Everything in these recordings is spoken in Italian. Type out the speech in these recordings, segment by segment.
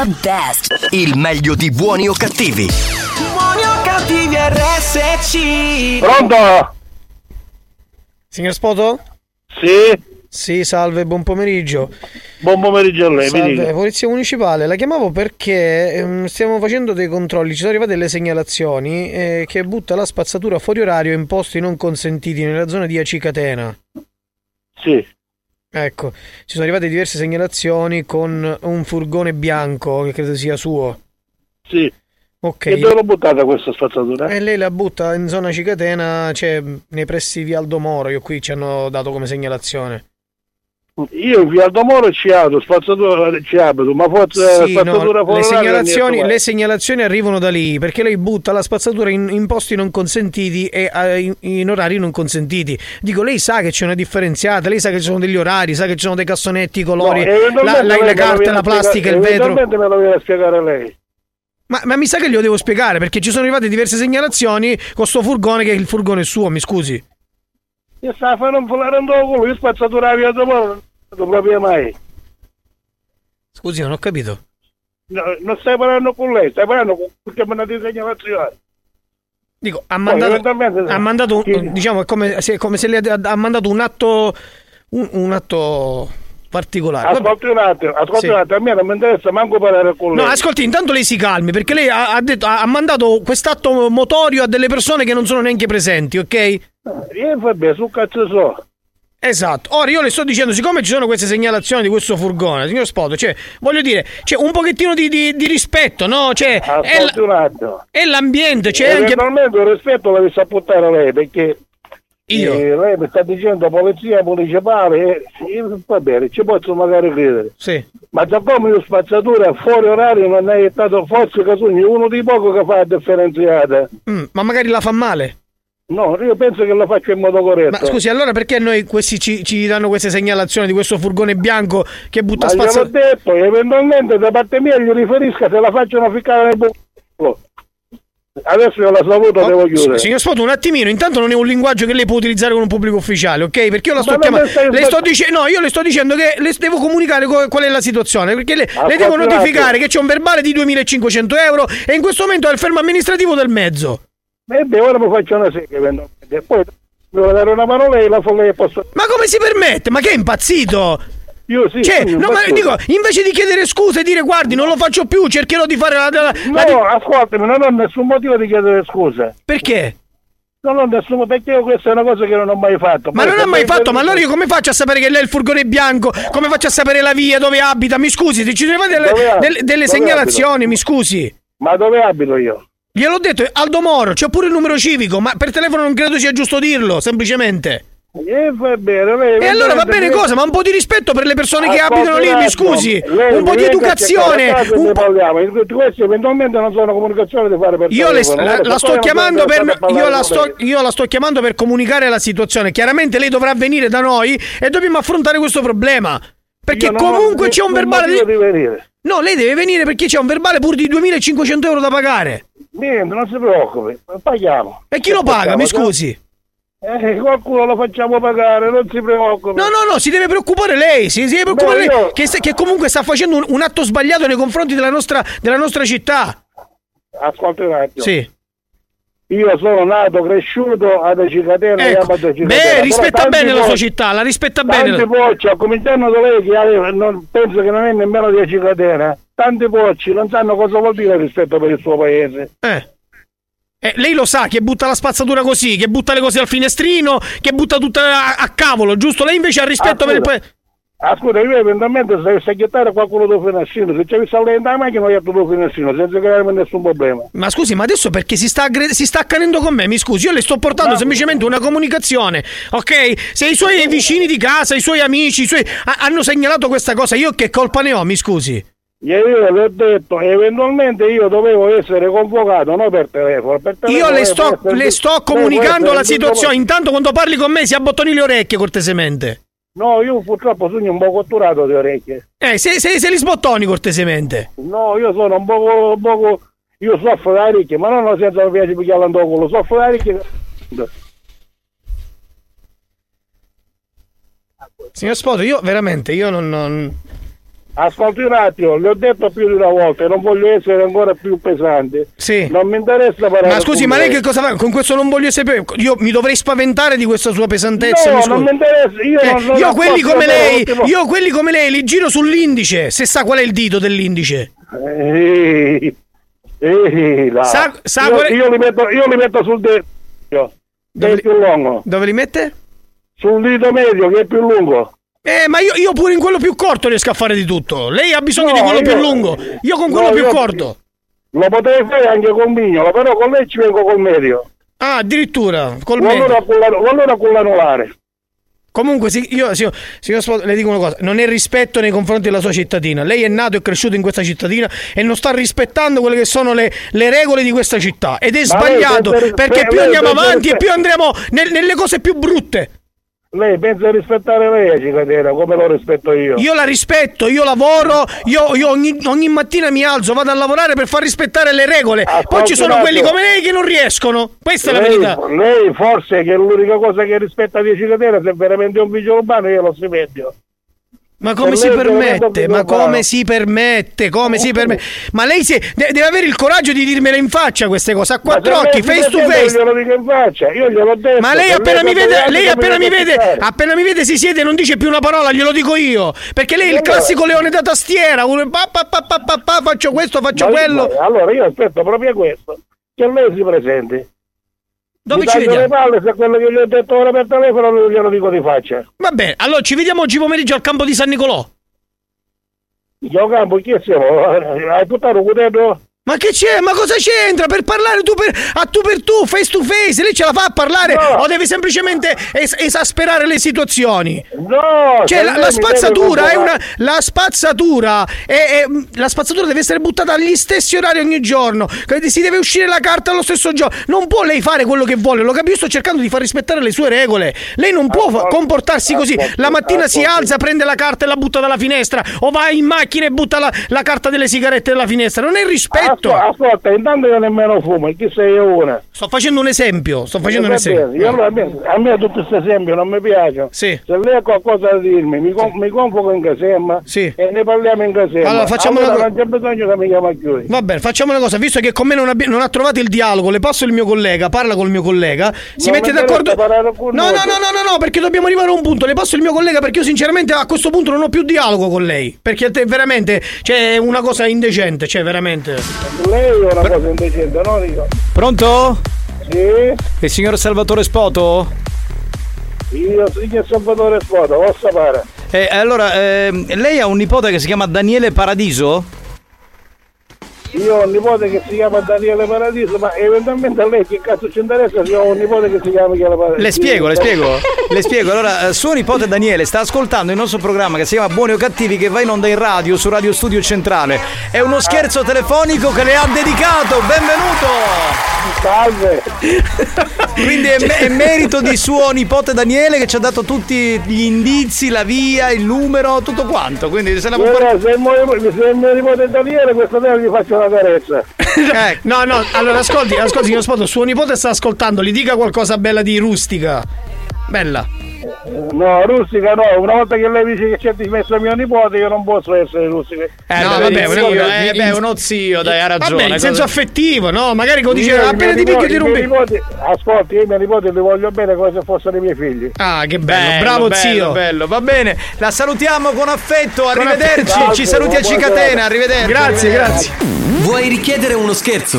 The, best. Il meglio di buoni o cattivi. Buoni o cattivi RSC. Pronto? Signor Spoto? Sì. Sì, salve, buon pomeriggio. Buon pomeriggio a lei, mi Salve, dica. Polizia Municipale, la chiamavo perché ehm, stiamo facendo dei controlli, ci sono arrivate delle segnalazioni eh, che butta la spazzatura fuori orario in posti non consentiti nella zona di Acicatena. Sì. Ecco, ci sono arrivate diverse segnalazioni con un furgone bianco che credo sia suo. Sì. Ok. E dove l'ho buttata questa spazzatura? E lei la butta in zona Cicatena, cioè nei pressi di Aldo Moro, io qui ci hanno dato come segnalazione. Io in via Aldomoro ci abito, spazzatura ci abito, ma forse Sì, spazzatura no, fuori le, segnalazioni, le segnalazioni arrivano da lì perché lei butta la spazzatura in, in posti non consentiti e eh, in, in orari non consentiti. Dico, lei sa che c'è una differenziata, lei sa che ci sono degli orari, sa che ci sono dei cassonetti, i colori, No, la, la- carte, viene la plastica, il vetro. Eventualmente me lo viene a spiegare lei. Ma, ma mi sa che glielo devo spiegare perché ci sono arrivate diverse segnalazioni con sto furgone che il furgone è suo, mi scusi. Io stavo fare un fulare in culo, io spazzatura a via Aldomoro non proprio mai. Scusi, non ho capito. No, non stai parlando con lei, stai parlando con perché mi date segnalazioni. Dico, ha mandato, ha mandato un- Chi- diciamo, è come, se, come se le ha, ha mandato un atto, un, un atto particolare. Ascolti un attimo, ascolti Sì. un attimo, a me non mi interessa manco parlare con lei. No, ascolti, intanto lei si calmi perché lei ha, ha detto- ha- ha mandato quest'atto motorio a delle persone che non sono neanche presenti, ok? Io vabbè, su cazzo so. Esatto. Ora io le sto dicendo, siccome ci sono queste segnalazioni di questo furgone, signor Spoto, cioè, voglio dire, c'è un pochettino di, di- di rispetto, no? Cioè, è, Ascolti l- è l'ambiente, c'è anche. Eventualmente il rispetto l'avevi saputare lei perché Io? eh, lei mi sta dicendo polizia municipale e io, va bene, ci posso magari credere. Sì. Ma da come io spazzatura fuori orario non è stato forse Casugno uno di poco che fa la differenziata. Mm, ma magari la fa male. No, io penso che lo faccio in modo corretto. Ma scusi, allora perché noi questi ci, ci danno queste segnalazioni di questo furgone bianco che butta Ma gliel'ho spazzatura? detto, eventualmente da parte mia gli riferisca se la facciano ficcare nel buco. Adesso io la saluto, devo chiudere. Signor Spoto, un attimino, intanto non è un linguaggio che lei può utilizzare con un pubblico ufficiale, ok? Perché io la sto Ma chiamando. Le sto dicendo, no, io le sto dicendo che le devo comunicare co- qual è la situazione. Perché le, le devo notificare che c'è un verbale di 2500 euro e in questo momento è il fermo amministrativo del mezzo. E beh, ora mi faccio una serie eventualmente. Poi devo dare una mano a lei, la lei posso... Ma come si permette? Ma che è impazzito? Io sì. Cioè, sì, no, ma dico, invece di chiedere scuse e dire guardi, non lo faccio più, cercherò di fare la. la- la- No, ascoltami, non ho nessun motivo di chiedere scusa. Perché? Non ho nessun perché io questa è una cosa che non ho mai fatto. Ma Poi non ho mai fatto, ma allora io come faccio a sapere che lei è il furgone bianco? Come faccio a sapere la via, dove abita? Mi scusi, se ci sono delle, delle- delle segnalazioni, mi scusi. Ma dove abito io? Gliel'ho detto, Aldo Moro, c'è pure il numero civico, ma per telefono non credo sia giusto dirlo, semplicemente. E va bene, lei... E allora va bene lei- cosa? Ma un po' di rispetto per le persone che Ascolti abitano lì, mi scusi. lei Un po' di educazione. un po'- Questi eventualmente non sono comunicazioni da fare per Io, le- telefono. la, la sto chiamando per, io, la sto, io la sto chiamando per comunicare la situazione. Chiaramente lei dovrà venire da noi e dobbiamo affrontare questo problema. Perché non ho comunque c'è un verbale di... No, lei deve venire perché c'è un verbale pur di 2500 euro da pagare. Niente, non si preoccupi, paghiamo. E chi lo paga? Mi scusi. Eh, qualcuno lo facciamo pagare, non si preoccupi. No, no, no, si deve preoccupare lei. Si, si deve preoccupare No, lei io- che, che comunque sta facendo un, un atto sbagliato nei confronti della nostra, della nostra città. Ascolta un attimo. Sì. Io sono nato, cresciuto ad Cicatena e Ecco. amo Cicatena. Beh, Però rispetta tanti bene la sua città, la rispetta Tanti bene. pocci, a cominciando da lei che non, penso che non è nemmeno di Cicatena, tanti pocci non sanno cosa vuol dire rispetto per il suo paese. Eh. Eh, lei lo sa che butta la spazzatura così, che butta le cose al finestrino, che butta tutto a, a cavolo, giusto? Lei invece ha rispetto Ah, per il paese. Ascolta, io eventualmente se dovessi chiedere qualcuno del finestrino, se avessi lei la macchina, io il finestrino, senza crearmi nessun problema. Ma scusi, ma adesso perché si sta, aggre- si sta accanendo con me? Mi scusi, io le sto portando Ma- semplicemente una comunicazione, ok? Se i suoi vicini di casa, i suoi amici, i suoi... ha- hanno segnalato questa cosa, io che colpa ne ho? Mi scusi. Io le ho detto, eventualmente io dovevo essere convocato, non per telefono. Per telefono Io le sto, le sto comunicando la situazione. Intanto quando parli con me si abbottoni le orecchie cortesemente. No, io purtroppo sono un po' cotturato di orecchie. Eh, se, se, se li sbottoni cortesemente. No, io sono un poco, un poco io soffro da orecchie, ma non senza mi piace pigliare l'andocolo, soffro da orecchie. Signor Spoto, io veramente, io non... non... Ascolti un attimo, le ho detto più di una volta e non voglio essere ancora più pesante. Sì. Non mi interessa parlare Ma scusi, ma lei lei. che cosa fa? Con questo non voglio sapere. Io mi dovrei spaventare di questa sua pesantezza. No, mi non mi interessa, io Eh, non- non io quelli come lei, io quelli come lei li giro sull'indice. Se sa qual è il dito dell'indice. Ehi, ehi, là. Sa- sa io, qual è- io li metto, io li metto sul dito. Che Dove è li- più lungo. Dove li mette? Sul dito medio che è più lungo. Eh, ma io, io pure in quello più corto riesco a fare di tutto. Lei ha bisogno No, di quello io- più lungo. Io con quello no, più io- corto. Lo potrei fare anche con mignolo, però con lei ci vengo col medio. Ah, addirittura. Col medio. allora con, l'anulare. Comunque, sì, io signor, signor Spot, le dico una cosa: non è rispetto nei confronti della sua cittadina. Lei è nato e cresciuto in questa cittadina e non sta rispettando quelle che sono le, le regole di questa città. Ed è Ma lei sbagliato pensa- perché lei più andiamo pensa- avanti e più andremo nel- nelle cose più brutte. Lei pensa di rispettare lei, cittadina, come lo rispetto io. Io la rispetto, io lavoro, io, io ogni, ogni mattina mi alzo, vado a lavorare per far rispettare le regole. Poi ci sono quelli come lei che non riescono. Questa è la lei, verità. lei forse che l'unica cosa che rispetta di cittadina se è veramente un vigile urbano io lo stipendio. Ma come Per si permette? Ma come si permette? Come si permette? Ma lei si- de- deve avere il coraggio di dirmelo in faccia queste cose, a quattro occhi, face to face. Io glielo dico in faccia, io gliel'ho detto. Ma lei appena mi vede, lei appena mi vede, appena mi vede si siede e non dice più una parola, glielo dico io. Perché lei è il classico leone da tastiera, uno pa, pa, pa, pa, faccio questo, faccio quello. allora io aspetto proprio questo, che lei si presenti. Dove ci taglio le vediamo? palle se quello che gli ho detto ora per telefono glielo dico di faccia. Va bene, allora ci vediamo oggi pomeriggio al campo di San Nicolò. Io campo, chi siamo? Hai buttato un cutello? Ma che c'è? Ma cosa c'entra? Per parlare tu per, a tu per tu, face to face, lei ce la fa a parlare No. o deve semplicemente es- esasperare le situazioni? No! Cioè se la, la spazzatura una. La spazzatura è, è- La spazzatura deve essere buttata agli stessi orari ogni giorno. Si deve uscire la carta allo stesso giorno. Non può lei fare quello che vuole. Lo capisco, sto cercando di far rispettare le sue regole. Lei non può Ascolti, comportarsi così. La mattina si alza, prende la carta e la butta dalla finestra. O va in macchina e butta la, la carta delle sigarette dalla finestra. Non è rispetto. Ascolta, ascolta, intanto io nemmeno fumo, chi sei io una? Sto facendo un esempio. Sto facendo un Va bene, esempio. io allora a, me, a me tutti questi esempi non mi piacciono. Sì. Se lei ha qualcosa da dirmi, mi, con- mi convoco in casemma Sì. e ne parliamo in casemma. Allora, facciamo allora una co- non c'è bisogno che mi chiama a chiudere. Va bene, facciamo una cosa, visto che con me non, abbi- non ha trovato il dialogo, le passo il mio collega, parla col mio collega, si Non mette d'accordo. No, no, no, no, no, no, perché dobbiamo arrivare a un punto. Le passo il mio collega perché io sinceramente a questo punto non ho più dialogo con lei. Perché veramente c'è una cosa indecente, cioè veramente. Lei è una cosa indecente, no? Dico. Pronto? Sì, Il signor Salvatore Spoto? io sono il Salvatore Spoto, lo sapere. Eh, allora, ehm, lei ha un nipote che si chiama Daniele Paradiso? Io ho un nipote che si chiama Daniele Paradiso, ma eventualmente a lei che cazzo ci interessa se io ho un nipote che si chiama Michele Paradiso? Le spiego, le spiego. Le spiego. Allora, eh, suo nipote Daniele sta ascoltando il nostro programma che si chiama Buoni o Cattivi che va in onda in radio su Radio Studio Centrale. È uno scherzo telefonico che le ha dedicato. Benvenuto! Salve! Quindi è, me- è merito di suo nipote Daniele che ci ha dato tutti gli indizi, la via, il numero, tutto quanto. Quindi se la può Guarda, se il mio, se mio nipote Daniele, questa sera gli faccio una carezza. Ecco. No, no, allora ascolti, ascolti, signor Spoto, suo nipote sta ascoltando, gli dica qualcosa bella di rustica. Bella. No, rustica no, una volta che lei dice che c'è messo mio nipote io non posso essere rustica. Eh, No, beh, vabbè, zio, una- eh, beh, uno zio, dai, ha ragione. Vabbè, in senso cosa- affettivo, no? Magari come dice, Io i appena ti picchio ti i miei rompi. nipoti- Ascolti, io i miei nipoti li voglio bene come se fossero i miei figli. Ah, che bello, Bello, bravo bello, zio. bello, va bene. La salutiamo con affetto. Arrivederci. affetto. Ci saluti a. Cicatena. Arrivederci. Grazie, grazie. Vuoi richiedere uno scherzo?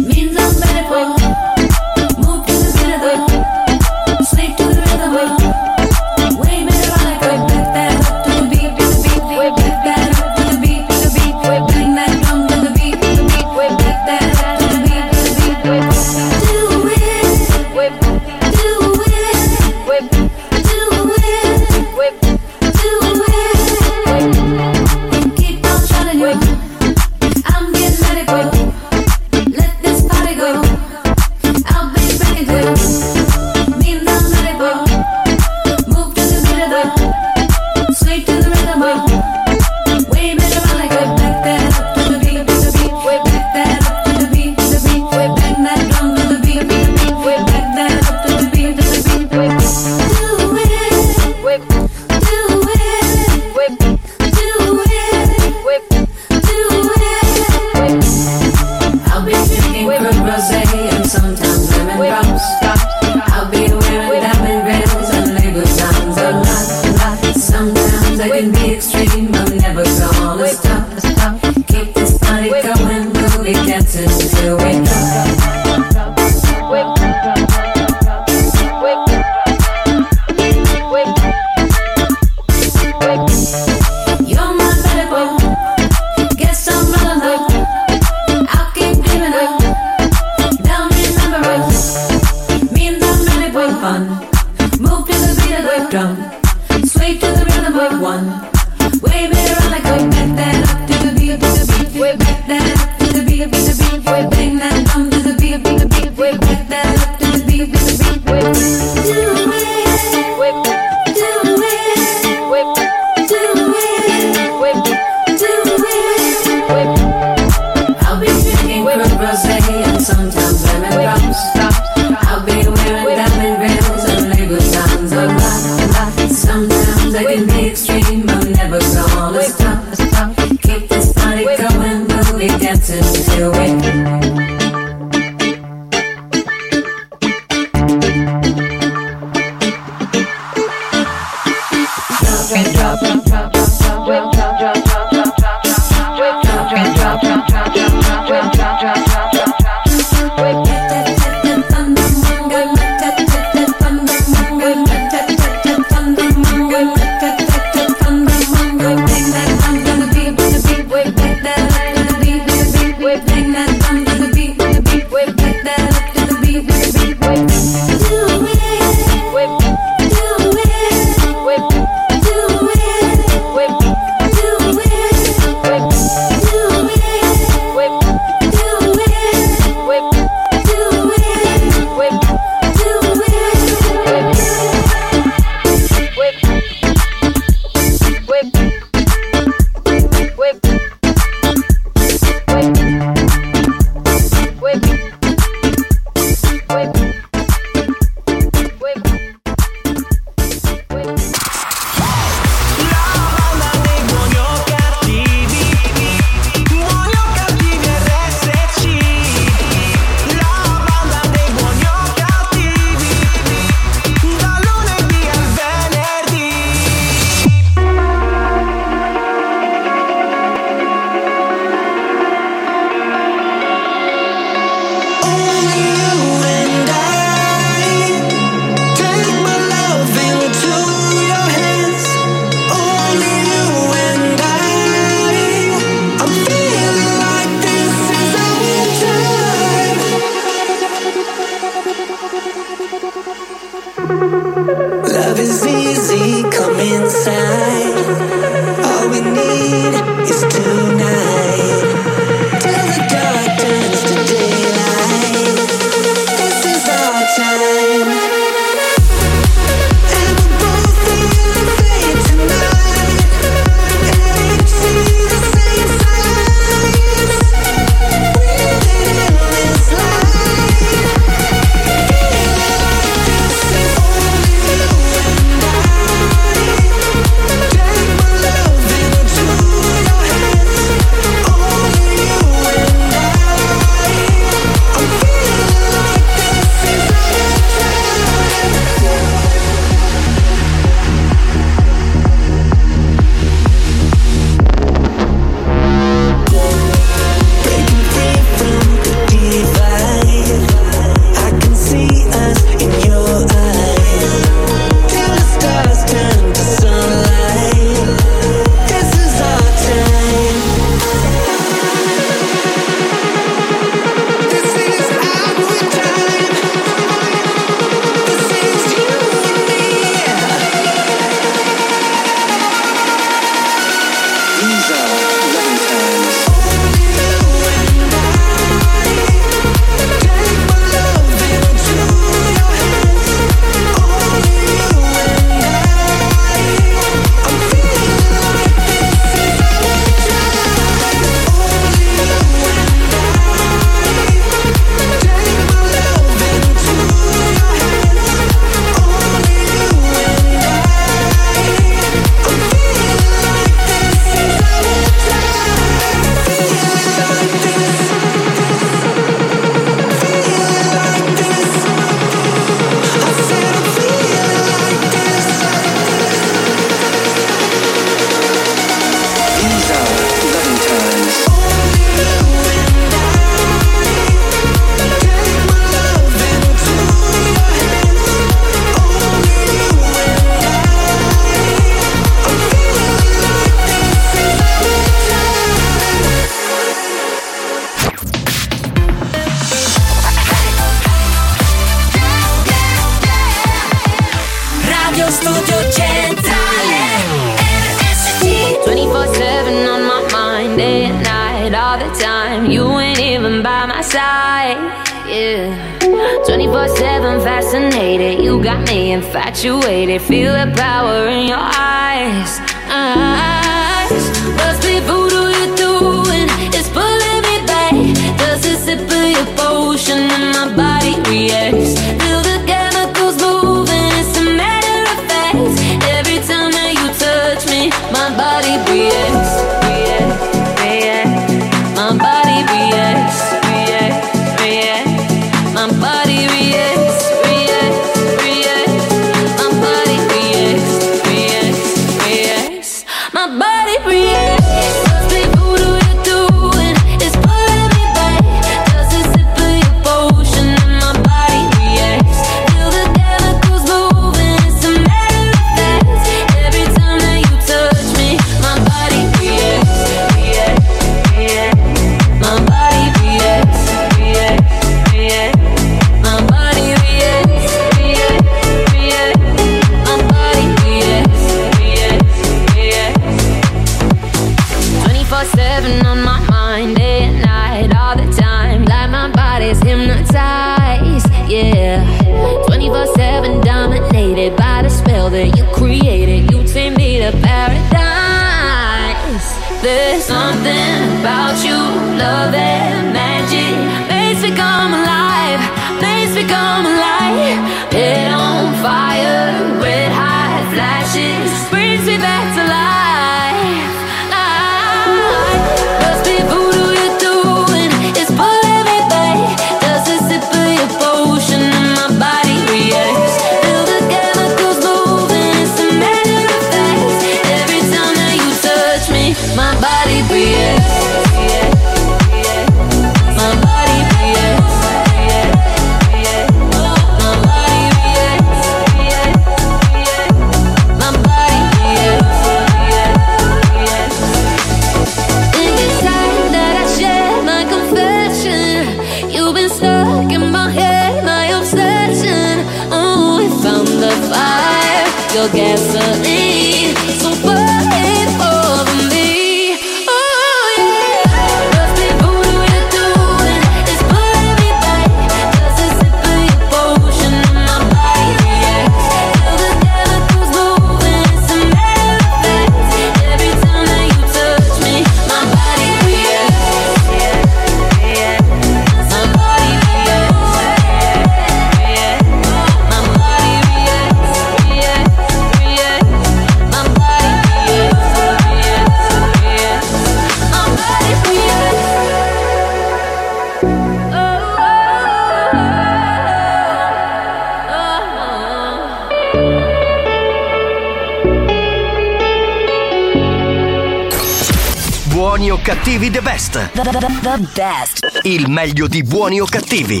The, best. Il meglio di buoni o cattivi.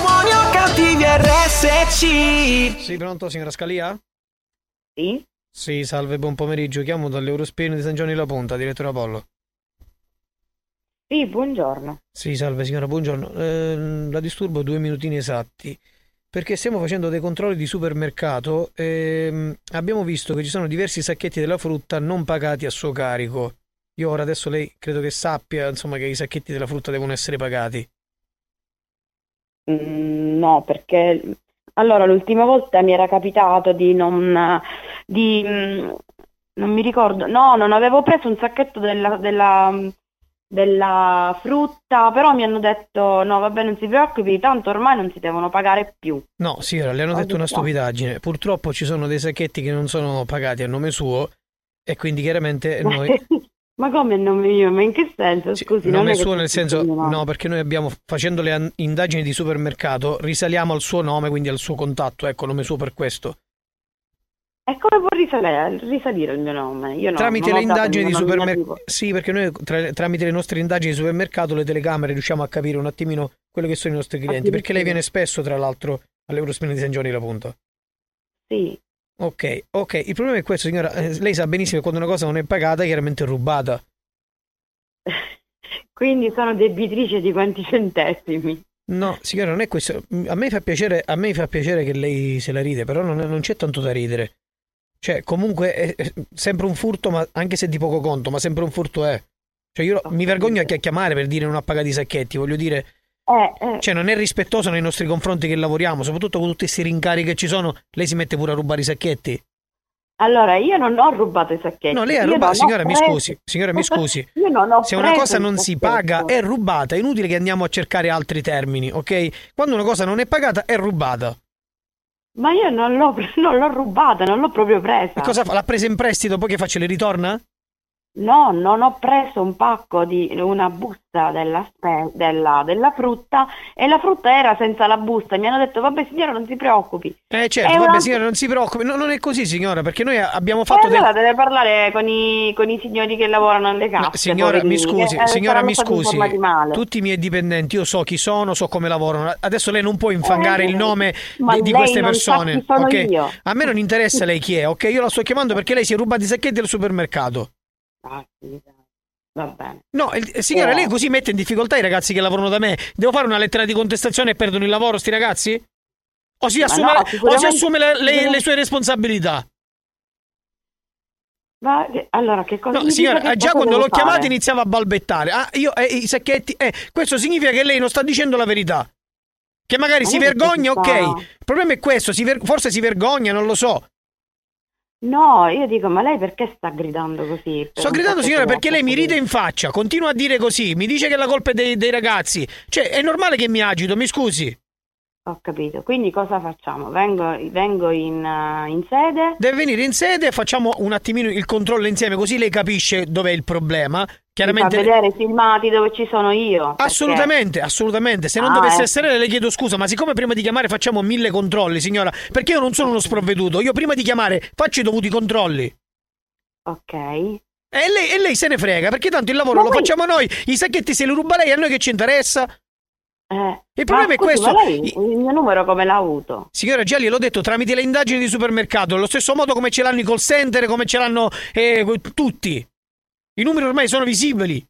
Buoni o cattivi RSC. Sì, pronto, signora Scalia? Sì? Sì, salve, buon pomeriggio. Chiamo dall'Eurospin di San Giovanni La Punta, direttore Apollo. Sì, buongiorno. Sì, salve signora, buongiorno. Ehm, la disturbo due minutini esatti. Perché stiamo facendo dei controlli di supermercato e abbiamo visto che ci sono diversi sacchetti della frutta non pagati a suo carico. Io ora adesso lei credo che sappia, insomma, che i sacchetti della frutta devono essere pagati. Mm, no, perché allora l'ultima volta mi era capitato di non di mm, non mi ricordo, no, non avevo preso un sacchetto della, della, della frutta, però mi hanno detto no, vabbè, non si preoccupi, tanto ormai non si devono pagare più. No, signora, le hanno detto una stupidaggine. Purtroppo ci sono dei sacchetti che non sono pagati a nome suo e quindi chiaramente noi... Ma come a nome mio? Ma in che senso? Scusi, non nome è suo nel senso no perché noi abbiamo facendo le an- indagini di supermercato risaliamo al suo nome quindi al suo contatto ecco nome suo per questo E come può risalire, risalire il mio nome? Io no, tramite non le il indagini di supermercato sì perché noi tra- tramite le nostre indagini di supermercato le telecamere riusciamo a capire un attimino quello che sono i nostri clienti perché lei viene spesso tra l'altro all'Eurospin di San Giovanni La Punta Sì, ok ok il problema è questo signora Eh, lei sa benissimo che quando una cosa non è pagata chiaramente è rubata quindi sono debitrice di quanti centesimi. No, signora, non è questo. A me fa piacere, a me fa piacere che lei se la ride, però non, non c'è tanto da ridere. Cioè, comunque è, è sempre un furto, ma anche se di poco conto, ma sempre un furto è. Cioè io mi vergogno anche a chiamare per dire non ha pagato i sacchetti, voglio dire... Eh, eh, Cioè non è rispettoso nei nostri confronti che lavoriamo, soprattutto con tutti questi rincari che ci sono, lei si mette pure a rubare i sacchetti. allora io non ho rubato i sacchetti. No, lei ha rubato, signora mi scusi, signora mi scusi. Se una cosa non si paga è rubata, è inutile che andiamo a cercare altri termini, ok? Quando una cosa non è pagata è rubata. Ma io non l'ho, non l'ho rubata, non l'ho proprio presa. E cosa fa? L'ha presa in prestito, poi che faccio? Le ritorna? No, non ho preso un pacco di una busta della, della, della frutta e la frutta era senza la busta. Mi hanno detto, vabbè signora, non si preoccupi. Eh certo, È vabbè una- signora, non si preoccupi, no, non è così signora, perché noi abbiamo fatto del... allora deve parlare con i, con i signori che lavorano alle casse. No, signora, mi scusi, eh, signora, mi scusi. Tutti i miei dipendenti, io so chi sono, so come lavorano. Adesso lei non può infangare Eh, il nome di, di queste persone. chi sono ok? io. A me non interessa lei chi è, ok? Io la sto chiamando perché lei si è rubato i sacchetti al supermercato. Dai. Va bene. No, il- eh, signora, Eh. lei così mette in difficoltà i ragazzi che lavorano da me. Devo fare una lettera di contestazione e perdono il lavoro, sti ragazzi? O si assume, no, o si assume le, le- le sue responsabilità? Ma che- allora che cosa No, signora, che eh, già quando l'ho chiamata iniziava a balbettare. Ah, io, eh, i sacchetti, eh, questo significa che lei non sta dicendo la verità. Che magari Ma si vergogna, ok. Il problema è questo, si ver- forse si vergogna, non lo so. No, io dico, ma lei perché sta gridando così? Sto gridando, sacchetto signora, perché lei mi ride in faccia, continua a dire così, mi dice che la colpa è dei, dei ragazzi. Cioè, è normale che mi agito, mi scusi. Ho capito. Quindi cosa facciamo? Vengo, vengo in, eh, in sede? Deve venire in sede e facciamo un attimino il controllo insieme, così lei capisce dov'è il problema. Mi fa Chiaramente. vedere i filmati dove ci sono io. perché- Assolutamente, assolutamente. Se non Ah, dovesse ecco. essere le chiedo scusa, ma siccome prima di chiamare facciamo mille controlli, signora, perché io non sono uno sprovveduto, io prima di chiamare faccio i dovuti controlli. Ok. E lei, e lei se ne frega, perché tanto il lavoro Ma lo poi- facciamo noi, i sacchetti se li ruba lei, a noi che ci interessa? Eh, Il problema ma è scusi, questo. ma lei il mio numero come l'ha avuto? Signora già gliel'ho detto tramite le indagini di supermercato, allo stesso modo come ce l'hanno i call center, come ce l'hanno eh, tutti. I numeri ormai sono visibili.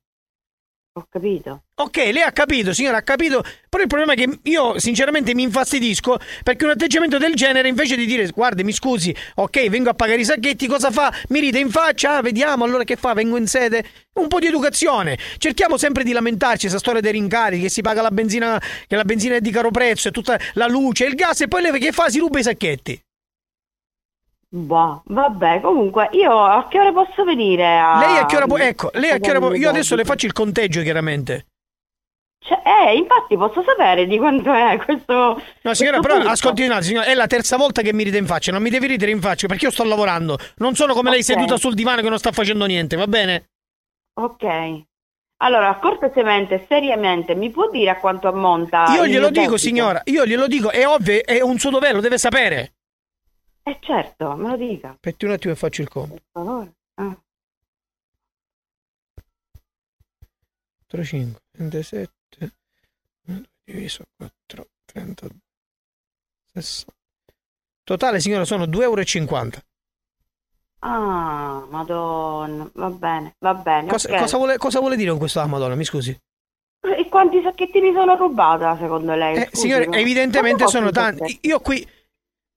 Ho capito. Ok, lei ha capito, signora, ha capito. Però il problema è che io sinceramente mi infastidisco perché un atteggiamento del genere, invece di dire guardi, mi scusi, ok, vengo a pagare i sacchetti, cosa fa? Mi ride in faccia, ah, vediamo allora che fa, vengo in sede. Un po' di educazione. Cerchiamo sempre di lamentarci, questa storia dei rincari, che si paga la benzina, che la benzina è di caro prezzo, e tutta la luce, il gas, e poi lei che fa? Si ruba i sacchetti. Boh, vabbè, comunque io a che ora posso venire a... Lei a che ora può. Ecco, lei a che ora può. Io adesso le faccio il conteggio, chiaramente. Cioè, eh, infatti posso sapere di quanto è questo... No, signora, questo però ascolti un attimo, signora, è la terza volta che mi ride in faccia, non mi devi ridere in faccia perché io sto lavorando. Non sono come lei Ok. seduta sul divano che non sta facendo niente, va bene? Ok. Allora, cortesemente, seriamente, mi può dire a quanto ammonta io glielo dico, signora, io glielo dico, è ovvio, è un suo dovere, lo deve sapere. Eh certo, me lo dica, Aspetti un attimo e faccio il conto. per favore. Ah. 4, 5, 27, diviso 4, 32, 60. Totale, signora, sono 2,50 euro. Ah, madonna, va bene, va bene. Cosa, ok. cosa vuole, cosa vuole dire con questo? Ah, madonna, mi scusi. E quanti sacchetti mi sono rubata, secondo lei? Eh, signore, no? evidentemente sono tanti. Io qui.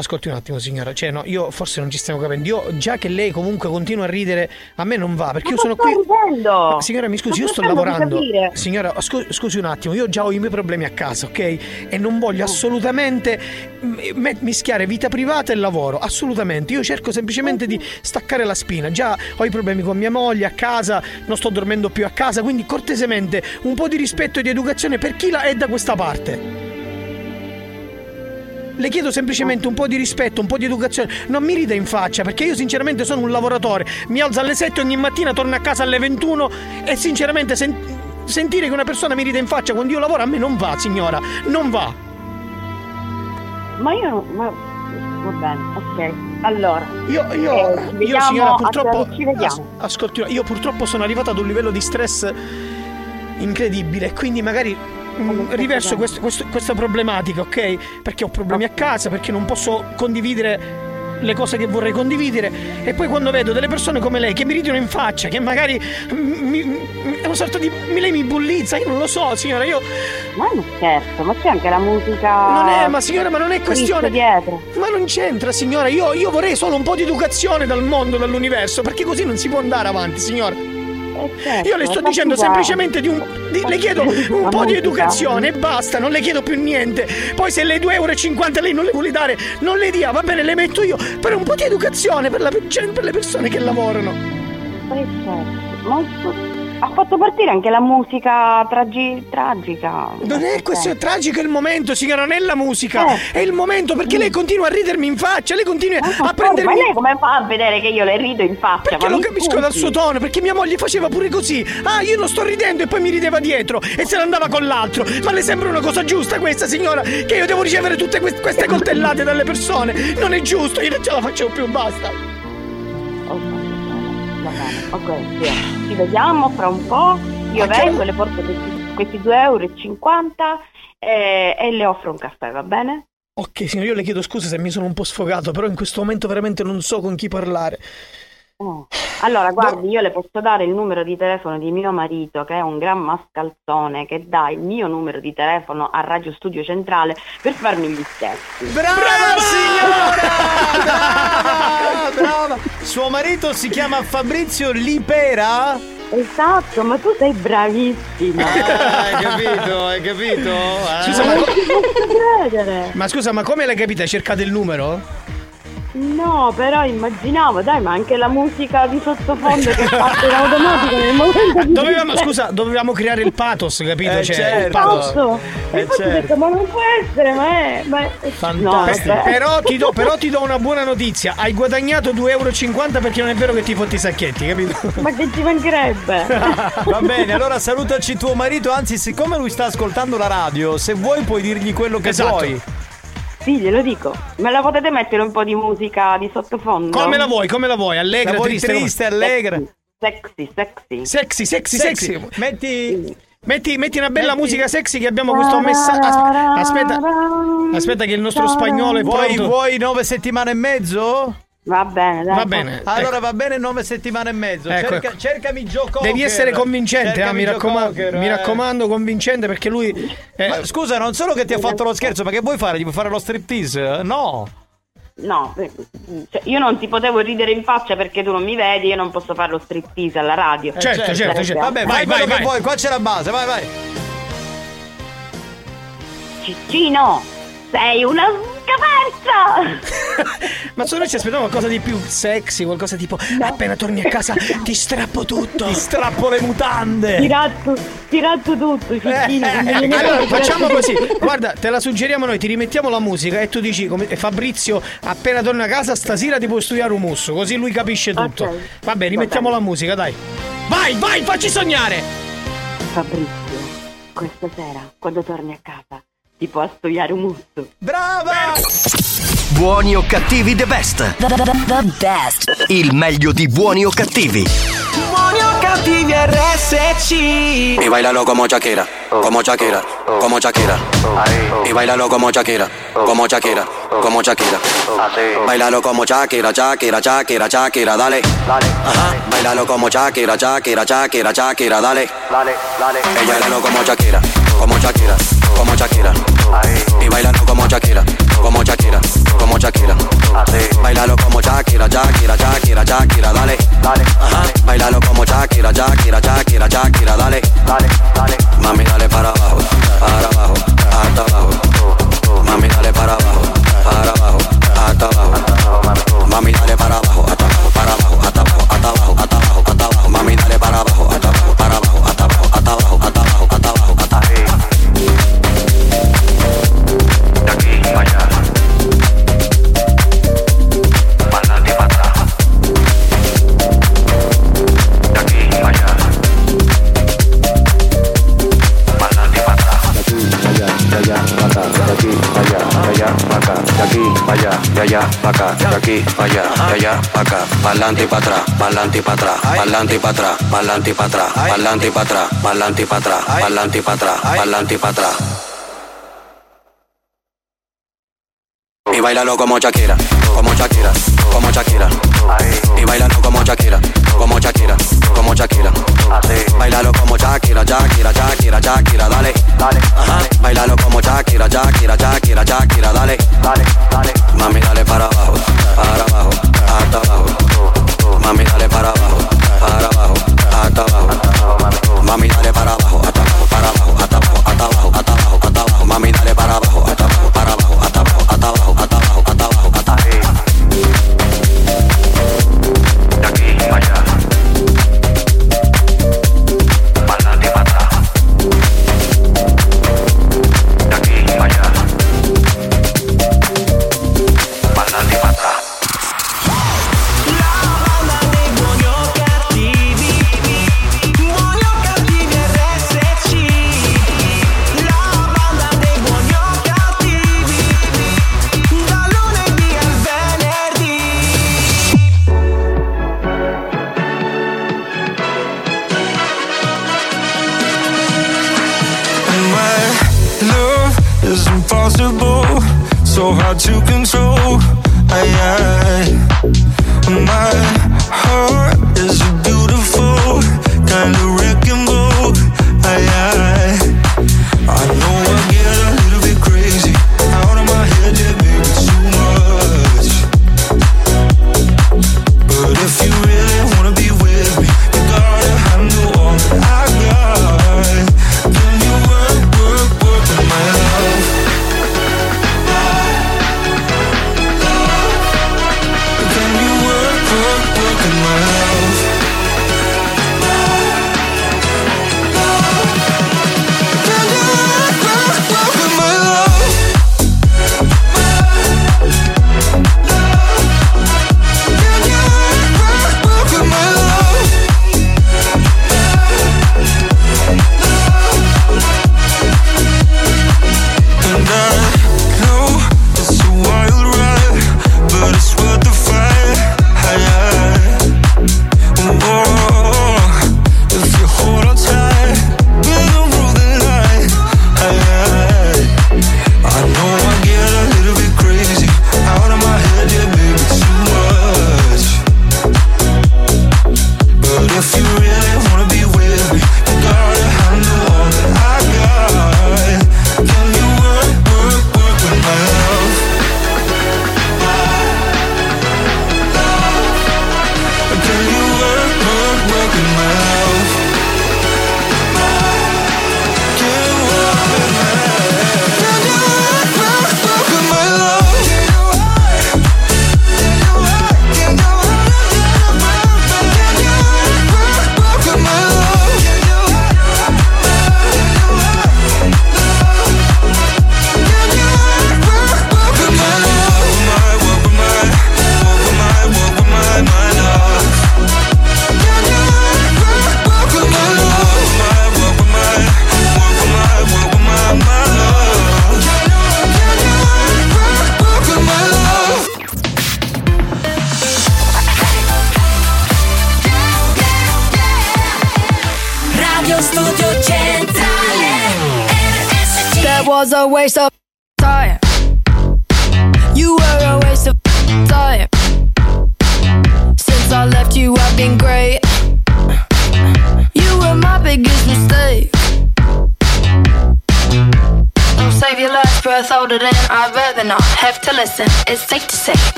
Ascolti un attimo, signora. Cioè, no, io forse non ci stiamo capendo. Io già che lei comunque continua a ridere, a me non va. Perché Ma io sono qui. ridendo! Ma, signora, mi scusi, Ma io sto lavorando. Signora, scu- scusi un attimo, io già ho i miei problemi a casa, ok? E non voglio assolutamente me- mischiare vita privata e lavoro. Assolutamente. Io cerco semplicemente di staccare la spina. Già ho i problemi con mia moglie a casa, non sto dormendo più a casa. Quindi, cortesemente, un po' di rispetto e di educazione per chi la è da questa parte. Le chiedo semplicemente un po' di rispetto, un po' di educazione. Non mi rida in faccia, perché io sinceramente sono un lavoratore. Mi alzo alle 7 ogni mattina, torno a casa alle 21 e sinceramente sen- sentire che una persona mi rida in faccia quando io lavoro a me non va, signora. Non va. Ma io. Ma... Va bene, ok. Allora, Io, io, Eh, io signora, purtroppo. ci vediamo. as- ascolti, io purtroppo sono arrivato ad un livello di stress incredibile, quindi magari. Mm, riverso questo- questo- questa problematica, ok? Perché ho problemi a casa, perché non posso condividere le cose che vorrei condividere e poi quando vedo delle persone come lei che mi ridono in faccia, che magari mi- mi- è una sorta di lei mi bullizza, io non lo so, signora, io ma non scherzo, ma c'è anche la musica... non è, ma signora, ma non è questione dietro. Ma non c'entra, signora, io, io vorrei solo un po' di educazione dal mondo, dall'universo, perché così non si può andare avanti, signora. Certo, Io le sto dicendo semplicemente di un. di- le chiedo un po' di educazione e basta, non le chiedo più niente. Poi se le 2,50 euro lei non le vuole dare, non le dia, va bene, le metto io. Però un po' di educazione per, la- per le persone che lavorano. Eh, certo. Ha fatto partire anche la musica tragi- tragica. Non è questo è tragico il momento, signora, non è la musica, Eh. è il momento perché lei continua a ridermi in faccia, lei continua a prendermi. Ma lei come fa a vedere che io le rido in faccia? Perché Ma lo capisco scusi. dal suo tono, perché mia moglie faceva pure così. Ah, io non sto ridendo e poi mi rideva dietro e se ne andava con l'altro. Ma le sembra una cosa giusta questa, signora? Che io devo ricevere tutte queste, queste coltellate dalle persone? Non è giusto, io non ce la faccio più, basta. Va bene, ok, sì. ci vediamo fra un po'. Io Ma che- vengo le porto questi, questi 2,50 euro e, e le offro un caffè, va bene? Ok, signora, io le chiedo scusa se mi sono un po' sfogato, però in questo momento veramente non so con chi parlare. Oh. Allora, guardi, io le posso dare il numero di telefono di mio marito, che è un gran mascalzone, che dà il mio numero di telefono a Radio Studio Centrale per farmi gli scherzi. Brava signora! Brava! Brava! Suo marito si chiama Fabrizio Lipera? Esatto, ma tu sei bravissima. Ah, hai capito, hai capito? Eh? Scusa, ma, credere. ma scusa, ma come l'hai capita? Hai cercato il numero? No, però immaginavo, dai, ma anche la musica di sottofondo che parte in automatico nel momento di Dovevamo, scusa, dovevamo creare il pathos, capito? Eh, cioè, certo. il pathos. Eh, Infatti ho certo. detto, ma non può essere, ma è. Ma è... Fantastico. No. Però ti, do, però ti do una buona notizia, hai guadagnato 2,50 euro perché non è vero che ti fotti i sacchetti, capito? Ma che ci mancherebbe? Va bene, allora salutaci tuo marito, anzi siccome lui sta ascoltando la radio, se vuoi puoi dirgli quello che Esatto. vuoi. Sì, glielo dico. Me la potete mettere un po' di musica di sottofondo? Come la vuoi, come la vuoi? Allegra, La vuoi triste, triste, allegra. Sexy, sexy. Sexy, sexy, sexy. Metti... Metti, metti una bella Metti- musica sexy che abbiamo questo messaggio. Aspetta, aspetta che il nostro spagnolo è Vuoi, pronto. vuoi nove settimane e mezzo? Va bene, dai. Va bene. Allora ecco. va bene nove settimane e mezzo. Ecco, Cerca- ecco. Cercami Joe Cocker. Devi essere convincente, ah, mi, raccoma- Cocker, mi eh. raccomando, convincente perché lui. eh, Ma scusa, non solo che ti ha fatto lo scherzo, ma che vuoi fare? Gli vuoi fare lo striptease? No. No, eh, cioè, io non ti potevo ridere in faccia perché tu non mi vedi, io non posso fare lo striptease alla radio. Eh, Certo, certo, certo. Vabbè, Vai, vai, vai. vuoi, qua c'è la base, vai, vai. Ciccino, sei una scaferza! Ma se noi ci aspettavamo qualcosa di più sexy, qualcosa tipo appena torni a casa ti strappo tutto. Ti strappo le mutande. Tiratto, tiratto tutto, non me ne Allora facciamo così, guarda, te la suggeriamo noi, ti rimettiamo la musica e tu dici come Fabrizio appena torna a casa stasera ti puoi studiare un musso, così lui capisce tutto. Ok. Vabbè, rimettiamo bene. la musica, dai. Vai, vai, facci sognare! Fabrizio, questa sera, quando torni a casa, ti può studiare un musso. Brava! Buoni o cattivi the best. The, the, the- best. Il meglio di buoni o cattivi. Buoni o cattivi RSC Y bailalo como Shakira, como Shakira, como Shakira. Y bailalo como Shakira, como Shakira, como Shakira. Bailalo como Shakira, Shakira, Shakira, Shakira, dale. Ajá. Bailalo como Shakira, Shakira, Shakira, Shakira, dale. Y bailalo como Shakira, como Shakira, como Shakira. Y bailalo como Shakira, como Shakira, como Shakira. Bailalo como Shakira, Shakira, Shakira, Shakira, dale. Ajá. Bailalo como Shakira, Shakira, Shakira, Shakira, dale. Mami, dale para abajo, para abajo, hasta abajo. Mami, dale para abajo, para abajo, hasta abajo. Mami, dale para abajo, hasta abajo, pa' acá, de aquí pa' allá, de allá pa' acá, pa'lante y pa' atrás, pa'lante pa' atrás, pa'lante pa' atrás, pa'lante pa' atrás, pa'lante pa' atrás, pa'lante pa' atrás, pa'lante pa' atrás, pa'lante pa' atrás. Y bailalo como Shakira, como Shakira, como Shakira. Y bailalo como Shakira, como Shakira, como Shakira. Bailalo como Shakira, Shakira, Shakira, Shakira, dale. Ajá. Bailalo como Shakira, Shakira, Shakira, Shakira, dale. Mami, dale para abajo, para abajo, hasta abajo. Mami, dale para abajo, para abajo, hasta abajo. impossible,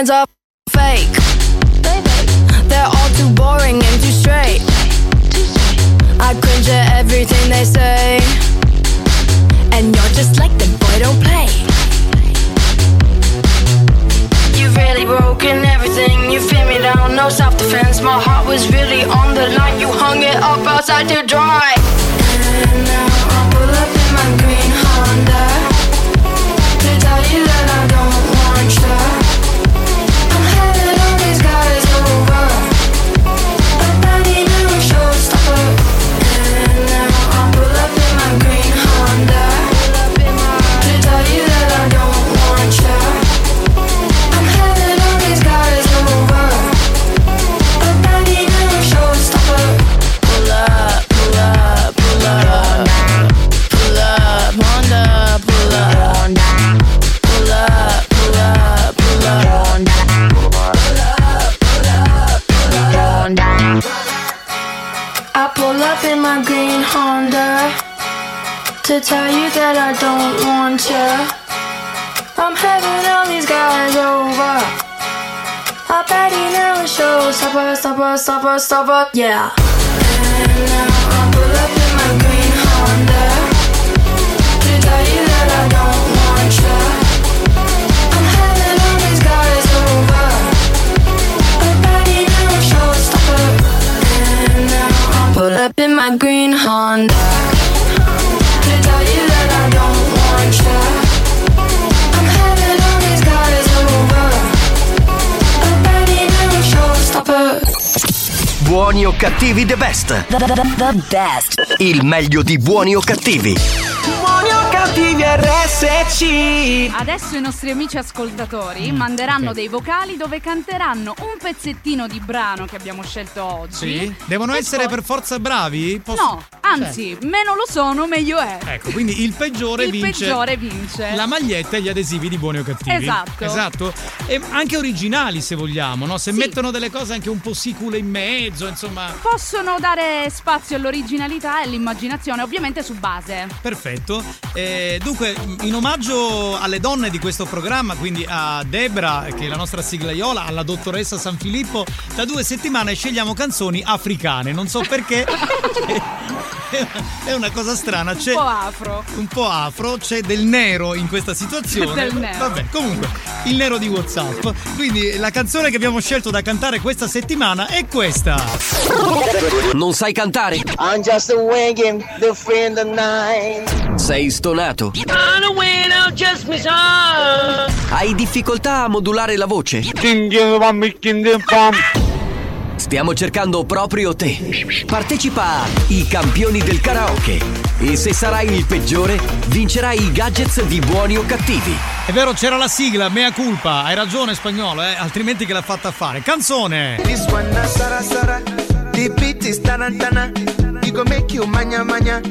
All your yeah. Buoni o cattivi the best. The, the, the, the best. Il meglio di buoni o cattivi. Buoni o cattivi RSC. Adesso i nostri amici ascoltatori manderanno dei vocali dove canteranno un pezzettino di brano che abbiamo scelto oggi. Sì? Devono E essere poi- per forza bravi? Posso- No, anzi, meno lo sono, meglio è. Ecco, quindi il peggiore Il vince. peggiore vince. La maglietta e gli adesivi di buoni o cattivi. Esatto. Esatto. E anche originali se vogliamo, no? Se Sì. mettono delle cose anche un po' sicule in mezzo, insomma. Possono dare spazio all'originalità e all'immaginazione, ovviamente su base. Perfetto. Eh, dunque, in omaggio alle donne di questo programma, quindi a Debra, che è la nostra siglaiola, alla dottoressa San Filippo, da due settimane scegliamo canzoni africane. Non so perché. è una cosa strana. C'è Un po' afro. un po' afro, c'è del nero in questa situazione. Del nero. Vabbè, comunque, il nero di WhatsApp. Quindi la canzone che abbiamo scelto da cantare questa settimana è questa. Non sai cantare? I'm just a wagon, the friend of nine. Sei stonato? I'm a winner, just me son. Hai difficoltà a modulare la voce? Stiamo cercando proprio te. Partecipa a I campioni del karaoke. E se sarai il peggiore, vincerai i gadgets di buoni o cattivi. È vero, c'era la sigla, mea culpa. Hai ragione, spagnolo, eh? altrimenti che l'ha fatta fare. Canzone! This one sara sara. The beat is tarantana. You go make you manya manya.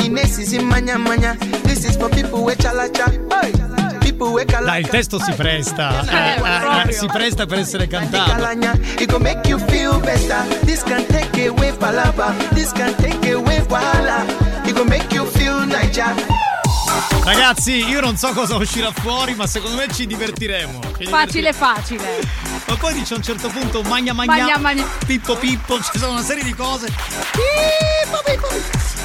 Ines is in manya manya. This is for people with chalacha. Hey. Dai, il testo si presta. Eh, eh, eh, si presta per essere cantato. Kalanya. It go make you feel better. This Ragazzi, io non so cosa uscirà fuori, ma secondo me ci divertiremo. Ci Facile, facile. Ma poi dice a un certo punto magna magna, Magna, magna. pippo pippo, ci sono una serie di cose. Pippo, pippo.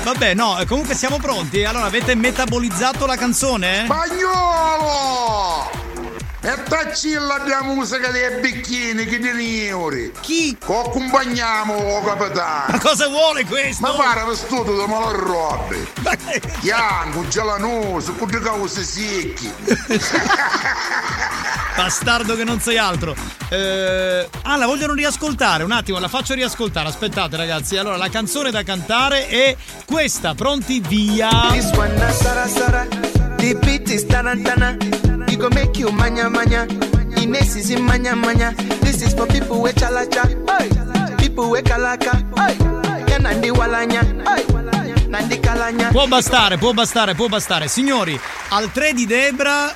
Vabbè, no, comunque siamo pronti. Allora, avete metabolizzato la canzone? Spagnolo! E taccilla di musica dei bicchini che di euro. Chi? Accompagniamo, oh, capitano. Ma cosa vuole questo? Ma pare vestito da malorrobe. Bianco, gelanoso, con dei cause secchi. Bastardo che non sei altro. Eh, ah, la vogliono riascoltare. Un attimo, la faccio riascoltare. Aspettate, ragazzi. Allora, la canzone da cantare è questa. Pronti? Via. This one na sara sara. It go make you manya manya. Ines is in manya manya. This is for people with chalacha. Hey. People with kalaka. Hey. Nandi walanya. Hey. Nandi kalanya. Può bastare, può bastare, può bastare. Signori, al 3 di Debra.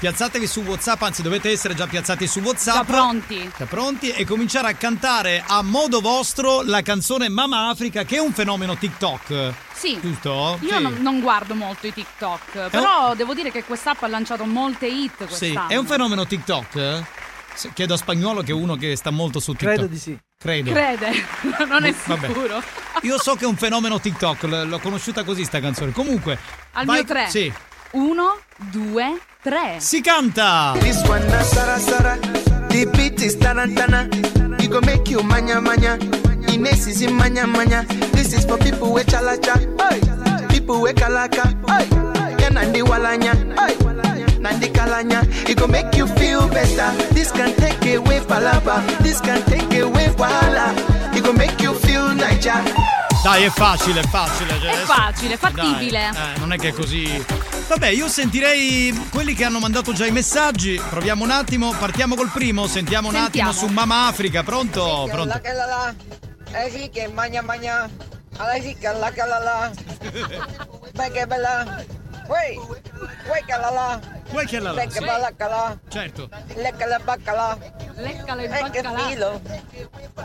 Piazzatevi su WhatsApp, anzi dovete essere già piazzati su WhatsApp. Già pronti. Già pronti e cominciare a cantare a modo vostro la canzone Mama Africa che è un fenomeno TikTok. Sì. Giusto? Io Sì. non, non guardo molto i TikTok, però devo dire che quest'app ha lanciato molte hit Sì, quest'anno. è un fenomeno TikTok? Chiedo a spagnolo che è uno che sta molto su TikTok. Credo di sì. Credo. Crede, non è Vabbè. sicuro. Io so che è un fenomeno TikTok, l- l'ho conosciuta così sta canzone. Comunque. Al vai- mio tre. Sì. Uno, due, tre. Si canta! This one na sara sara. The beat is tarantana. It go make you manya manya. Ines is in manya manya. This is for people with chalacha. Hey. People with kalaka. Hey. Yeah, nandi walanya. Hey. Nandi kalanya. It go make you feel better. This can take away palaba. This can take away wahala. It go make you feel Niger. Dai, è facile, è facile. cioè, È adesso- facile, fattibile. Dai, eh, non è che è così. Vabbè, io sentirei quelli che hanno mandato già i messaggi. Proviamo un attimo, partiamo col primo. Sentiamo un Sentiamo. attimo su Mama Africa. Pronto? Pronto? La la la. Eh sì che magna magna. Alla sì che la la la. Beh che bella. Uè. Uè che la la. Uè che la la, Beh che sì. bella che la. Certo. Lecca la bacca la. Leccala il Eh baccalà. filo.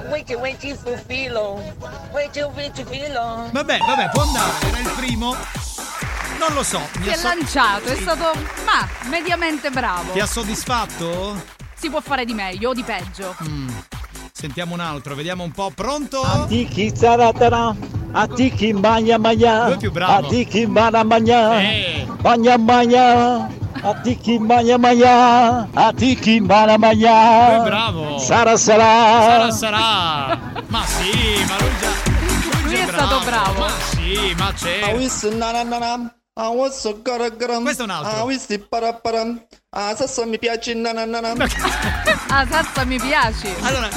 Uè che uè ci fu filo. Uè ci uè ci filo. Vabbè, vabbè, può andare. Era il primo. Non lo so. Mi Si ha è so- lanciato, è stato ma mediamente bravo. Ti ha soddisfatto? Si può fare di meglio o di peggio. Mm. Sentiamo un altro, vediamo un po'. Pronto? Atiki zaratara, atiki maya maya, Lui è più bravo. atiki mana maya, Eh. maya maya, atiki maya maya, atiki mana maya. Lui è bravo. Sara sarà. Sarà sarà. Ma sì, ma lui già. Lui, Lui è stato bravo. Ma sì, ma c'è. Questo è un altro. Questo è un altro. Ah, questo è paraparam. Ah, adesso mi piace nananana. Ah, salsa mi piaci. Allora,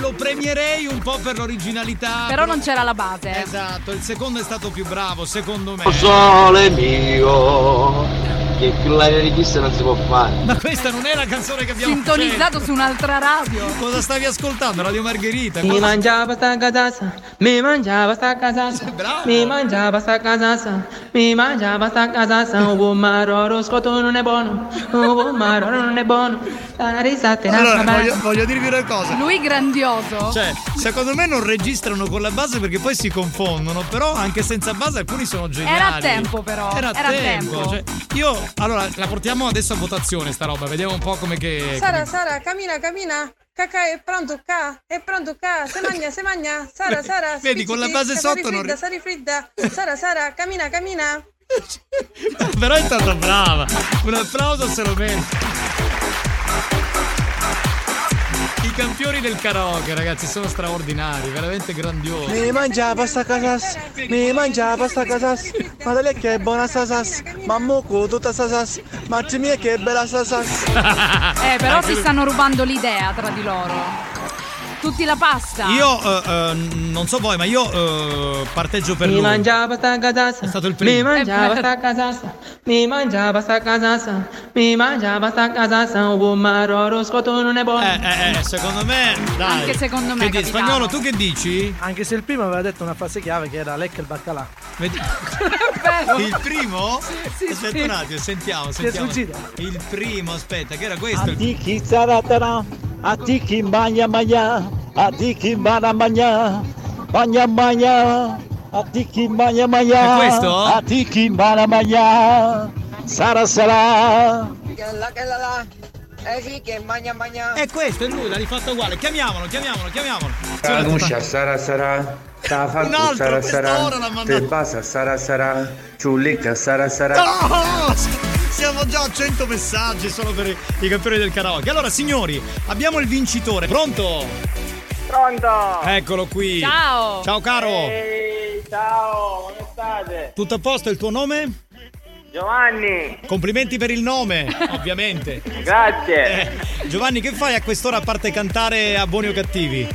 lo premierei un po' per l'originalità. Però non c'era la base. Esatto, il secondo è stato più bravo, secondo me. Sole mio, che più la richiesta non si può fare. Ma questa non è la canzone che abbiamo Sintonizzato su un'altra radio. Cosa stavi ascoltando? Radio Margherita? Mi Cosa- mangiava sta casassa, mi mangiava sta casassa, mi mangiava sta casassa, mi mangiava sta casassa, un buon maroro, scotto non è buono, un buon maroro non è buono, la risata è Allora, voglio, voglio dirvi una cosa. Lui grandioso. Cioè, secondo me non registrano con la base perché poi si confondono, però anche senza base alcuni sono geniali. Era a tempo però. Era a Era tempo. tempo. Cioè, io, allora, la portiamo adesso a votazione sta roba, vediamo un po' come che... Sara, Sara, cammina, cammina. Cacà è pronto qua, è pronto qua. Se mangia, se mangia. Sara, Sara, Vedi, con la base sotto sari non fridda, sari fridda. Sara, Sara, cammina, cammina. Però è stata brava. Un applauso se lo merita. I campioni del karaoke, ragazzi, sono straordinari, veramente grandiosi. Mi mangiava sta casas, mi mangiava sta casas, ma da lei che è buona sta sas, ma mucco tutta sta sas, ma mia che bella sta sas. Eh, però si stanno rubando l'idea tra di loro. Tutti la pasta. Io eh, eh, non so voi, ma io eh, parteggio per Mi lui. mangiava sta casassa, È stato il mi primo. mangiava sta casassa, mi mangiava sta casassa, mi mangiava sta casassa, un buon maroro, scotto non è buono. Eh, eh, eh, secondo me, dai. Anche secondo me, Che dici, spagnolo, tu che dici? Anche se il primo aveva detto una frase chiave che era lecca il baccalà. Vedi- Il primo? aspetta un attimo, sentiamo, sentiamo. Il primo, aspetta, che era questo? Ti chi zaratara, a ti chi magna magna, a ti chi mana magna, magna magna, a ti chi magna magna, a ti chi mana magna, sarà sarà. Che la che la la. Eh sì, che magna magna. È questo, è lui, l'ha rifatto uguale. Chiamiamolo, chiamiamolo, chiamiamolo. Canuscia, sarà sarà. Ta fatto sarà sarà. Te basa sarà sarà. Ciullicca sarà sarà. No! Siamo già a 100 messaggi solo per i campioni del karaoke. Allora, signori, abbiamo il vincitore. Pronto? Pronto! Eccolo qui. Ciao! Ciao caro. Ehi, ciao, come state? Tutto a posto, il tuo nome? Giovanni! Complimenti per il nome, ovviamente. Grazie! Eh, Giovanni, che fai a quest'ora a parte cantare a buoni o cattivi?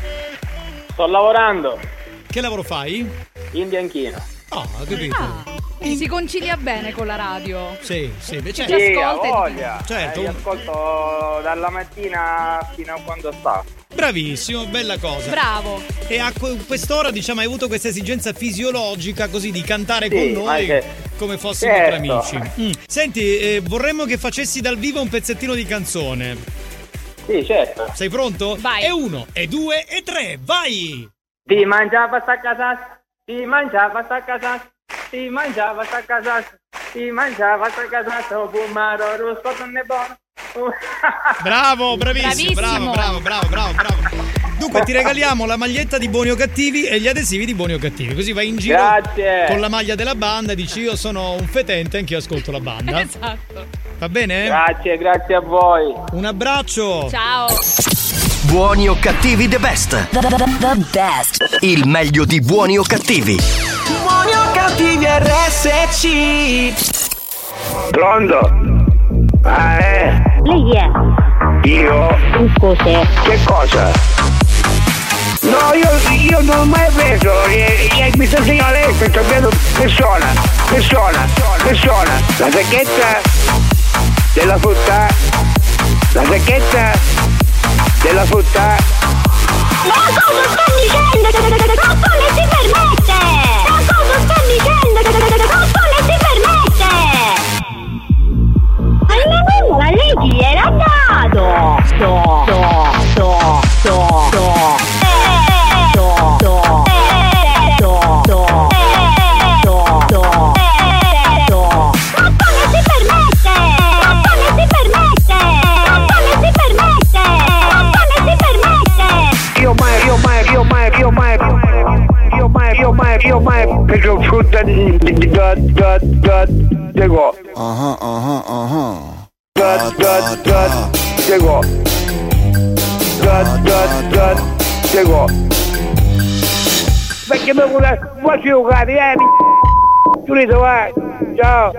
Sto lavorando! Che lavoro fai? In bianchino. Oh, ho capito. Ah, si concilia bene con la radio. Sì, sì, certo. ci Sì, ascolta e- voglia! Certo. Eh, ascolto dalla mattina fino a quando sta. Bravissimo, bella cosa. Bravo. E a que- quest'ora, diciamo, hai avuto questa esigenza fisiologica così di cantare Sì, con noi che- come fossimo Certo. tra amici. Mm. Senti, eh, vorremmo che facessi dal vivo un pezzettino di canzone. Sì, certo. Sei pronto? Vai. E uno, e due, e tre, vai! Ti mangiava sta casa, ti mangiava sta casa, ti mangiava sta casa, ti mangiava sta casa, oh, bumaro, rusco non è buono. Bravo, bravissimo, Bravissimo. bravo, bravo, bravo, bravo, bravo. Dunque ti regaliamo la maglietta di Buoni o Cattivi e gli adesivi di Buoni o Cattivi, così vai in giro Grazie. con la maglia della banda e dici io sono un fetente, anch'io ascolto la banda. Esatto. Va bene? Grazie, grazie a voi. Un abbraccio. Ciao. Buoni o cattivi the best. The, the, the best. Il meglio di buoni o cattivi. Buoni o cattivi RSC. Pronto? Ah, eh? Lei è? Io? Cos'è? Che cosa? No, io, io non ho mai preso, eh, eh, mi sta segnando lei, sto prendendo persona, persona, persona, la sacchetta della frutta, la sacchetta della frutta. Ma cosa sta dicendo? Ma come si permette? Ma cosa sta dicendo? Ma come si permette? Almeno la lei chi era dato? Sto, sto, sto, sto. Sto, io mai, preso frutta di, di, di, da, da, da, Diego. Aha, aha, aha. Da, da, da, Diego. Da, da, da, Diego. Perché mi vuole, vuoi giocare, eh? Giulito, vai. Ciao.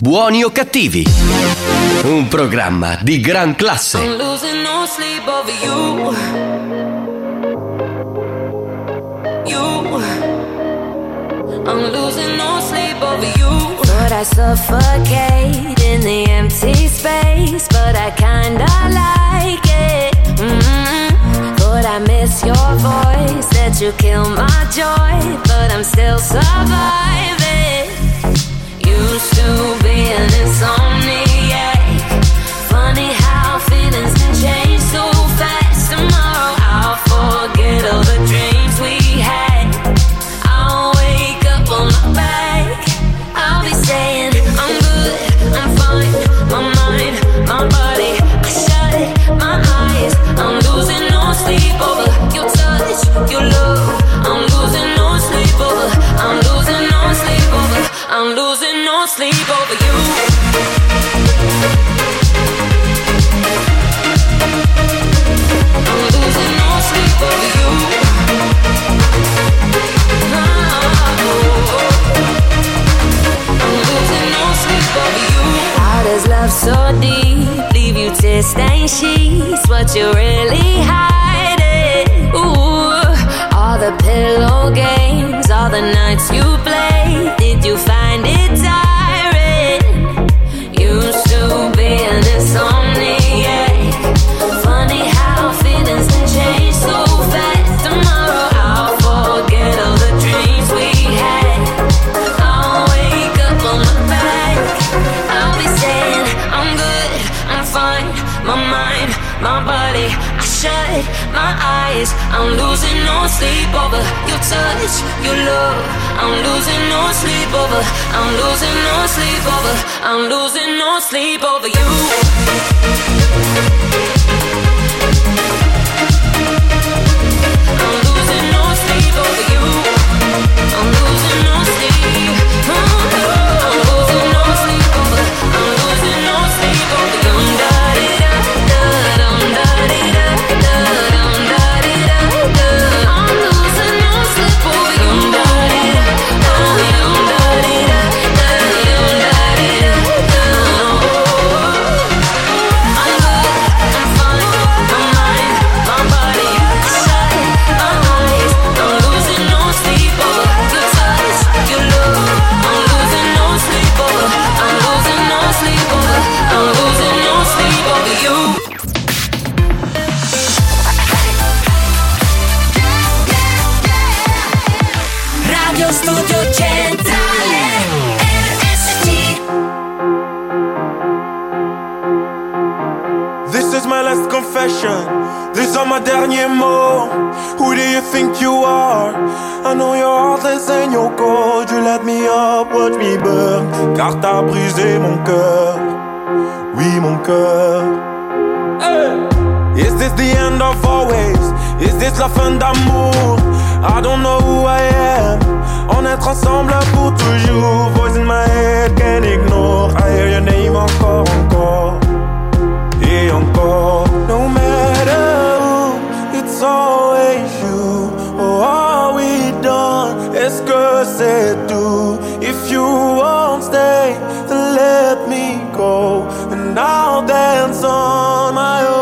Buoni o cattivi? Un programma di gran classe. I'm losing no sleep over you. You. I'm losing no sleep over you. But I suffocate in the empty space, but I kinda like it. mm But I miss your voice, that you kill my joy, but I'm still surviving. Used to be an all the pillow games, all the nights you played. Did you find it tiring? My back. They all be saying I'm good and I'm fine. My mind, my body, shut my eyes. I'm losing no sleep over your touch, your love. I'm losing no sleep over. I'm losing no sleep over. I'm losing no sleep over you. Derniers mots. Who do you think you are? I know you're heartless and you're cold. You let me up, watch me burn. Car t'as brisé mon cœur. Oui, mon cœur. Hey! Is this the end of always? Is this la fin d'amour? I don't know who I am. On est ensemble pour toujours. Voice in my head, can't ignore. I hear your name encore, encore. Et encore. No Que c'est? If you won't stay, then let me go. And I'll dance on my own.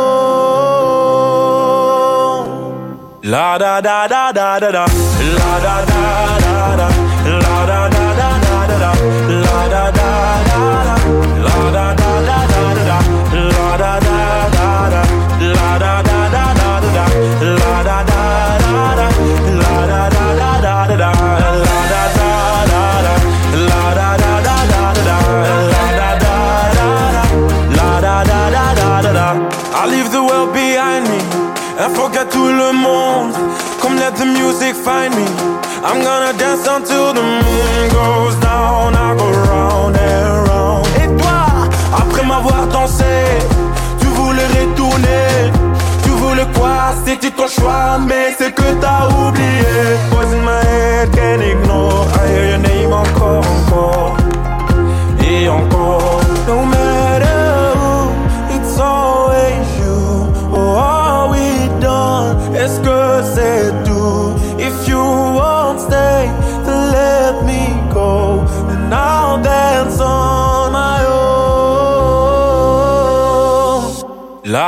La da da da da da da. La da da da da. La da da da da da da. La da da let the music find me. I'm gonna dance until the moon goes down. I go round and round. Et toi, après m'avoir dansé, tu voulais retourner. Tu voulais quoi? C'était ton choix, mais c'est que t'as oublié. Voice in my head, can't ignore. I hear your name encore, encore. Et encore. No matter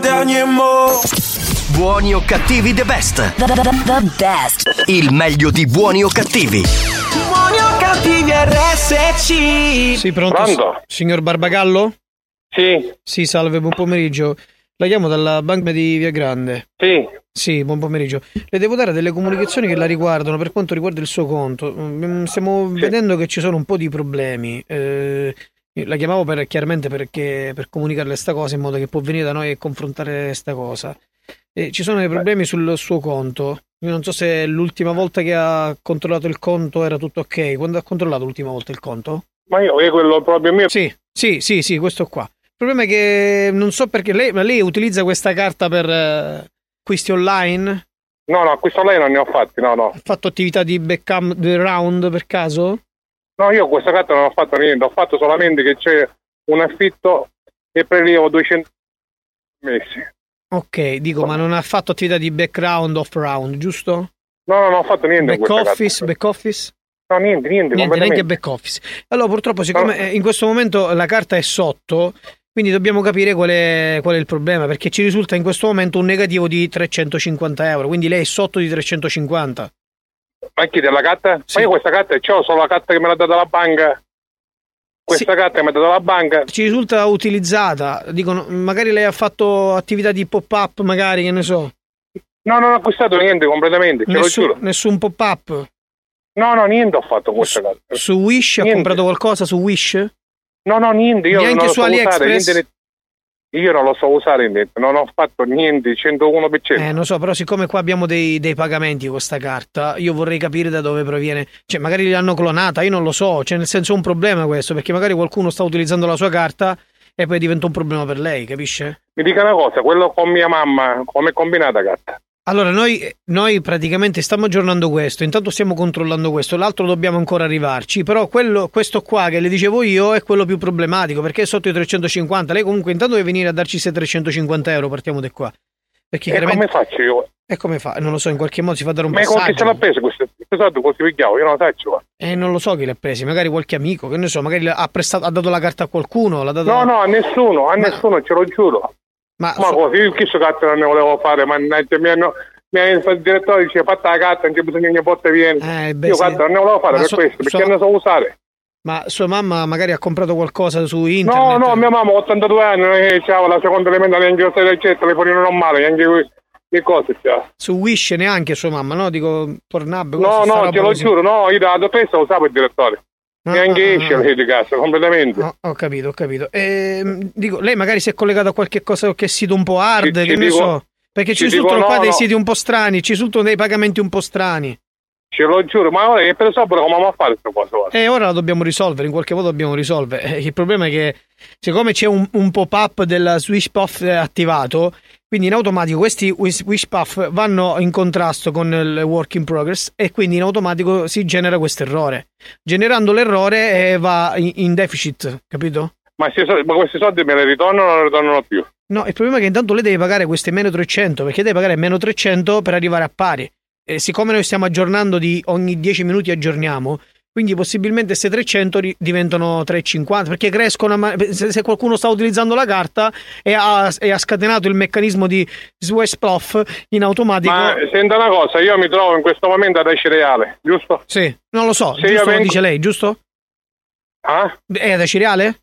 Derniers mots. Buoni o cattivi the best. The, the, the, the best. Il meglio di buoni o cattivi. Buoni o cattivi RSC. Sì, pronto? Pronto? Signor Barbagallo? Sì. Sì, salve, buon pomeriggio. La chiamo dalla banca di Via Grande. Sì. Sì, buon pomeriggio. Le devo dare delle comunicazioni che la riguardano per quanto riguarda il suo conto. Mm, Stiamo vedendo che ci sono un po' di problemi. Eh, la chiamavo per, chiaramente perché, per comunicarle sta cosa in modo che può venire da noi e confrontare sta cosa. E ci sono dei problemi sul suo conto. Io non so se l'ultima volta che ha controllato il conto era tutto ok. Quando ha controllato l'ultima volta il conto? Ma io, è quello proprio mio. Sì, sì, sì, sì, questo qua. Il problema è che non so perché lei, ma lei utilizza questa carta per eh, acquisti online? No, no, questo lei non ne ho fatti, no, no. Ha fatto attività di backup round per caso? No, io questa carta non ho fatto niente, ho fatto solamente che c'è un affitto e prelievo 200 mesi. Ok, dico, ma non ha fatto attività di background off round, giusto? No, no, non ho fatto niente Back office, carta. back office? No, niente, niente, Niente, neanche back office. Allora, purtroppo, siccome eh, in questo momento la carta è sotto, quindi dobbiamo capire qual è, qual è il problema, perché ci risulta in questo momento un negativo di 350 euro, quindi lei è sotto di 350. Ma chi della carta? Ma io questa carta c'ho solo la carta che me l'ha data la banca. Questa carta che mi ha dato la banca. Ci risulta utilizzata, dicono, magari lei ha fatto attività di pop-up, magari, che ne so. No, non ho acquistato niente completamente, ce lo Nessun, giuro. nessun pop-up. No, no, niente ho fatto questa carta. Su Wish ha Niente. comprato qualcosa su Wish? No, no, niente, io Neanche non lo su so usare. AliExpress? Io non lo so usare internet, non ho fatto niente, 101%. Eh, non so, però siccome qua abbiamo dei, dei pagamenti con questa carta, io vorrei capire da dove proviene. Cioè, magari l'hanno clonata, io non lo so. Cioè, nel senso è un problema questo, perché magari qualcuno sta utilizzando la sua carta e poi diventa un problema per lei, capisce? Mi dica una cosa, quello con mia mamma, come è combinata carta? Allora, noi, noi praticamente stiamo aggiornando questo, intanto stiamo controllando questo, l'altro dobbiamo ancora arrivarci, però quello, questo qua che le dicevo io è quello più problematico, perché è sotto i 350, lei comunque intanto deve venire a darci questi 350 euro, partiamo da qua. Perché E chiaramente... come faccio io? E come fa? Non lo so, in qualche modo si fa dare un Ma con chi passaggio. ce l'ha preso questo? Soldi così pigliavo, io non lo faccio. Eh, non lo so chi l'ha presi, magari qualche amico, che ne so, magari ha, prestato, ha dato la carta a qualcuno, l'ha dato... No, no, a nessuno, a nessuno, ce lo giuro. Ma, cosa, io questo cazzo non ne volevo fare, mannaggia, mi hanno... Mi ha il direttore dice fatta la carta, non c'è bisogno che mi porti vieni. Eh, beh, io sì. guarda, non ne volevo fare Ma per so- questo, perché so- non so usare. Ma sua mamma magari ha comprato qualcosa su internet? No, no, mia mamma ha 82 anni, non che c'ha la seconda elementare, neanche lo 6 del centro, le telefonino normale, neanche que- che cose c'ha. Su Wish neanche sua mamma, no? Dico, Pornhub. No, no, te lo così. giuro, no, io da dottoressa lo sapevo il direttore. Neanche esce lei di casa, completamente. No, ho capito, ho capito. Ehm, dico, lei magari si è collegato a qualche cosa, qualche sito un po' hard, Ci- che ne dico- so. Perché ci ci risultano qua no, dei no. siti un po' strani, ci risultano dei pagamenti un po' strani. Ce lo giuro, ma ora che per pure come va a fare questa cosa? E ora la dobbiamo risolvere, in qualche modo dobbiamo risolvere. Eh, Il problema è che siccome c'è un, un pop-up della SwishPuff attivato, quindi in automatico questi Wish- WishPuff vanno in contrasto con il work in progress e quindi in automatico si genera questo errore. Generando l'errore eh, va in, deficit, capito? Ma, se so- ma questi soldi me li ritornano o non ritornano più? No, il problema è che intanto lei deve pagare queste meno 300 perché deve pagare meno 300 per arrivare a pari. E siccome noi stiamo aggiornando di ogni 10 minuti aggiorniamo, quindi possibilmente queste 300 ri- diventano 350 perché crescono. ma- Se, qualcuno sta utilizzando la carta e ha, e ha scatenato il meccanismo di SwashPlof in automatico. Ma senta una cosa, io mi trovo in questo momento ad cereale, giusto? Sì, non lo so, Se giusto lo vengo- dice lei, giusto? Ah? È da cereale?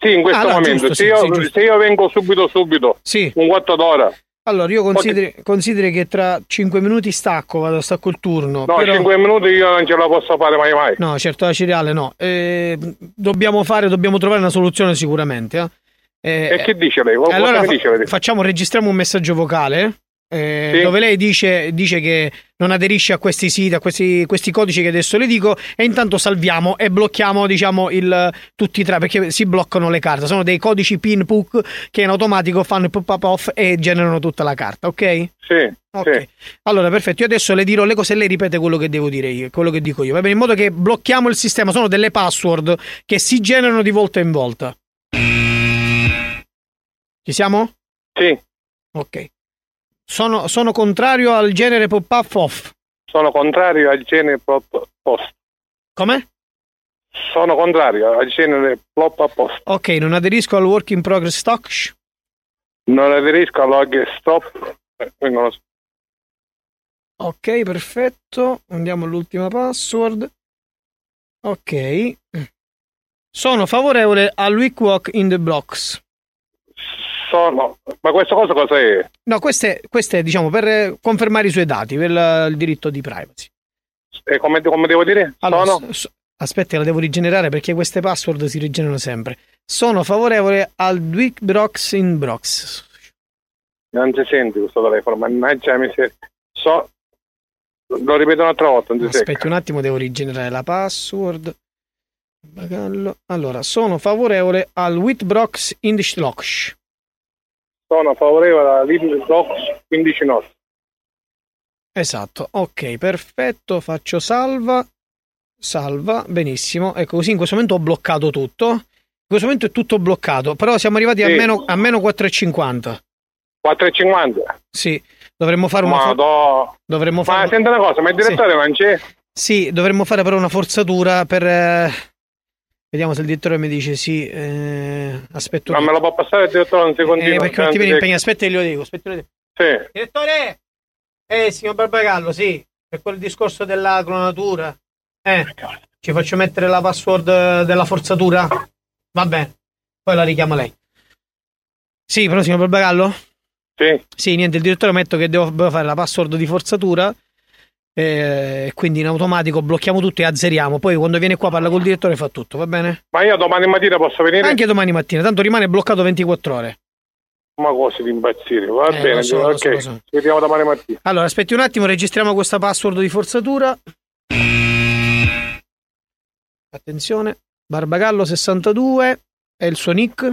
Sì, in questo Ah, no, momento. giusto, se, sì, io, sì, se io vengo subito subito, Sì. un quarto d'ora. Allora, io consideri, consideri che tra 5 minuti stacco, vado, stacco il turno. No, però... 5 minuti io non ce la posso fare mai mai. No, certo, la cereale no. Eh, dobbiamo fare, dobbiamo trovare una soluzione sicuramente. eh. Eh, E che dice lei? Allora dice lei? facciamo, registriamo un messaggio vocale. Eh, Sì. dove lei dice, dice che non aderisce a questi siti, a questi, questi codici che adesso le dico, e intanto salviamo e blocchiamo diciamo il, tutti e tre perché si bloccano le carte. Sono dei codici PIN PUC che in automatico fanno il pop-up off e generano tutta la carta, ok? Sì. Ok. sì. Allora, perfetto. Io adesso le dirò le cose e lei ripete quello che devo dire io, quello che dico io. Va bene? In modo che blocchiamo il sistema. Sono delle password che si generano di volta in volta. Ci siamo? Sì. Ok. Sono, sono contrario al genere pop-up off. Sono contrario al genere pop post. Come? Sono contrario al genere pop post. Ok, non aderisco al work in progress stock. Non aderisco al log stop. eh, so. Ok, perfetto. Andiamo all'ultima password. Ok. Sono favorevole al week walk in the blocks. Sono. Ma questa cosa cos'è? No, queste, queste diciamo per eh, confermare i suoi dati, per la- il diritto di privacy. E come, come devo dire? Allora, Sono. s- aspetta, la devo rigenerare perché queste password si rigenerano sempre. Sono favorevole al blocks in blocks. Non si sente questo telefono, mannaggia miseria. So. Lo ripeto un'altra volta. Aspetti un attimo, devo rigenerare la password. Bagallo. Allora, sono favorevole al Whitbrocks Indish Locks. Sono favorevole alla Little Box 15 notti. Esatto, ok, perfetto, faccio salva. Salva, benissimo. Ecco, così in questo momento ho bloccato tutto. In questo momento è tutto bloccato, però siamo arrivati a Sì. meno, a meno 4,50. 4,50. Sì, dovremmo fare una... for- Madò. dovremmo Ma fare... senti una cosa, ma il direttore non c'è? Sì, dovremmo fare però una forzatura per... eh, Vediamo se il direttore mi dice sì. eh, Aspetta un Non me lo può passare il direttore un secondino? Eh, perché non ti viene impegno. Aspetta, glielo dico. Aspetta, glielo dico. Sì. Direttore! Eh, signor Barbagallo, sì. Per quel discorso della clonatura. Eh, ci faccio mettere la password della forzatura? Va bene. Poi la richiama lei. Sì, però signor Barbagallo? Sì. Sì, niente, il direttore metto che devo fare la password di forzatura. Eh, quindi in automatico blocchiamo tutto e azzeriamo. Poi quando viene qua parla col direttore fa tutto, va bene? Ma io domani mattina posso venire? Anche domani mattina, tanto rimane bloccato 24 ore. Ma cosa di impazzire? Va Eh, bene, so, ok. so, so. Ci vediamo domani mattina. Allora, aspetti un attimo, registriamo questa password di forzatura. Attenzione, Barbagallo 62 è il suo nick.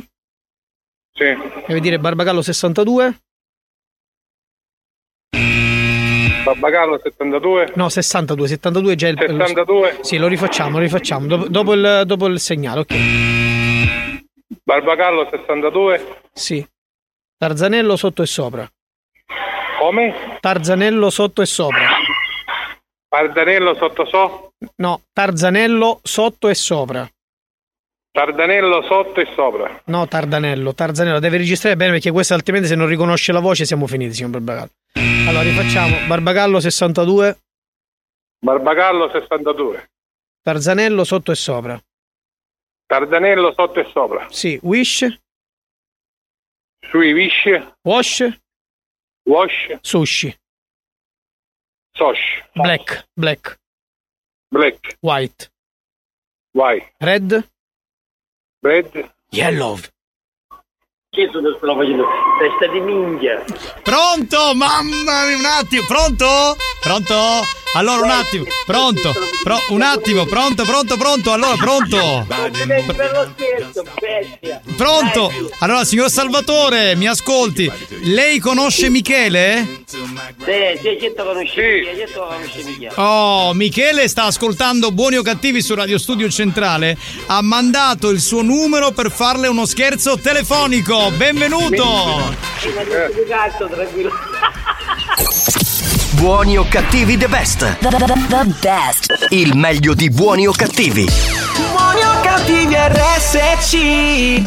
Sì. Deve dire Barbagallo 62? Barbagallo 72. No, 62, 72 è già il 62. Sì, lo rifacciamo, lo rifacciamo dopo, dopo il, dopo il segnale, ok. Barbagallo 62. Sì. Tarzanello sotto e sopra. Come? Tarzanello sotto e sopra. Pardanello sotto so. No, Tarzanello sotto e sopra. Tardanello sotto e sopra. No, Tardanello, Tarzanello, deve registrare bene perché questo altrimenti se non riconosce la voce siamo finiti, signor Barbagallo. Allora rifacciamo Barbagallo 62, Barbagallo 62. Tarzanello sotto e sopra. Tardanello sotto e sopra. Sì, Wish, Sui Wish. Wash, Wash. Sushi, Sosh. Black, Black, Black. White, White. Red, Red. Yellow. Che sono sto facendo? Testa di minchia. Pronto? Mamma mia, un attimo, pronto? Pronto? Allora un attimo, pronto? Pro- un attimo, pronto, pronto, pronto, allora pronto? Per lo scherzo, bestia. Pronto? Allora, signor Salvatore, mi ascolti. Lei conosce Michele? Sì, sì, te conosce minchia? Oh, Michele sta ascoltando Buoni o Cattivi su Radio Studio Centrale. Ha mandato il suo numero per farle uno scherzo telefonico. Benvenuto! Sì, ma Buoni o cattivi the best. The, the, the best. Il meglio di buoni o cattivi. Buoni o cattivi RSC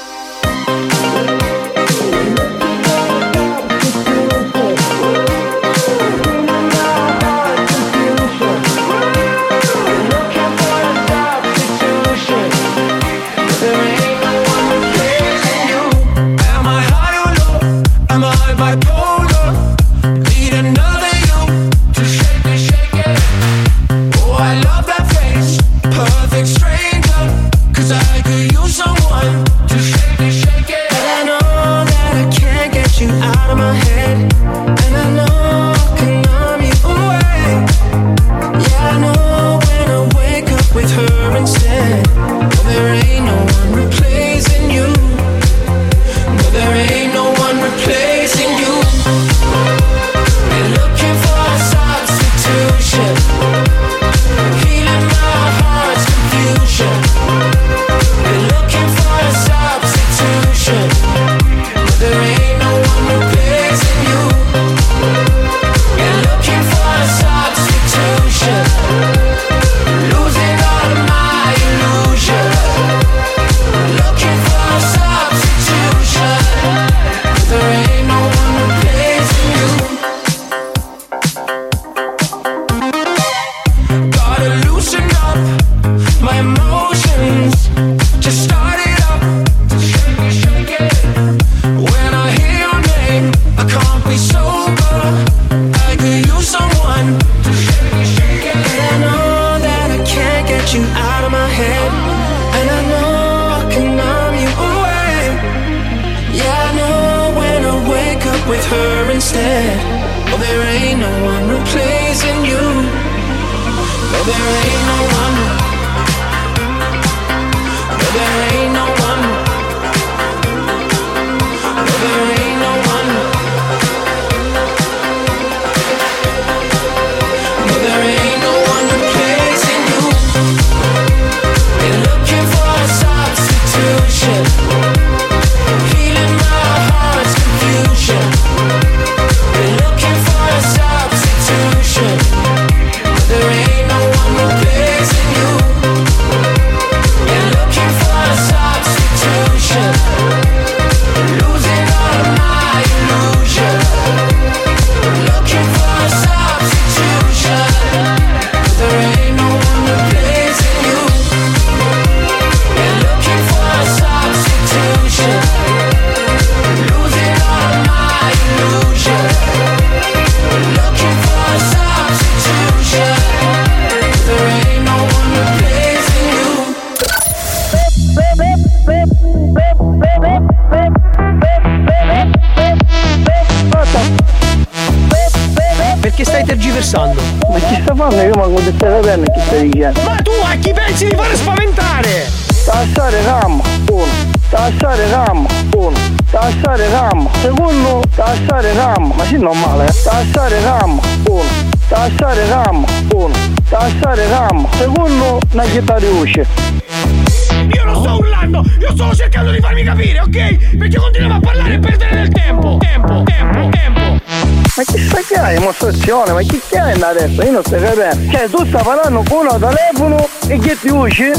voce,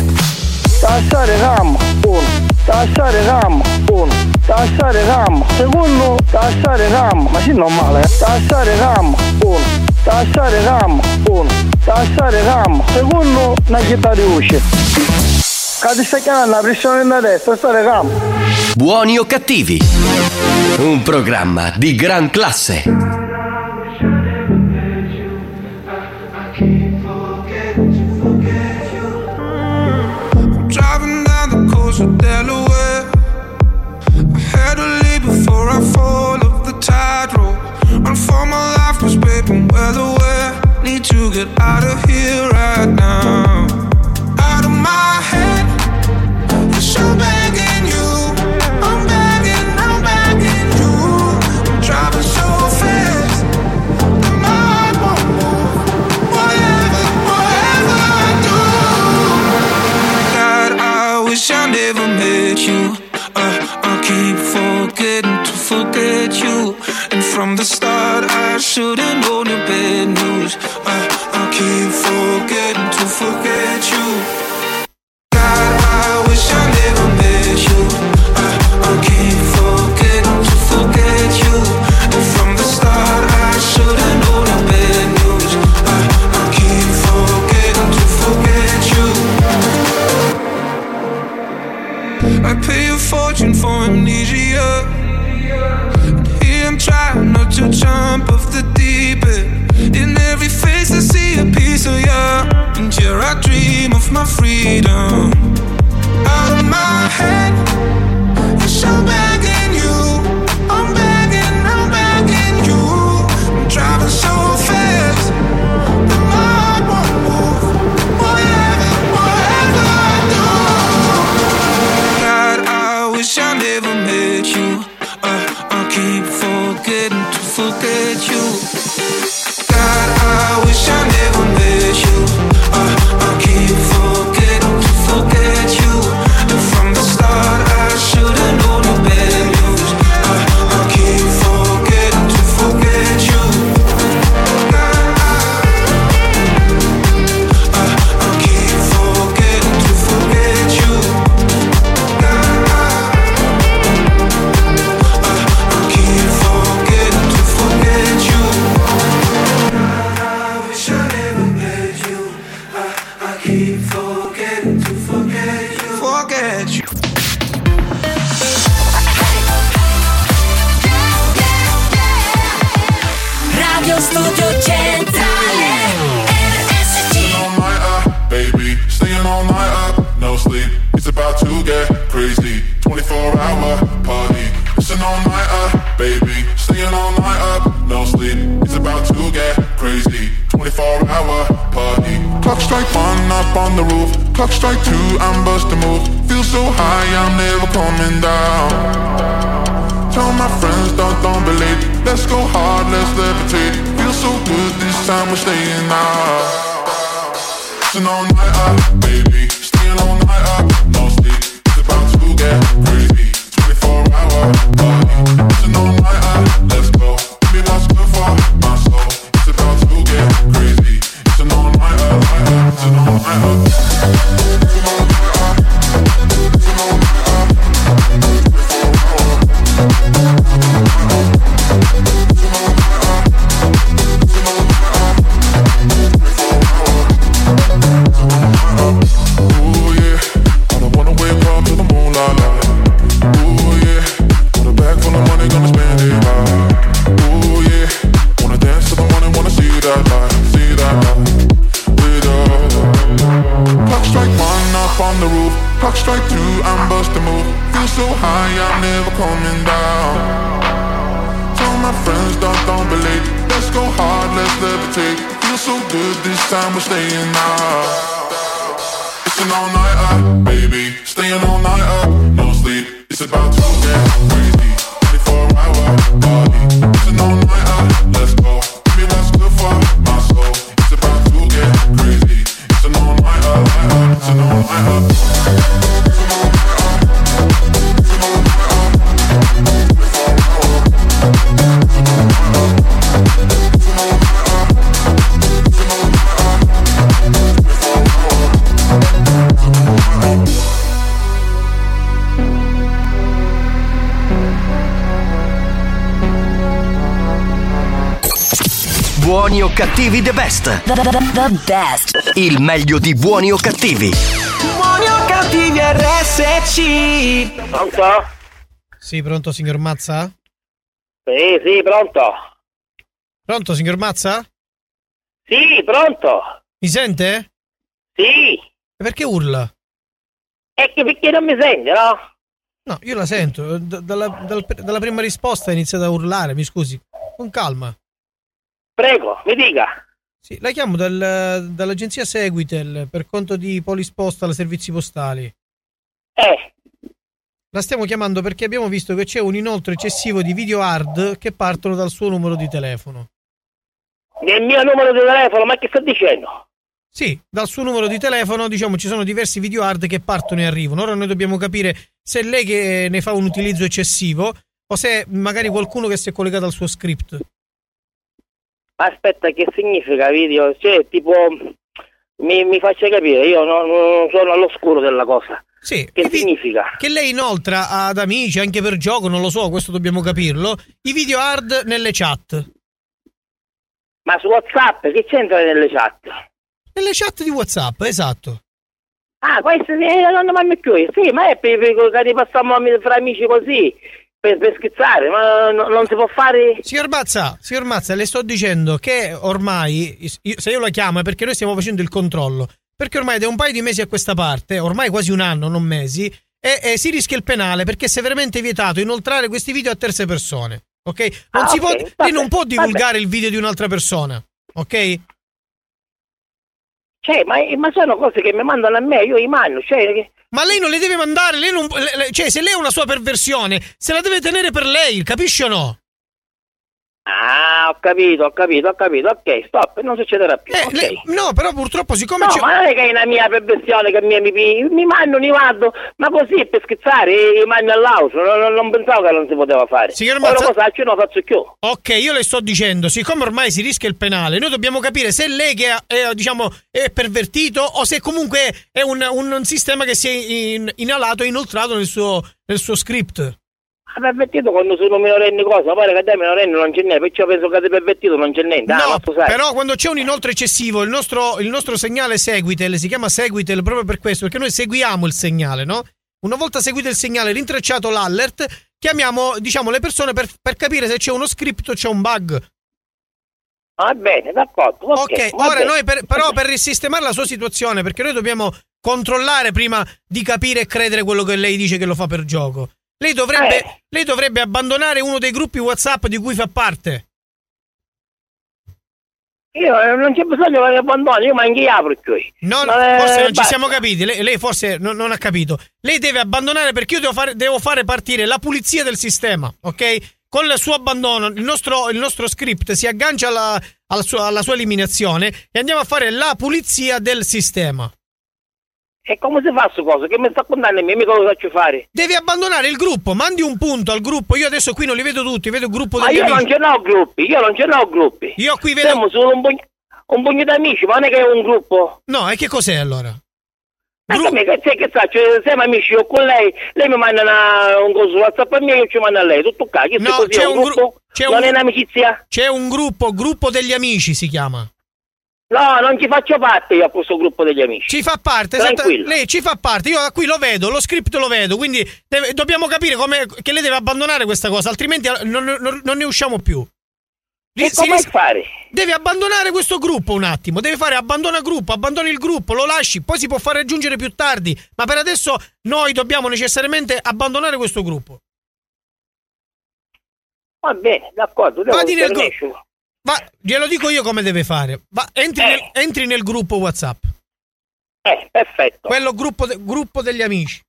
tassare RAM, 1, tassare RAM, 1, tassare RAM, secondo, tassare RAM, ma sì normale, eh? tassare RAM, 1, tassare RAM, 1, tassare RAM, secondo, una chietà di luce. Cade sta chiamando la pressione da destra, tassare RAM. Buoni o cattivi? Un programma di gran classe. with you. God, strike two, I'm busting move. Feel so high, I'm never coming down. Tell my friends, don't, don't believe. Let's go hard, let's levitate. Feel so good, this time we're staying out. An all baby. The, best. Il meglio di buoni o cattivi. Buoni o cattivi RSC. Pronto? Sì, pronto signor Mazza? Sì, sì, pronto. Pronto signor Mazza? Sì, pronto. Mi sente? Sì. E perché urla? E che perché non mi sente, no? No, io la sento. D- dalla, dal- dalla prima risposta ha iniziato a urlare, mi scusi. Con calma. Prego, mi dica. Sì, la chiamo dal- dall'agenzia Seguitel per conto di Polisposta alla servizi postali. Eh. La stiamo chiamando perché abbiamo visto che c'è un inoltre eccessivo di video hard che partono dal suo numero di telefono. Nel mio numero di telefono, ma che sta dicendo? Sì, dal suo numero di telefono, diciamo, ci sono diversi video hard che partono e arrivano. Ora noi dobbiamo capire se è lei che ne fa un utilizzo eccessivo o se è magari qualcuno che si è collegato al suo script. Aspetta, che significa video? Cioè, tipo, mi, mi faccia capire, io non, non sono all'oscuro della cosa. Sì. Che significa? Che lei inoltra ad amici, anche per gioco, non lo so, questo dobbiamo capirlo, i video hard nelle chat. Ma su WhatsApp, che c'entra nelle chat? Nelle chat di WhatsApp, esatto. Ah, questo eh, non mi più. Sì, ma è per, per che passiamo fra amici così, per, per scherzare, ma no- non si può fare... Signor Mazza, signor Mazza, le sto dicendo che ormai, io- se io la chiamo è perché noi stiamo facendo il controllo. Perché ormai da un paio di mesi a questa parte, ormai quasi un anno, non mesi, e, e si rischia il penale perché è severamente vietato inoltrare questi video a terze persone. Ok? Non Ah, si ok, può, vabbè, lei non può vabbè. divulgare il video di un'altra persona. Ok? Cioè, ma, ma sono cose che mi mandano a me, io i mando, cioè... Ma lei non le deve mandare, lei non, le- le- cioè se lei ha una sua perversione, se la deve tenere per lei, capisci o no? Ah, ho capito, ho capito, ho capito, ok, stop, non succederà più. Eh, lei- no, però purtroppo siccome No, c'è- ma non è che è una mia perversione che mi, mi, mi, mi mando, mi mando, ma così è per scherzare, i mando all'auto, non, non- pensavo che non si poteva fare. Signor Ora Mazza- cosa faccio? Non faccio più. Ok, io le sto dicendo, siccome ormai si rischia il penale, noi dobbiamo capire se lei che è, è, diciamo, è pervertito o se comunque è un, un- un sistema che si è in- inalato e inoltrato nel suo, nel suo script. Ah, pervertito quando sono minorenne cosa, pare che da minorenne non c'è niente, perciò penso che di pervertito non c'è niente. Ah, No, sai. però quando c'è un inoltre eccessivo, il nostro, il nostro segnale Seguitel si chiama Seguitel proprio per questo, perché noi seguiamo il segnale, no? Una volta seguito il segnale, rintracciato l'alert, chiamiamo, diciamo, le persone per, per capire se c'è uno script o c'è un bug. Va bene, d'accordo. Ok, Ok, ora noi per- però per risistemare la sua situazione, perché noi dobbiamo controllare prima di capire e credere quello che lei dice che lo fa per gioco. Lei dovrebbe, Eh. lei dovrebbe abbandonare uno dei gruppi WhatsApp di cui fa parte. Io eh, non c'è bisogno che abbandoni, io manchi apro qui. No, Ma, eh, forse non ci siamo capiti. Lei, lei forse non, non ha capito. Lei deve abbandonare perché io devo fare, devo fare partire la pulizia del sistema, ok? Con il suo abbandono, il nostro, il nostro script si aggancia alla, alla sua, alla sua eliminazione e andiamo a fare la pulizia del sistema. E come si fa questa cosa? Che mi sta contando a me, mica lo faccio fare. Devi abbandonare il gruppo, mandi un punto al gruppo. Io adesso qui non li vedo tutti, vedo il gruppo Ma io non amici. ce n'ho gruppi, io non ce n'ho gruppi. Io qui vedo. Siamo solo un pugno, un pugno di amici, ma non è che è un gruppo. No, e che cos'è allora? Ma come che sai che faccio? Siamo amici io con lei, lei mi manda una- un coso su WhatsApp a me io ci mando a lei, tutto qua. Che No, così c'è un, un gru- gruppo? c'è non un- è un'amicizia? C'è un gruppo, gruppo degli amici si chiama. No, non ci faccio parte io a questo gruppo degli amici. Ci fa parte, Tranquillo. lei ci fa parte, io qui lo vedo, lo script lo vedo, quindi deve- dobbiamo capire come, che lei deve abbandonare questa cosa, altrimenti non, non- non ne usciamo più. E Si come ris- fare? Deve abbandonare questo gruppo un attimo, deve fare abbandona gruppo, abbandoni il gruppo, lo lasci, poi si può far raggiungere più tardi, ma per adesso noi dobbiamo necessariamente abbandonare questo gruppo. Va bene, d'accordo, Vadi nel gruppo. Va, glielo dico io come deve fare. Va, entri, nel, entri nel gruppo WhatsApp. Eh, perfetto. Quello gruppo, de- gruppo degli amici.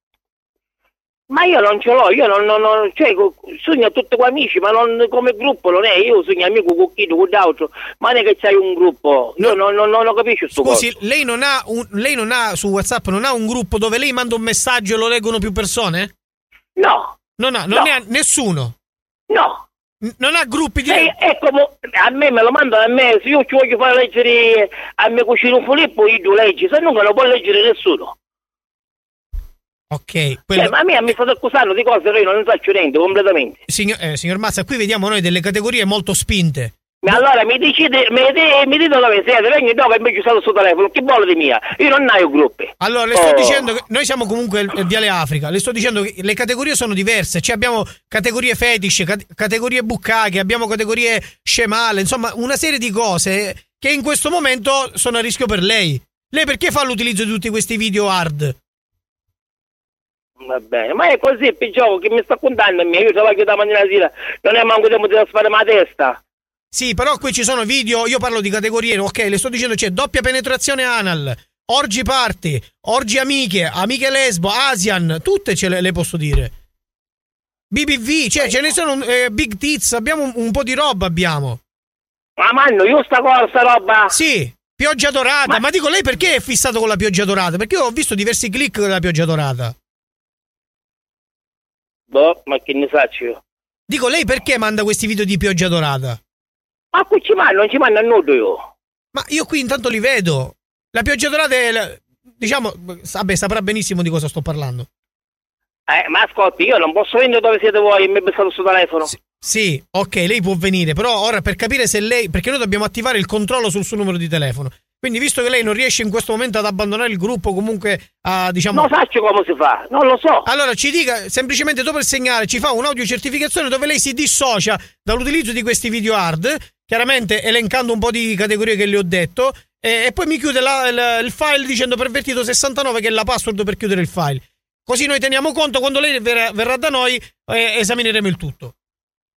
Ma io non ce l'ho, io non, non, non cioè, sogno tutti con amici, ma non come gruppo non è, io sogno amico con chi, con d'altro, ma non è che c'hai un gruppo, io non, non, non lo capisco sto Scusi, lei non, ha un, lei non ha su WhatsApp non ha un gruppo dove lei manda un messaggio e lo leggono più persone? No. Non ha, non No. ne ha nessuno. No. Non ha gruppi di. Eh, ecco, a me me lo mandano a me, se io ci voglio fare leggere a mio cugino Filippo, io lo leggi, se no non lo può leggere nessuno. Ok, quello- Cioè, ma a me mi state accusando di cose che io non faccio niente, completamente. Signor, eh, signor Mazza, qui vediamo noi delle categorie molto spinte. Ma allora mi decide, mi, dite- mi dite dove siete, vengo dopo invece usato il suo telefono, che vuole di mia? Io non ho gruppi. Allora, le sto Oh. dicendo che noi siamo comunque il- il Viale Africa. Le sto dicendo che le categorie sono diverse. Cioè, abbiamo categorie fetish, cat- categorie buccache, abbiamo categorie scemale, insomma, una serie di cose che in questo momento sono a rischio per lei. Lei perché fa l'utilizzo di tutti questi video hard? Va bene, ma è così, piccolo, che mi sta contando a me, io travaglio da mattina sera, non è manco tempo di sfare la testa. Sì, però qui ci sono video, io parlo di categorie, ok, le sto dicendo c'è doppia penetrazione anal, orgi party, orgi amiche, amiche lesbo, Asian, tutte ce le, le posso dire. BBV, cioè ce ne sono eh, Big Tits, abbiamo un, un po' di roba abbiamo. Ma manno, io sta cosa, sta roba. Sì, pioggia dorata, ma... dico lei perché è fissato con la pioggia dorata? Perché io ho visto diversi click della pioggia dorata. Boh, ma che ne faccio io? Dico lei perché manda questi video di pioggia dorata? Ma qui ci mando, non ci mando a nudo io. Ma io qui intanto li vedo. La pioggia dorata è la- diciamo, vabbè, saprà benissimo di cosa sto parlando. Eh, ma ascolti, io non posso venire dove siete voi mi è passato il suo telefono. Sì, ok, lei può venire, però ora per capire se lei. Perché noi dobbiamo attivare il controllo sul suo numero di telefono. Quindi, visto che lei non riesce in questo momento ad abbandonare il gruppo, comunque a diciamo. Non faccio come si fa, non lo so. Allora ci dica semplicemente dopo il segnale, ci fa un'audiocertificazione dove lei si dissocia dall'utilizzo di questi video hard, chiaramente elencando un po' di categorie che le ho detto, e, e poi mi chiude la- il, il file dicendo pervertito 69 che è la password per chiudere il file. Così noi teniamo conto quando lei verrà, verrà da noi eh, esamineremo il tutto.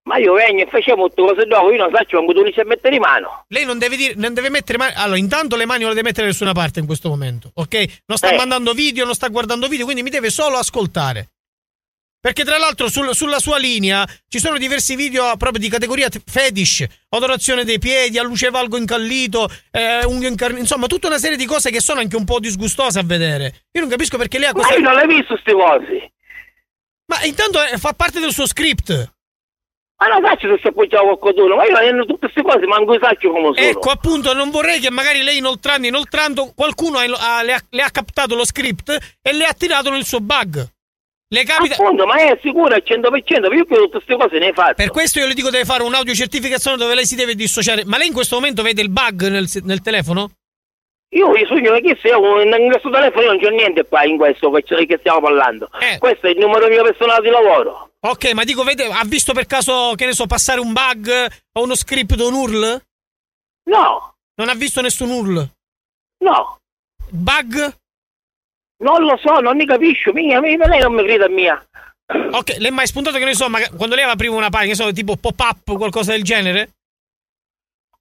Ma io vengo e facciamo tutte cose dopo, io non faccio manco tu a mettere in mano. Lei non deve dire, non deve mettere mani. Allora, intanto le mani non le deve mettere da nessuna parte in questo momento, ok? Non sta Eh. mandando video, non sta guardando video, quindi mi deve solo ascoltare. Perché tra l'altro sul- sulla sua linea ci sono diversi video proprio di categoria fetish, odorazione dei piedi, a luce valgo incallito, eh, unghie incarn- insomma tutta una serie di cose che sono anche un po' disgustose a vedere. Io non capisco perché lei ha Ma questa... io non l'ho visto queste cose. Ma intanto eh, fa parte del suo script. Ma non faccio se si appoggiava qualcuno, ma io non tutte queste cose, manco faccio come sono. Ecco, appunto, non vorrei che magari lei inoltrando, inoltrando, qualcuno ha- ha- le, ha, le ha captato lo script e le ha tirato nel suo bug. Le capita... Appunto, ma è sicuro al 100%, perché io tutte queste cose ne faccio. Per questo io le dico deve fare un'audiocertificazione dove lei si deve dissociare. Ma lei in questo momento vede il bug nel, nel telefono? Io mi sogno che se io in questo telefono non c'è niente qua in questo che che stiamo parlando. Eh. Questo è il numero mio personale di lavoro. Ok, ma dico, vede, ha visto per caso, che ne so, passare un bug o uno script o un URL? No. Non ha visto nessun URL? No. Bug? Non lo so, non ne capisco, mia, mia, lei non mi crede a mia. Ok, le è mai spuntato che ne so, ma quando lei apriva una pagina, so, tipo pop-up o qualcosa del genere?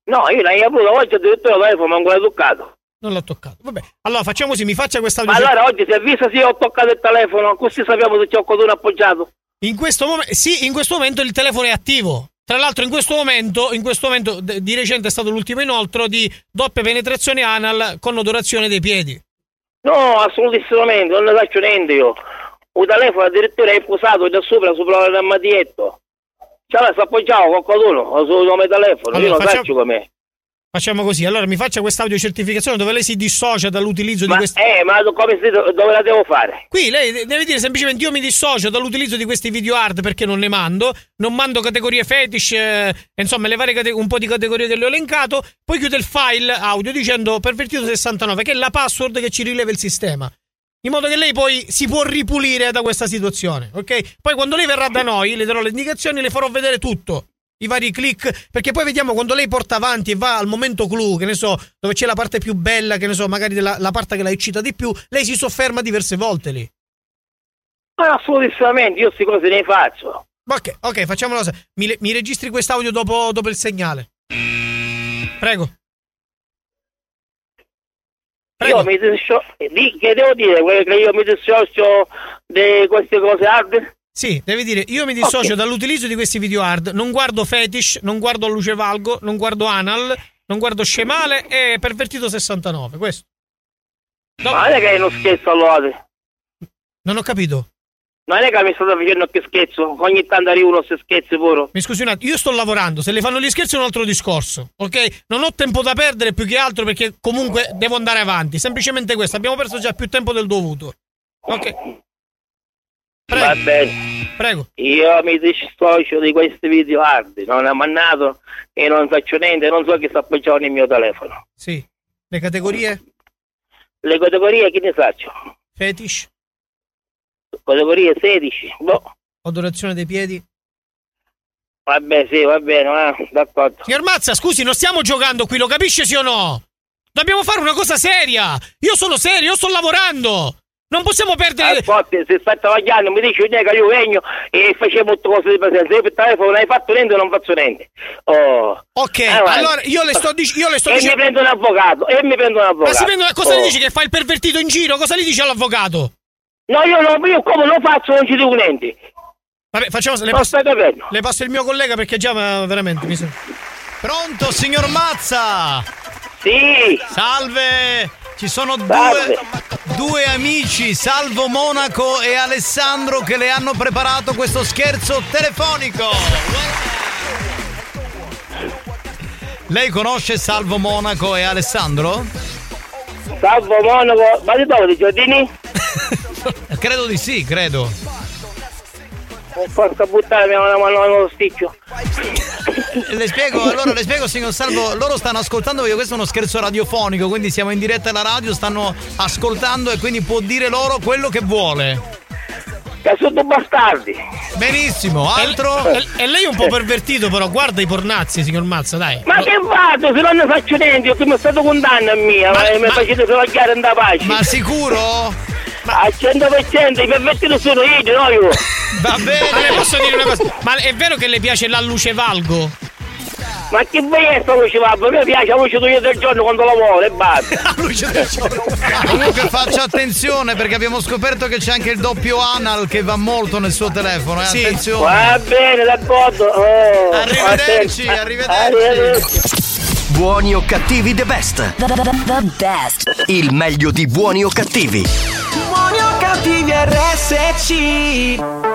No, io l'hai avuto oggi addirittura il telefono, ma ancora toccato. Non l'ho toccato. Vabbè. Allora facciamo così, mi faccia questa Ma allora oggi si è visto se io ho toccato il telefono, così sappiamo se c'è qualcuno appoggiato. In questo momento, sì, in questo momento il telefono è attivo. Tra l'altro, in questo momento, in questo momento di recente è stato l'ultimo inoltro di doppia penetrazione anal con odorazione dei piedi. No, assolutissimamente, non ne faccio niente io. Un telefono addirittura è posato da sopra, sopra l'armadietto. Cioè, la sta appoggiato con qualcuno sul nome telefono, io Allora, non facciamo- faccio com'è. Facciamo così. Allora mi faccia questa audiocertificazione dove lei si dissocia dall'utilizzo di questi. Eh, ma come dove la devo fare? Qui lei de- deve dire semplicemente io mi dissocio dall'utilizzo di questi video hard perché non ne mando, non mando categorie fetish, eh, insomma le varie cate- un po' di categorie che le ho elencato, poi chiude il file audio dicendo pervertito 69 che è la password che ci rileva il sistema. In modo che lei poi si può ripulire da questa situazione, ok? Poi quando lei verrà da noi, le darò le indicazioni, le farò vedere tutto. I vari click, perché poi vediamo quando lei porta avanti e va al momento clou, che ne so, dove c'è la parte più bella, che ne so, magari della, la parte che la eccita di più, lei si sofferma diverse volte lì. Ma assolutissimamente, io queste cose ne faccio. Ok, ok, facciamo una cosa. Mi, le- mi registri quest'audio dopo, dopo il segnale. Prego. Io mi dissocio, di- che devo dire? Che io mi dissocio di queste cose hard? Sì, devi dire, io mi dissocio Ok. dall'utilizzo di questi video hard, non guardo fetish, non guardo luce valgo, non guardo anal, non guardo scemale e pervertito 69, questo. Ma non è che è uno scherzo allora. Non ho capito. Non è che mi state facendo che scherzo, ogni tanto arriva uno se scherzi pure. Mi scusi un attimo, io sto lavorando, se le fanno gli scherzi è un altro discorso, ok? Non ho tempo da perdere più che altro perché comunque devo andare avanti, semplicemente questo, abbiamo perso già più tempo del dovuto. Ok, Va bene. prego. Io mi dissocio di questi video hard, non è mannato e non faccio niente, non so che sta appoggiato nel mio telefono. Sì. Le categorie? Le categorie che ne faccio? Fetish, Categorie 16, boh. odorazione dei piedi. Vabbè, sì, va bene, ah, d'accordo. Signor Mazza, scusi, non stiamo giocando qui, lo capisce sì o no? Dobbiamo fare una cosa seria. Io sono serio, io sto lavorando. Non possiamo perdere. Infatti, se stai travagliando, mi dici che io vengo e facevo tutte cose di presenza. Io per telefono non hai fatto niente, non faccio niente. Oh. Ok, avanti. allora io le sto, dic- io le sto e dicendo. mi prendo un avvocato, e mi prendo un avvocato. Ma si prende- cosa Oh. le dici che fa il pervertito in giro? Cosa gli dice all'avvocato? No, io, no, io come lo faccio non ci dico niente. Vabbè, facciamo. Le Non passo, le passo il mio collega perché già veramente mi sembra. Pronto, signor Mazza? Sì. Salve. Ci sono Salve. due, due amici, Salvo Monaco e Alessandro, che le hanno preparato questo scherzo telefonico. Lei conosce Salvo Monaco e Alessandro? Salvo Monaco, ma di dove di Giordini? Credo di sì, credo. Porca puttana, mi hanno mandato uno sticcio. Le spiego, allora le spiego signor Salvo, loro stanno ascoltando perché questo è uno scherzo radiofonico, quindi siamo in diretta alla radio, stanno ascoltando e quindi può dire loro quello che vuole. Che sono bastardi. Benissimo, altro? E, e lei è un po' pervertito, però guarda i pornazzi, signor Mazza, dai. Ma che vado? Se non ne faccio niente, io come è stato condanna mia, ma, mi facete travagliare in da pace. Ma sicuro? Al 100% i pervertiti sono io, no io. Va bene. Ma le posso dire una cosa? Ma è vero che le piace la luce valgo? Ma che vuoi essere luce babbo? A me piace la luce io del giorno quando lavoro e basta. luce del giorno. Comunque faccia attenzione perché abbiamo scoperto che c'è anche il doppio anal che va molto nel suo telefono, eh? Sì. Attenzione. Va bene, d'accordo. Oh, Arrivederci, attento. arrivederci. Buoni o cattivi the best. The, the, the best. Il meglio di buoni o cattivi. Buoni o cattivi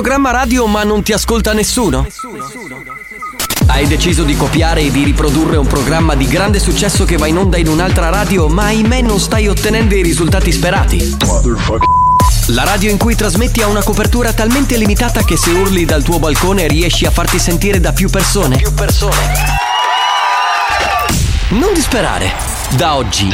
programma radio ma non ti ascolta nessuno? Hai deciso di copiare e di riprodurre un programma di grande successo che va in onda in un'altra radio, ma ahimè non stai ottenendo i risultati sperati? La radio in cui trasmetti ha una copertura talmente limitata che se urli dal tuo balcone riesci a farti sentire da più persone. Più persone. Non disperare. Da oggi,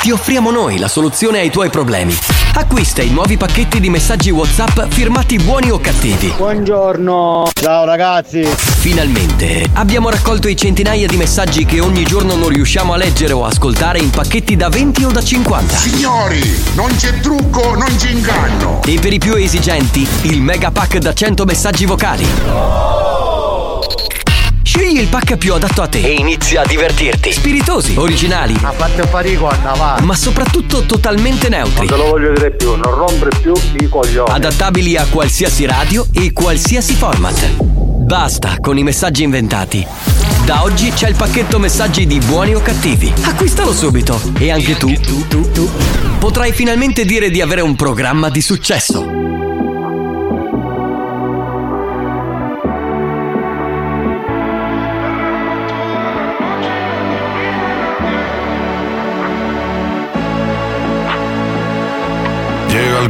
ti offriamo noi la soluzione ai tuoi problemi. Acquista i nuovi pacchetti di messaggi WhatsApp firmati buoni o cattivi. Buongiorno. Ciao ragazzi. Finalmente abbiamo raccolto i centinaia di messaggi che ogni giorno non riusciamo a leggere o ascoltare in pacchetti da 20 o da 50. Signori, non c'è trucco, non c'è inganno. E per i più esigenti, il mega pack da 100 messaggi vocali. Scegli il pack più adatto a te e inizia a divertirti. Spiritosi, originali, A parte farico a Navale. ma soprattutto totalmente neutri. Non te lo voglio dire più, non rompere più i coglioni. Adattabili a qualsiasi radio e qualsiasi format. Basta con i messaggi inventati. Da oggi c'è il pacchetto messaggi di buoni o cattivi. Acquistalo subito. E anche tu, tu, tu, tu, potrai finalmente dire di avere un programma di successo.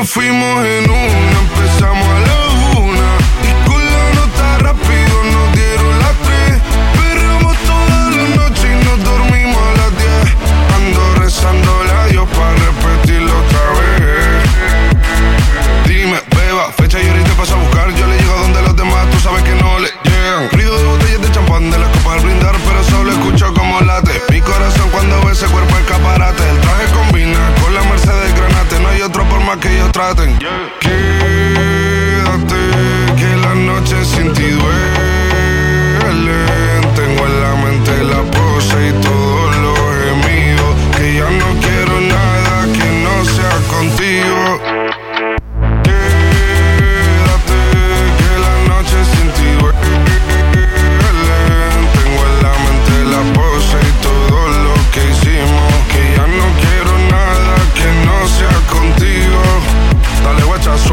nos fuimos en una, empezamos a la una. Y con la nota rápido nos dieron las tres. Perramos toda la noche y nos dormimos a las diez. Ando rezando a Dios para repetirlo otra vez. Dime, beba, fecha y ahorita paso a buscar. Yo le llego donde los demás, tú sabes que no le llegan. Ruido de botellas de champán de la copa al brindar, pero solo escucho como late. Mi corazón cuando ve ese cuerpo escaparate. El traje combina con la Mercedes Granate. Más que ellos traten. Quédate, que la noche sin ti duele.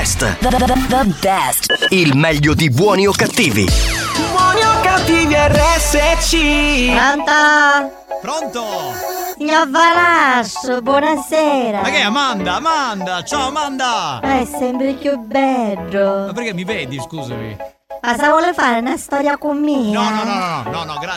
best. The, the, the best. Il meglio di buoni o cattivi. Buoni o cattivi RSC. Pronto? Pronto? Signor Valasso, buonasera. Ma che è Amanda? Amanda! Ciao Amanda! È sempre più bello. Ma perché mi vedi, scusami? Ma se vuole fare una storia con me? No, no, no,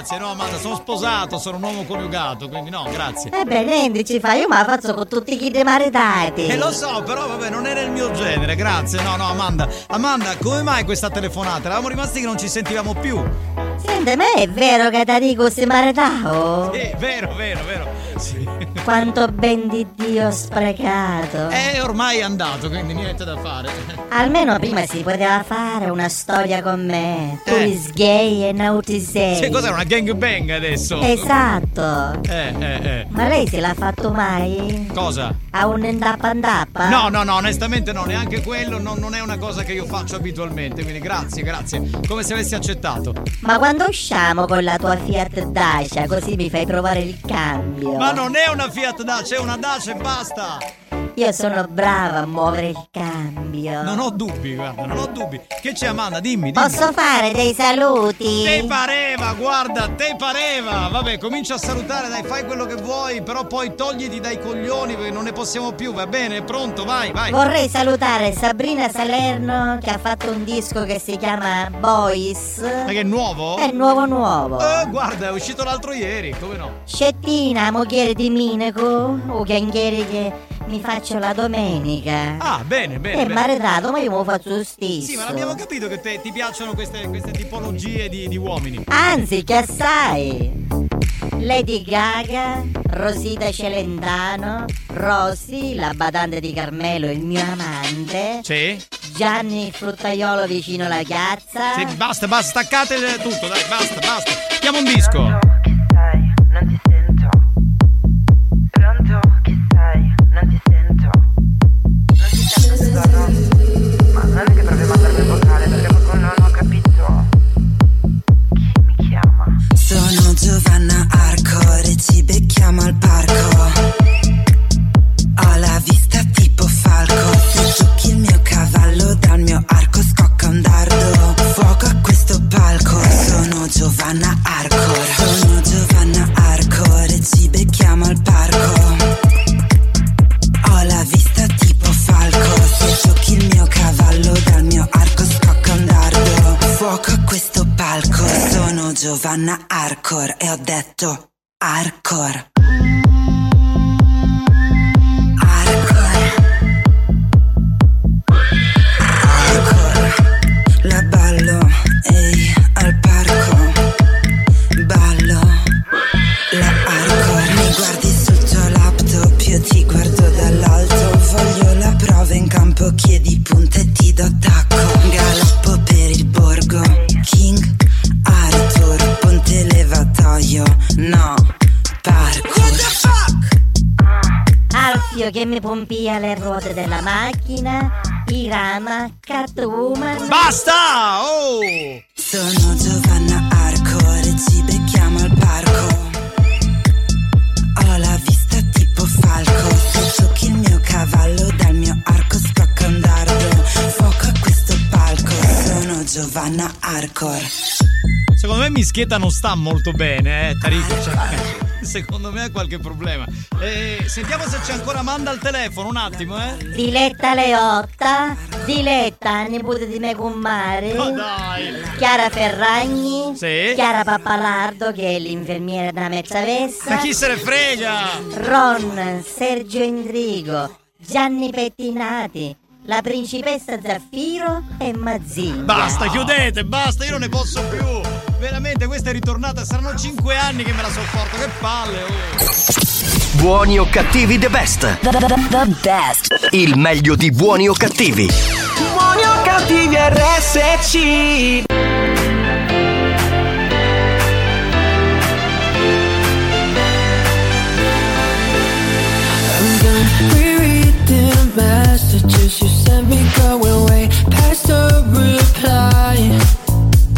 grazie, no Amanda, sono sposato, sono un uomo coniugato, quindi no, grazie. Ebbene, niente ci fa, io me la faccio con tutti i kid maritati. E lo so, però vabbè, non era il mio genere, grazie. No, no, Amanda. Amanda, come mai questa telefonata? Eravamo rimasti che non ci sentivamo più. Senti, ma è vero che da dico si maritavo? Sì, vero, vero, vero. Sì. Quanto ben di Dio ho sprecato. È ormai andato, quindi niente da fare. Almeno prima si poteva fare una storia con me. Tu Eh. is gay e ti sei. Sì, cos'è una gangbang adesso? Esatto. Eh, eh, eh. Ma lei se l'ha fatto mai? Cosa? A un ndappa ndappa? No, no, no, onestamente no, neanche quello non, non è una cosa che io faccio abitualmente, quindi grazie, grazie. Come se avessi accettato. Ma quando usciamo con la tua Fiat Dacia così mi fai provare il cambio? Ma non è una Fiat Dacia, è una Dacia e basta! Io sono brava a muovere il cambio. Non ho dubbi, guarda, non ho dubbi. Che c'è Amanda? Dimmi, dimmi. Posso fare dei saluti? Te pareva, guarda, te pareva. Vabbè, comincia a salutare, dai, fai quello che vuoi, però poi togliti dai coglioni perché non ne possiamo più, va bene? Pronto, vai, vai. Vorrei salutare Sabrina Salerno che ha fatto un disco che si chiama Boys. Ma che è nuovo? È nuovo nuovo. Eh, guarda, è uscito l'altro ieri, come no? Scettina, moglie di Minaco, o chianghiere che mi faccio la domenica. Ah, bene, bene. È bene. maritato, ma io me lo faccio lo stesso. Sì, ma l'abbiamo capito che te- ti piacciono queste, queste tipologie di, di uomini. Anzi, che assai! Lady Gaga, Rosita Celentano, Rossi, la badante di Carmelo, il mio amante, Sì? Gianni Fruttaiolo vicino alla piazza. Sì, basta, basta, staccate tutto, dai, basta, basta. Chiamo un disco. E che mi pompia le ruote della macchina, Irama, Catwoman... Basta! Oh! Sono Giovanna Arco, ci becchiamo al parco. Ho la vista tipo falco, se giochi il mio cavallo dal mio arco scocca un dardo. Fuoco a questo palco, sono Giovanna Arcor. Secondo me Mischietta non sta molto bene, eh, Tarico. Cioè... secondo me ha qualche problema. Eh, sentiamo se c'è ancora Amanda al telefono, un attimo, eh. Diletta Leotta, Diletta, nipote di me con Mare. Oh, Chiara Ferragni. Sì. Chiara Pappalardo, che è l'infermiera della Mezzavessa. Ma chi se ne frega? Ron, Sergio Indrigo, Gianni Pettinati. La principessa Zaffiro e Mazzini. Basta, chiudete, basta, io non ne posso più. Veramente questa è ritornata, saranno 5 anni che me la sopporto, che palle! Oh. Buoni o cattivi the best. The, the, the best. Il meglio di buoni o cattivi. Buoni o cattivi RSC. Messages you sent me going way past the reply.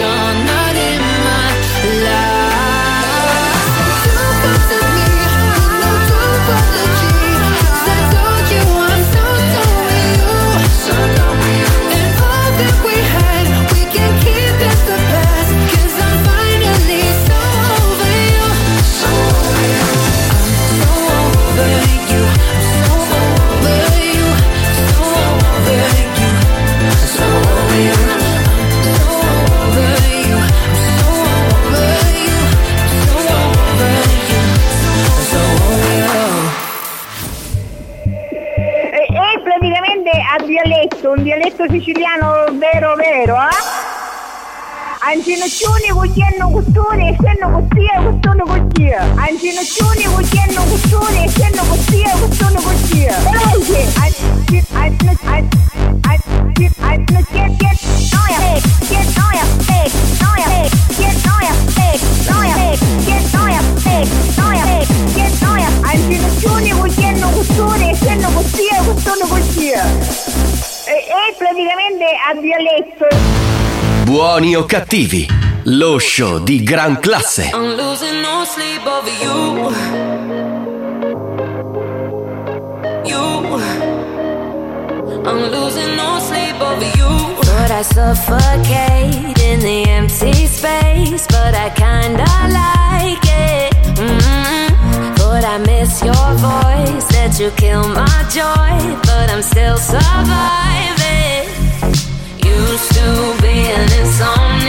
John. Αντινοσιούνι γουγέννο γουστούρι, εσένο γουστία, γουστούνο γουστία. Αντινοσιούνι γουγέννο γουστούρι, εσένο γουστία, γουστούνο γουστία. Ελέγχε. Αντινοσιούνι γουγέννο γουστούρι, εσένο γουστία, γουστούνο γουστία. e praticamente a Violetto. Buoni o cattivi, lo show di gran classe. I'm losing no sleep over you. You. I'm losing no sleep over you. Thought I suffocate in the empty space, but I kinda like it. Mm-hmm. Thought I miss your voice, that you kill my joy, but I'm still surviving. used to be, and it's on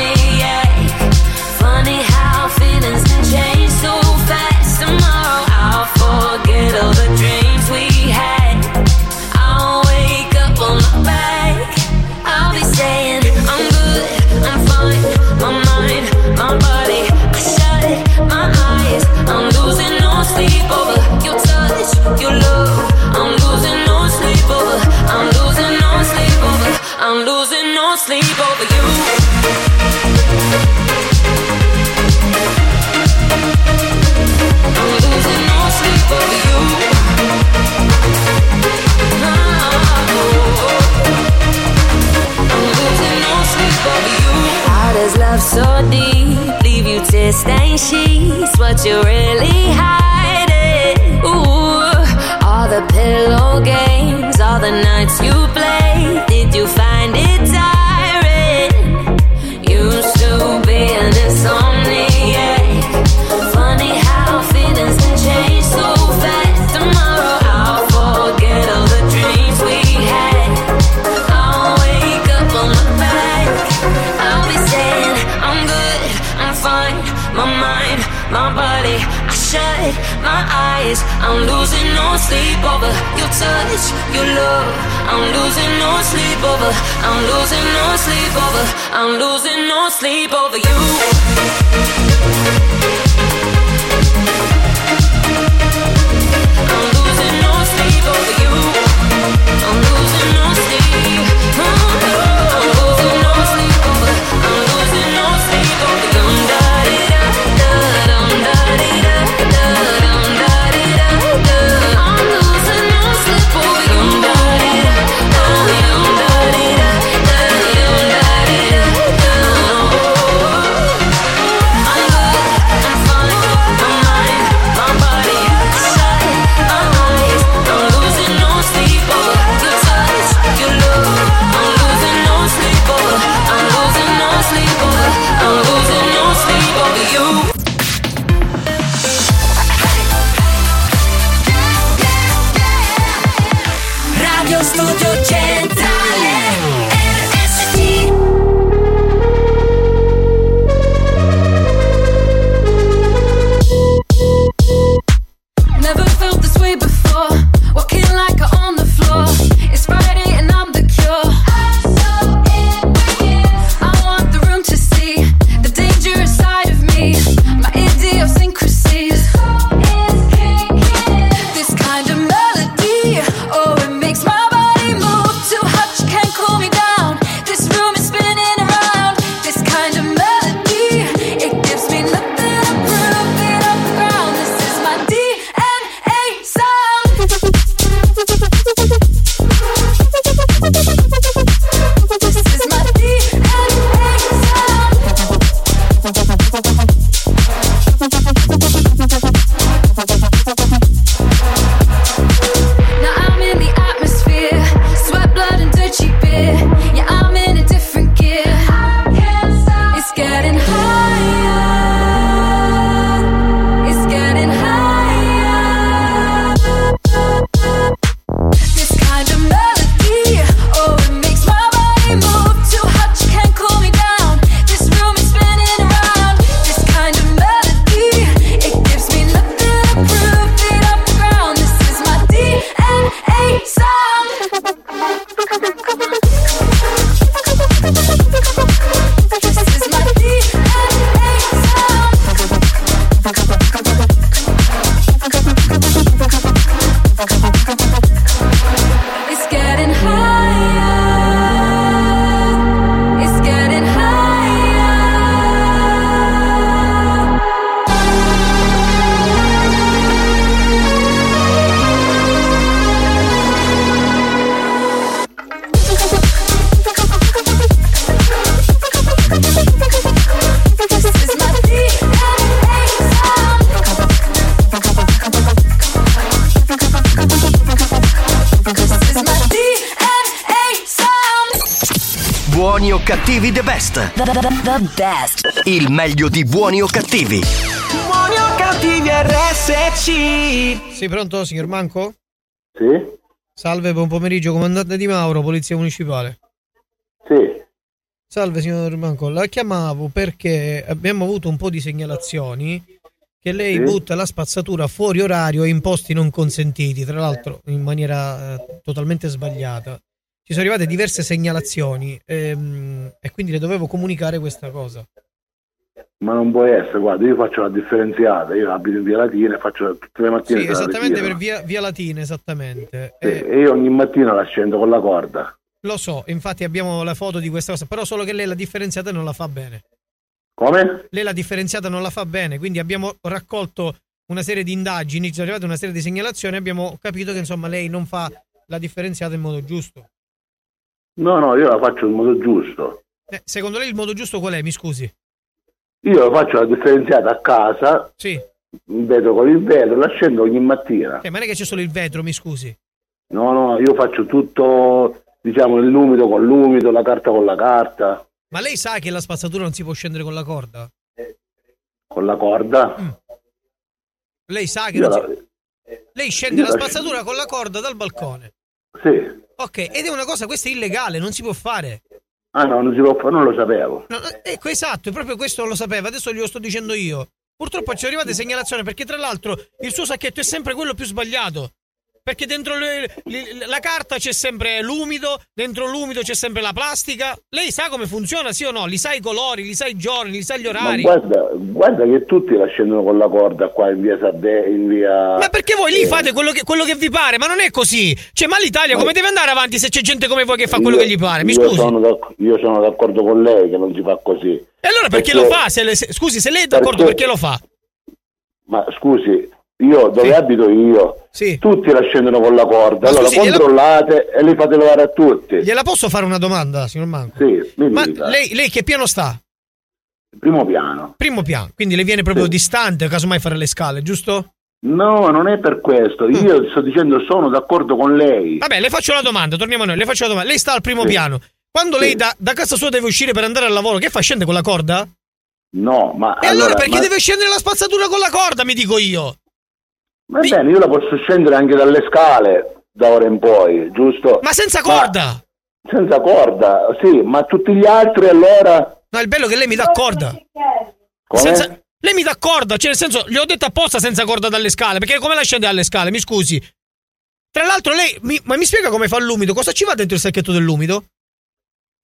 so deep, leave you to stain sheets. What you really hiding? Ooh, all the pillow games, all the nights you play. Did you find it? Sleep over your touch, your love. I'm losing no sleep over. I'm losing no sleep over. I'm losing no sleep over you. The, best. Il meglio di buoni o cattivi. Buoni o cattivi RSC. Sì, pronto, signor Manco? Sì? Salve, buon pomeriggio, comandante Di Mauro, Polizia Municipale. Sì. Salve, signor Manco, la chiamavo perché abbiamo avuto un po' di segnalazioni che lei Sì. butta la spazzatura fuori orario e in posti non consentiti, tra l'altro in maniera eh, totalmente sbagliata. Ci sono arrivate diverse segnalazioni ehm, e quindi le dovevo comunicare questa cosa. Ma non può essere, guarda, io faccio la differenziata, io abito in via Latina e faccio tutte le mattine. Sì, esattamente per via, via Latina, esattamente. Sì, e io ogni mattina la scendo con la corda. Lo so, infatti abbiamo la foto di questa cosa, però solo che lei la differenziata non la fa bene. Come? Lei la differenziata non la fa bene, quindi abbiamo raccolto una serie di indagini, ci sono arrivate una serie di segnalazioni e abbiamo capito che insomma lei non fa la differenziata in modo giusto. No, no, io la faccio in modo giusto. Eh, secondo lei il modo giusto qual è? Mi scusi. Io faccio la differenziata a casa Sì. vetro con il vetro, la scendo ogni mattina. Eh, ma non è che c'è solo il vetro, mi scusi. No, no, io faccio tutto, diciamo, l'umido con l'umido, la carta con la carta, Ma lei sa che la spazzatura non si può scendere con la corda? con la corda. Lei sa che la- si... Lei scende la la spazzatura con la corda dal balcone. Sì. Ok, ed è una cosa, questa è illegale, non si può fare. Ah no, non si può fare, non lo sapevo. No, ecco, esatto, proprio questo non lo sapeva, adesso glielo sto dicendo io. Purtroppo ci è arrivata segnalazione perché tra l'altro il suo sacchetto è sempre quello più sbagliato. Perché dentro le- le- la carta c'è sempre l'umido, dentro l'umido c'è sempre la plastica. Lei sa come funziona, sì o no? Li sa i colori, li sa i giorni, li sa gli Ma orari. guarda, guarda che tutti la scendono con la corda qua in via Sardegna, in via... Ma perché voi lì Eh, fate quello che, quello che vi pare? Ma non è così. Cioè, ma l'Italia come deve andare avanti se c'è gente come voi che fa quello io- che gli pare? Mi io scusi. Sono io sono d'accordo con lei che non si fa così. E allora perché, lo fa? Se le- se- scusi, se lei è d'accordo Perché- perché lo fa? Ma scusi, io dove abito io, tutti la scendono con la corda, allora scusi, gliela- controllate e li fate levare a tutti. Gliela posso fare una domanda, signor Manco? Sì, Ma lei, lei che piano sta? Primo piano. Primo piano, quindi le viene proprio distante, casomai fare le scale, giusto? No, non è per questo. Mm. Io sto dicendo sono d'accordo con lei. Vabbè, le faccio la domanda, torniamo a noi, le faccio la domanda. Lei sta al primo piano. Quando lei da, da casa sua deve uscire per andare al lavoro, che fa? Scende con la corda? No, ma E allora, perché ma- deve scendere la spazzatura con la corda, mi dico io? Va bene, io la posso scendere anche dalle scale da ora in poi, giusto? Ma senza corda! senza corda, sì, ma tutti gli altri allora... No, il bello è che lei mi dà corda. Come? Senza- Lei mi dà corda, cioè nel senso, gli ho detto apposta senza corda dalle scale, perché come la scende dalle scale, mi scusi? Tra l'altro lei, mi- ma mi spiega come fa l'umido? Cosa ci va dentro il sacchetto dell'umido?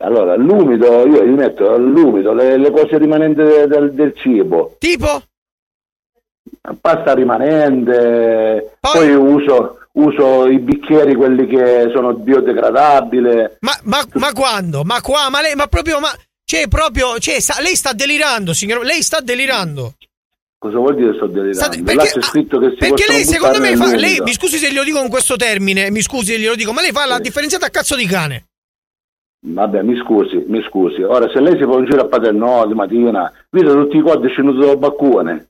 Allora, l'umido, io gli metto l'umido, le, le cose rimanenti de- del, del cibo. Tipo? Pasta rimanente, poi, uso, uso i bicchieri, quelli che sono biodegradabili. Ma, ma, ma quando? Ma qua? Ma lei, ma proprio, ma... Cioè, proprio, cioè, sa- lei sta delirando, signor, lei sta delirando. Cosa vuol dire sto delirando? State- perché- Perché lei, secondo me, fa, lei, mi scusi se glielo dico con questo termine, mi scusi se glielo dico, ma lei fa la differenziata a cazzo di cane. Vabbè, mi scusi, mi scusi. Ora, se lei si può in giro a Paternò di mattina, vedo tutti i codi scenuti dal baccone.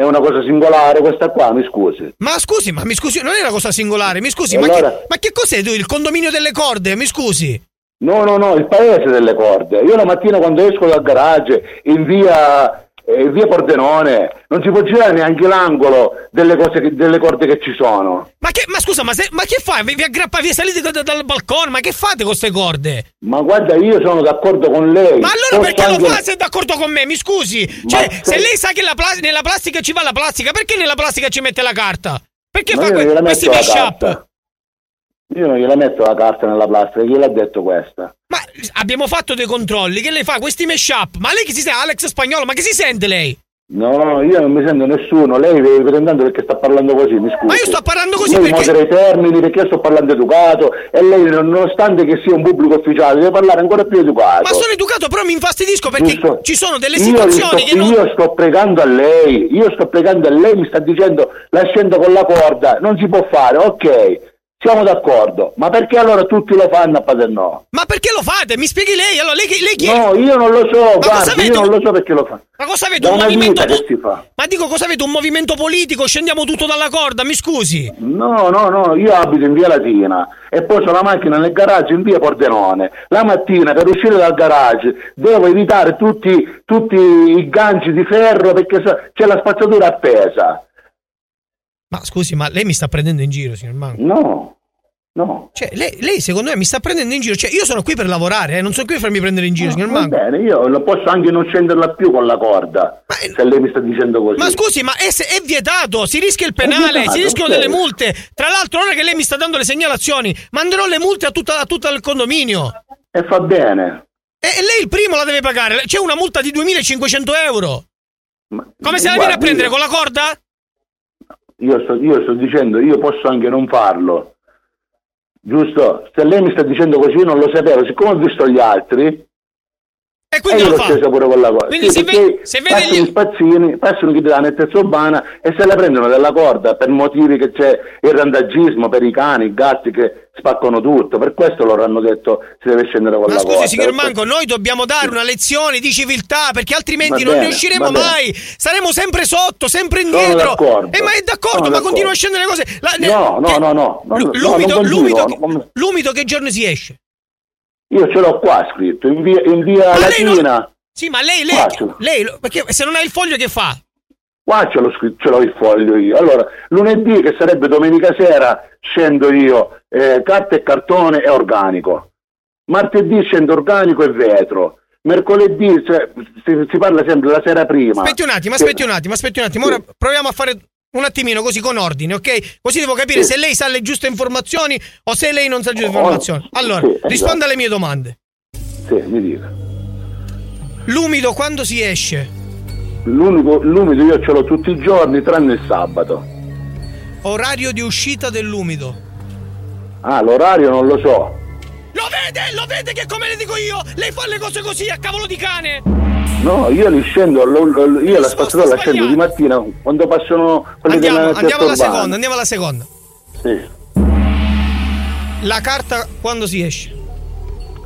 È una cosa singolare questa qua, mi scusi. Ma scusi, ma mi scusi, non è una cosa singolare, mi scusi, E ma, allora? che, ma che cos'è tu, il condominio delle corde? Mi scusi. No, no, no, il paese delle corde. Io la mattina quando esco dal garage in via, eh, via Pordenone non si può girare neanche l'angolo delle, cose che- delle corde che ci sono. Ma, che, ma scusa, ma, se- ma che fai? Vi, vi aggrappa via, salite da- da- dal balcone, ma che fate con queste corde? Ma guarda, io sono d'accordo con lei. Ma allora Posso perché lo anche- fa se è d'accordo con me? Mi scusi. Cioè, se lei sa che la pla- nella plastica ci va la plastica, perché nella plastica ci mette la carta? Perché Ma fa que- questi mashup? Io non gliela metto la carta nella plastica, chi l'ha detto questa? Abbiamo fatto dei controlli, che lei fa questi mashup? Ma lei che si sente? Alex Spagnolo, ma che si sente lei? No, io non mi sento nessuno, lei deve pretendere perché sta parlando così, mi scusi. Ma io sto parlando così lei perché- modera i termini perché io sto parlando educato e lei nonostante che sia un pubblico ufficiale deve parlare ancora più educato. Ma sono educato, però mi infastidisco perché Giusto. ci sono delle Io situazioni sto, che non. Io sto pregando a lei, io sto pregando a lei, mi sta dicendo la scendo con la corda, non si può fare, ok, siamo d'accordo, ma perché allora tutti lo fanno a Paternò? Ma perché lo fate? Mi spieghi lei? Allora, lei, lei chi è? No, io non lo so, avete? io non lo so perché lo fa. Ma cosa avete? Da Un movimento. che si fa. Ma dico, cosa avete? Un movimento politico? Scendiamo tutto dalla corda, mi scusi. No, no, no, io abito in via Latina e poso la macchina nel garage in via Pordenone. La mattina per uscire dal garage devo evitare tutti, tutti i ganci di ferro perché c'è la spazzatura appesa. Ma scusi, ma lei mi sta prendendo in giro, signor Manco? No, no. Cioè, lei, lei secondo me mi sta prendendo in giro. Cioè, io sono qui per lavorare, eh, non sono qui per farmi prendere in giro, signor Va Manco. bene, io lo posso anche non scenderla più con la corda, se lei mi sta dicendo così. Ma scusi, ma è, è vietato, si rischia il penale, vietato, si rischiano delle multe. Tra l'altro, ora che lei mi sta dando le segnalazioni, manderò le multe a, tutta, a tutto il condominio. E fa bene. E, e lei il primo la deve pagare. C'è una multa di 2500 euro. Come se la viene a prendere io- con la corda? Io sto, io sto dicendo, io posso anche non farlo. Giusto? Se lei mi sta dicendo così non lo sapevo, siccome ho visto gli altri, E quindi io lo fa. pure con la cosa. Quindi se perché ve- se vede passano gli- spazzini, passano chi della nettezza urbana e se la prendono dalla corda per motivi che c'è il randagismo per i cani, i gatti che spaccano tutto. Per questo loro hanno detto si deve scendere con Ma la scusi, corda. signor Manco, noi dobbiamo dare una lezione di civiltà perché altrimenti non bene, ne usciremo va bene. mai. Saremo sempre sotto, sempre indietro. Eh, ma è d'accordo, Sono ma continua a scendere le cose. La- No, no, che- no, no, no, no, L'umido, non l'umido, l'umido che giorno si esce? Io ce l'ho qua scritto, in via, in via Latina. Sì, ma lei, lei, l'ho. lei, perché se non ha il foglio che fa? Qua ce l'ho scritto, ce l'ho il foglio io. Allora, lunedì, che sarebbe domenica sera, scendo io, eh, carta e cartone e organico. Martedì scendo organico e vetro. Mercoledì cioè, si, si parla sempre la sera prima. Aspetti un attimo, aspetti un attimo, aspetti un attimo. Ora proviamo a fare un attimino così con ordine, ok? Così devo capire Sì. se lei sa le giuste informazioni o se lei non sa le giuste Oh, informazioni. Allora, sì, esatto. risponda alle mie domande. Sì, mi dica. L'umido quando si esce? L'unico, l'umido io ce l'ho tutti i giorni, tranne il sabato. Orario di uscita dell'umido. Ah, l'orario non lo so. Lo vede? Lo vede che come le dico io? Lei fa le cose così a cavolo di cane? No, io li scendo, io la spazzatura la scendo di mattina quando passano quelli Andiamo, della andiamo alla terza urbana. seconda, andiamo alla seconda. Sì. La carta quando si esce?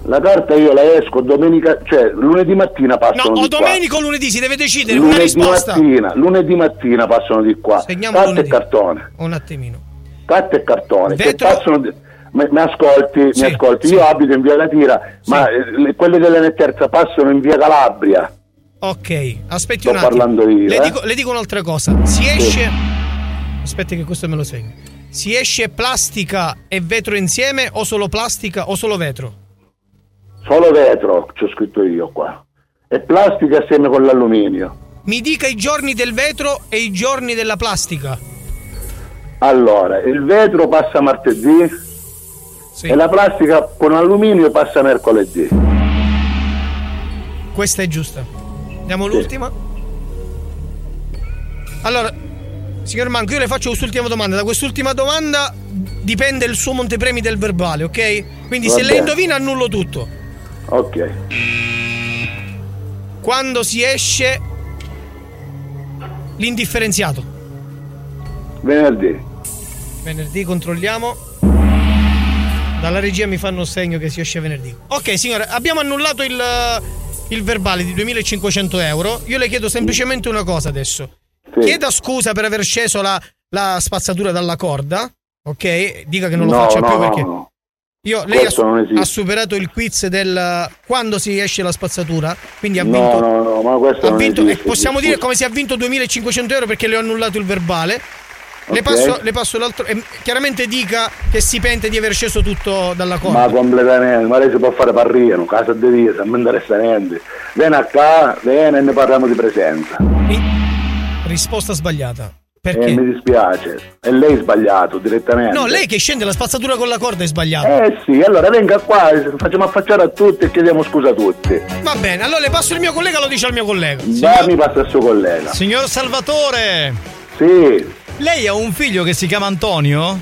La carta io la esco domenica, cioè lunedì mattina No, passano o di qua. domenica o lunedì si deve decidere una Lunedì risposta. mattina, lunedì mattina passano di qua. Segniamo carta lunedì. e cartone. Un attimino. Carta e cartone. Vetro- passano di- Mi, mi ascolti, Sì, mi ascolti. sì. Io abito in via Latira, ma eh, le- quelle della Netterza passano in via Calabria. Ok, aspetti Sto un attimo. parlando io, le, eh. dico, le dico un'altra cosa. Si esce. Aspetti che questo me lo segno. Si esce plastica e vetro insieme o solo plastica o solo vetro? Solo vetro, ci ho scritto io qua. E plastica assieme con l'alluminio. Mi dica i giorni del vetro e i giorni della plastica. Allora, il vetro passa martedì e la plastica con alluminio passa mercoledì. Questa è giusta. Andiamo all'ultima. Allora, signor Manco, io le faccio quest'ultima domanda. Da quest'ultima domanda dipende il suo montepremi del verbale, ok? Quindi Va se lei indovina annullo tutto. Ok. Quando si esce l'indifferenziato. Venerdì. Venerdì controlliamo. Dalla regia mi fanno segno che si esce venerdì. Ok, signora, abbiamo annullato il, il verbale di 2500 euro. Io le chiedo semplicemente una cosa adesso. Chieda scusa per aver sceso la, la spazzatura dalla corda. Ok? Dica che non lo No, faccia no, più no, perché. no. Io, lei ha, ha superato il quiz del quando si esce la spazzatura. Quindi ha No, vinto. no, no, ma questo ha vinto- esiste, possiamo dire come si ha vinto 2500 euro perché le ho annullato il verbale. Le, Ok. passo, le passo l'altro. e chiaramente dica che si pente di aver sceso tutto dalla Ma corda. completamente, ma lei si può fare parrino, casa di vita, non mi interessa niente. Vieni a qua, vieni e ne parliamo di presenza. Risposta sbagliata. Perché? Eh, mi dispiace. E lei è sbagliato direttamente. No, lei che scende la spazzatura con la corda è sbagliato. Eh sì, allora venga qua, facciamo affacciare a tutti e chiediamo scusa a tutti. Va bene, allora le passo il mio collega, lo dice al mio collega. Va, mi passa il suo collega. Signor Salvatore, Sì, lei ha un figlio che si chiama Antonio?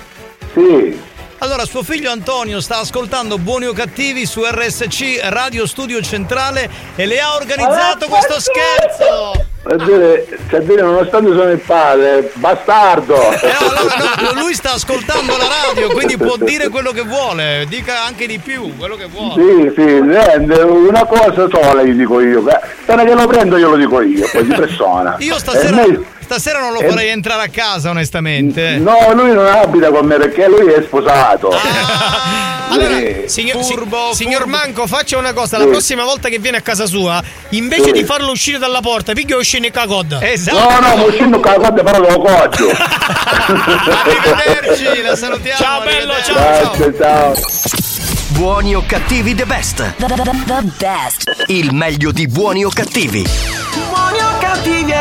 sì. Allora, suo figlio Antonio sta ascoltando Buoni o Cattivi su RSC Radio Studio Centrale e le ha organizzato questo scherzo. A dire, cioè a dire, nonostante sono il padre, bastardo! No, lui sta ascoltando la radio, quindi può dire quello che vuole, dica anche di più, quello che vuole. Sì, sì, una cosa sola gli dico io. Appena che lo prendo io lo dico io, poi di persona. Io stasera, stasera non lo Eh, farei entrare a casa, onestamente. No, lui non abita con me perché lui è sposato. Allora, Sì. signor, si- signor Manco, faccia una cosa: Sì. la prossima volta che viene a casa sua, invece Sì. di farlo uscire dalla porta, picchio e scende con la coda. Esatto. No, no, ma uscendo con la corda però lo coggio. Arrivederci, la salutiamo. Ciao bello, ciao, Grazie, ciao. Buoni o cattivi the best. The, the- the- best. Il meglio di buoni o cattivi. Buoni o cattivi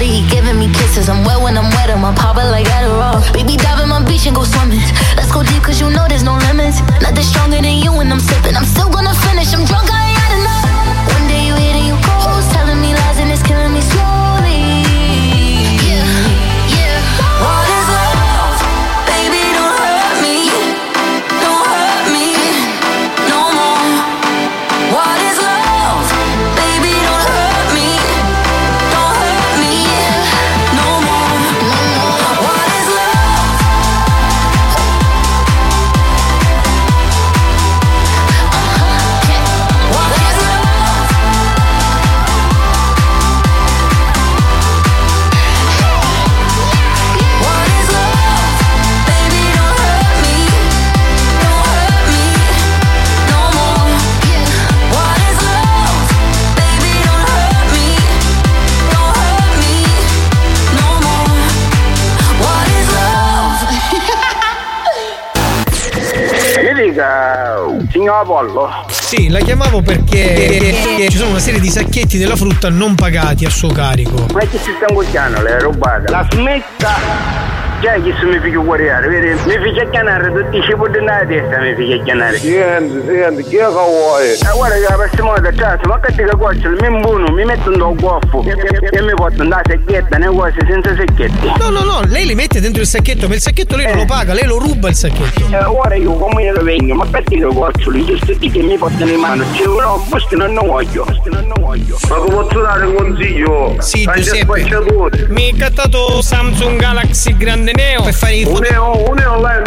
body, he giving me kisses. I'm wet when I'm wet, I'm a popper like Adderall. Baby, dive in my beach and go swimming. Let's go deep, cause you know there's no limits. Nothing stronger than you when I'm sipping. I'm still gonna finish, I'm drunk. Apollo. Sì, la chiamavo perché ci sono una serie di sacchetti della frutta non pagati a suo carico. Ma che si sta ingoiando le rubate? La smetta! Già che se mi figlio guardare, vedi? Mi figlio chiamare tutti i cibi nella testa, mi figlio chiamare. Senti, senti, chi è che vuoi? Ma guarda che la prossima volta, cazzo, ma che ti cuocciolo, mi imbuno, mi metto un goffo e, mi porto una sacchetta, ne cose senza sacchetti. No, no, no, lei li mette dentro il sacchetto, ma il sacchetto lei non lo paga, lei lo ruba il sacchetto. Eh, ora io come io vengo, ma perché lo cuocciolo? Giusto di che mi portano in mano, cioè, no, questo non ne voglio, questo non voglio. Ma come posso dare un consiglio? Sì, Giuseppe. Mi è cattato Samsung Galaxy Grande Neo per fare i Un neo, un neo lei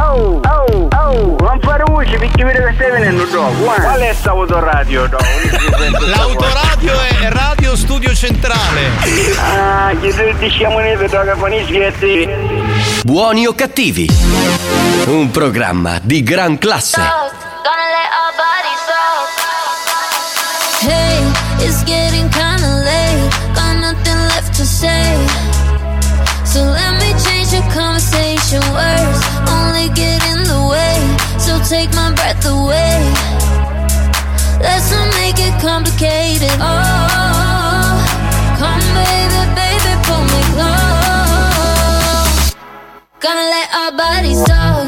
Oh, oh, oh, non fare voce perché vedo che stai venendo dopo. Qual è sta autoradio dopo? L'autoradio è Radio Studio Centrale. Ah, che tu diciamo ne vedo che fanno i. Buoni o cattivi? Un programma di gran classe. Hey, it's getting kinda late. Got nothing left to say. Conversation. Words only get in the way. So take my breath away. Let's not make it complicated. Oh, come baby, baby, pull me close. Gonna let our bodies talk.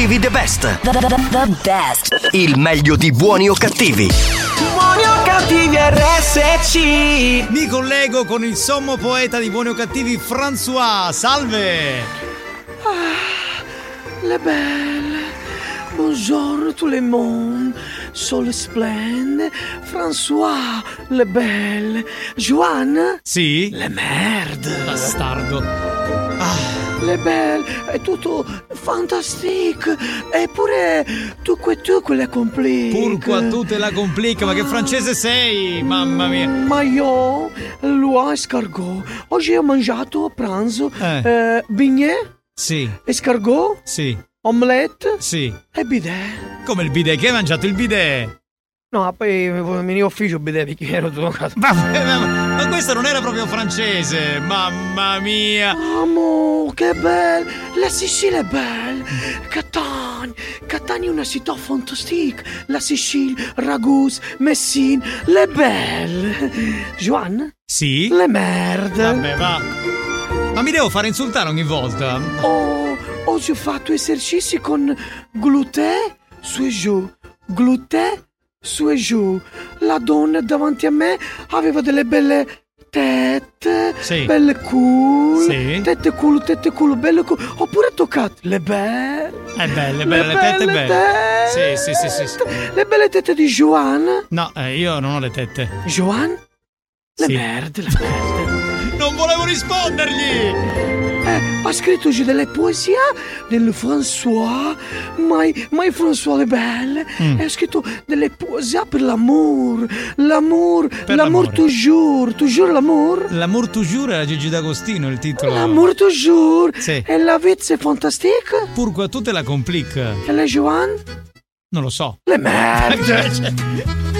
Cattivi the best. The, the, the best. Il meglio di buoni o cattivi. Buoni o cattivi RSC. Mi collego con il sommo poeta di buoni o cattivi François. Salve! Le belle. Buongiorno tout le monde. Sole splende. François, le belle. Joanne. Sì? Le merde. Bastardo. Le belle, è tutto fantastique. Eppure tu que tu quelle complique. Pourquoi tu te la complica? Ma che francese sei? Mamma mia. Ma io, l'oie escargot. Oggi ho mangiato a pranzo Eh. eh, bignè, Sì, escargot, sì, omelette sì. e bidet. Come il bidet? Che hai mangiato il bidet? No, poi venivo ufficio bidet perché ero drogato. Vabbè, ma questo non era proprio francese. Mamma mia. Amo, che bello! La Sicilia è bella! Catania! Catania è una città fantastica! La Sicilia, Ragus, Messina, le belle! Joan? Sì? Le merde! Vabbè, va. Ma mi devo fare insultare ogni volta? Oh, oggi ho fatto esercizi con glutè su e giù, glutè su e giù. La donna davanti a me aveva delle belle tette, Sì. belle culo, Sì. tette culo, tette culo, belle culo. Oppure toccato le belle. È belle, belle, le tette belle belle. Sì, sì, sì, sì, sì. Le belle tette di Joan. No, eh, io non ho le tette. Joan? Le Sì. merde, le merde. Non volevo rispondergli! Eh, ha scritto delle poesie del François, mai, mai François le belle. Mm. Ha scritto delle poesie per l'amour, l'amour, l'amour l'amore. toujours, toujours l'amour. L'amour toujours era Gigi D'Agostino il titolo. L'amour toujours. Sì. E la vie c'est fantastique. Pourquoi tu te la complique? E le Joan? Non lo so. Le merde.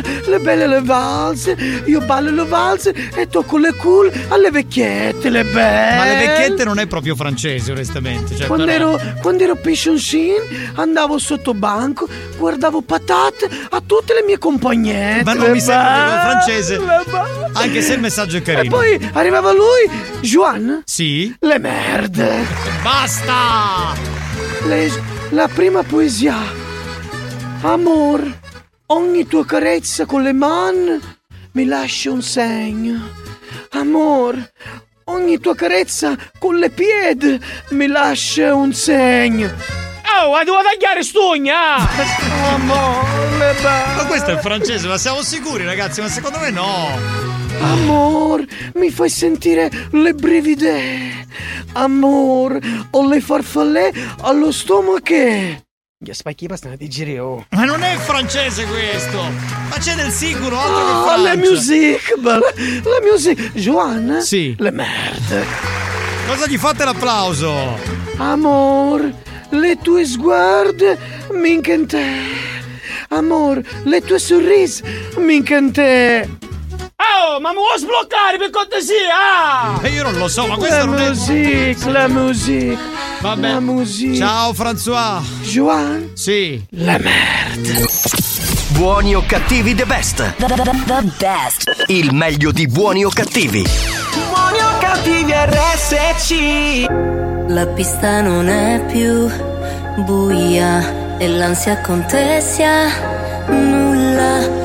Le belle le valse, io ballo le valse e tocco le cool alle vecchiette, le belle. Ma le vecchiette non è proprio francese, onestamente. Cioè, Quando però- ero, quando ero pensioncino andavo sotto banco, guardavo patate a tutte le mie compagnette. Ma non le mi sembra francese. Anche se il messaggio è E carino. poi arrivava lui, Joan, Sì? le merde. Basta! Le- la prima poesia. Amor, ogni tua carezza con le mani mi lascia un segno. Amor, ogni tua carezza con le piedi mi lascia un segno. Oh, la devo tagliare stugna! Amore, Ma questo è francese, ma siamo sicuri, ragazzi? Ma secondo me no. Amor, mi fai sentire le brivide. Amor, ho le farfalle allo stomaco. Gli spacchi bastano di giro. Ma non è francese questo! Ma c'è del sicuro, altro che Ah, Francia. la music, bella. La music. Joan? Sì. Le merde. Cosa gli fate l'applauso? Amor, le tue sguarde mi incantano. Amor, le tue sorrisi mi incantano. Oh, ma mi vuoi sbloccare per cortesia? Ma io non lo so, ma questo La non è. music, la music. Vabbè. La music. Ciao François. Joan? Sì. La merde. Buoni o cattivi the best. The, the, the best. Il meglio di buoni o cattivi. Buoni o cattivi RSC. La pista non è più buia e l'ansia contessa nulla.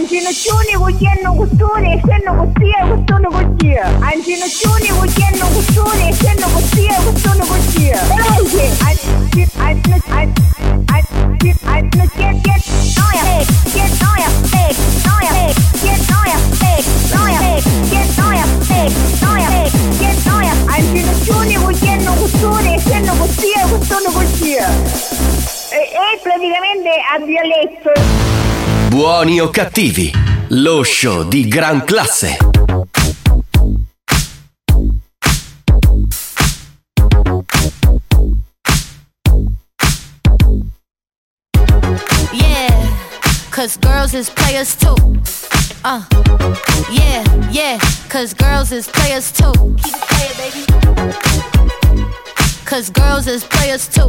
Anjina chuni wujeno no, seno gustia gustuni gustia. Anjina chuni wujeno gustuni seno gustia gustuni gustia. Eje, anjina anjina anjina get get noya get noya big noya get noya big noya get noya big noya get noya. Anjina chuni wujeno gustuni seno gustia gustuni gustia. E, praticamente a dialetto. Buoni o cattivi, lo show di gran classe. Yeah, cause girls is players too. Uh, yeah, yeah, cause girls is players too. Keep it playing, baby. Cause girls is players too.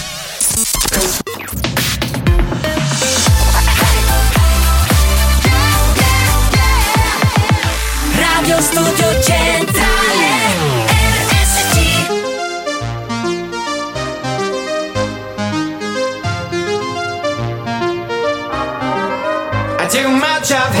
Radio Studio Centrale RSC I too much of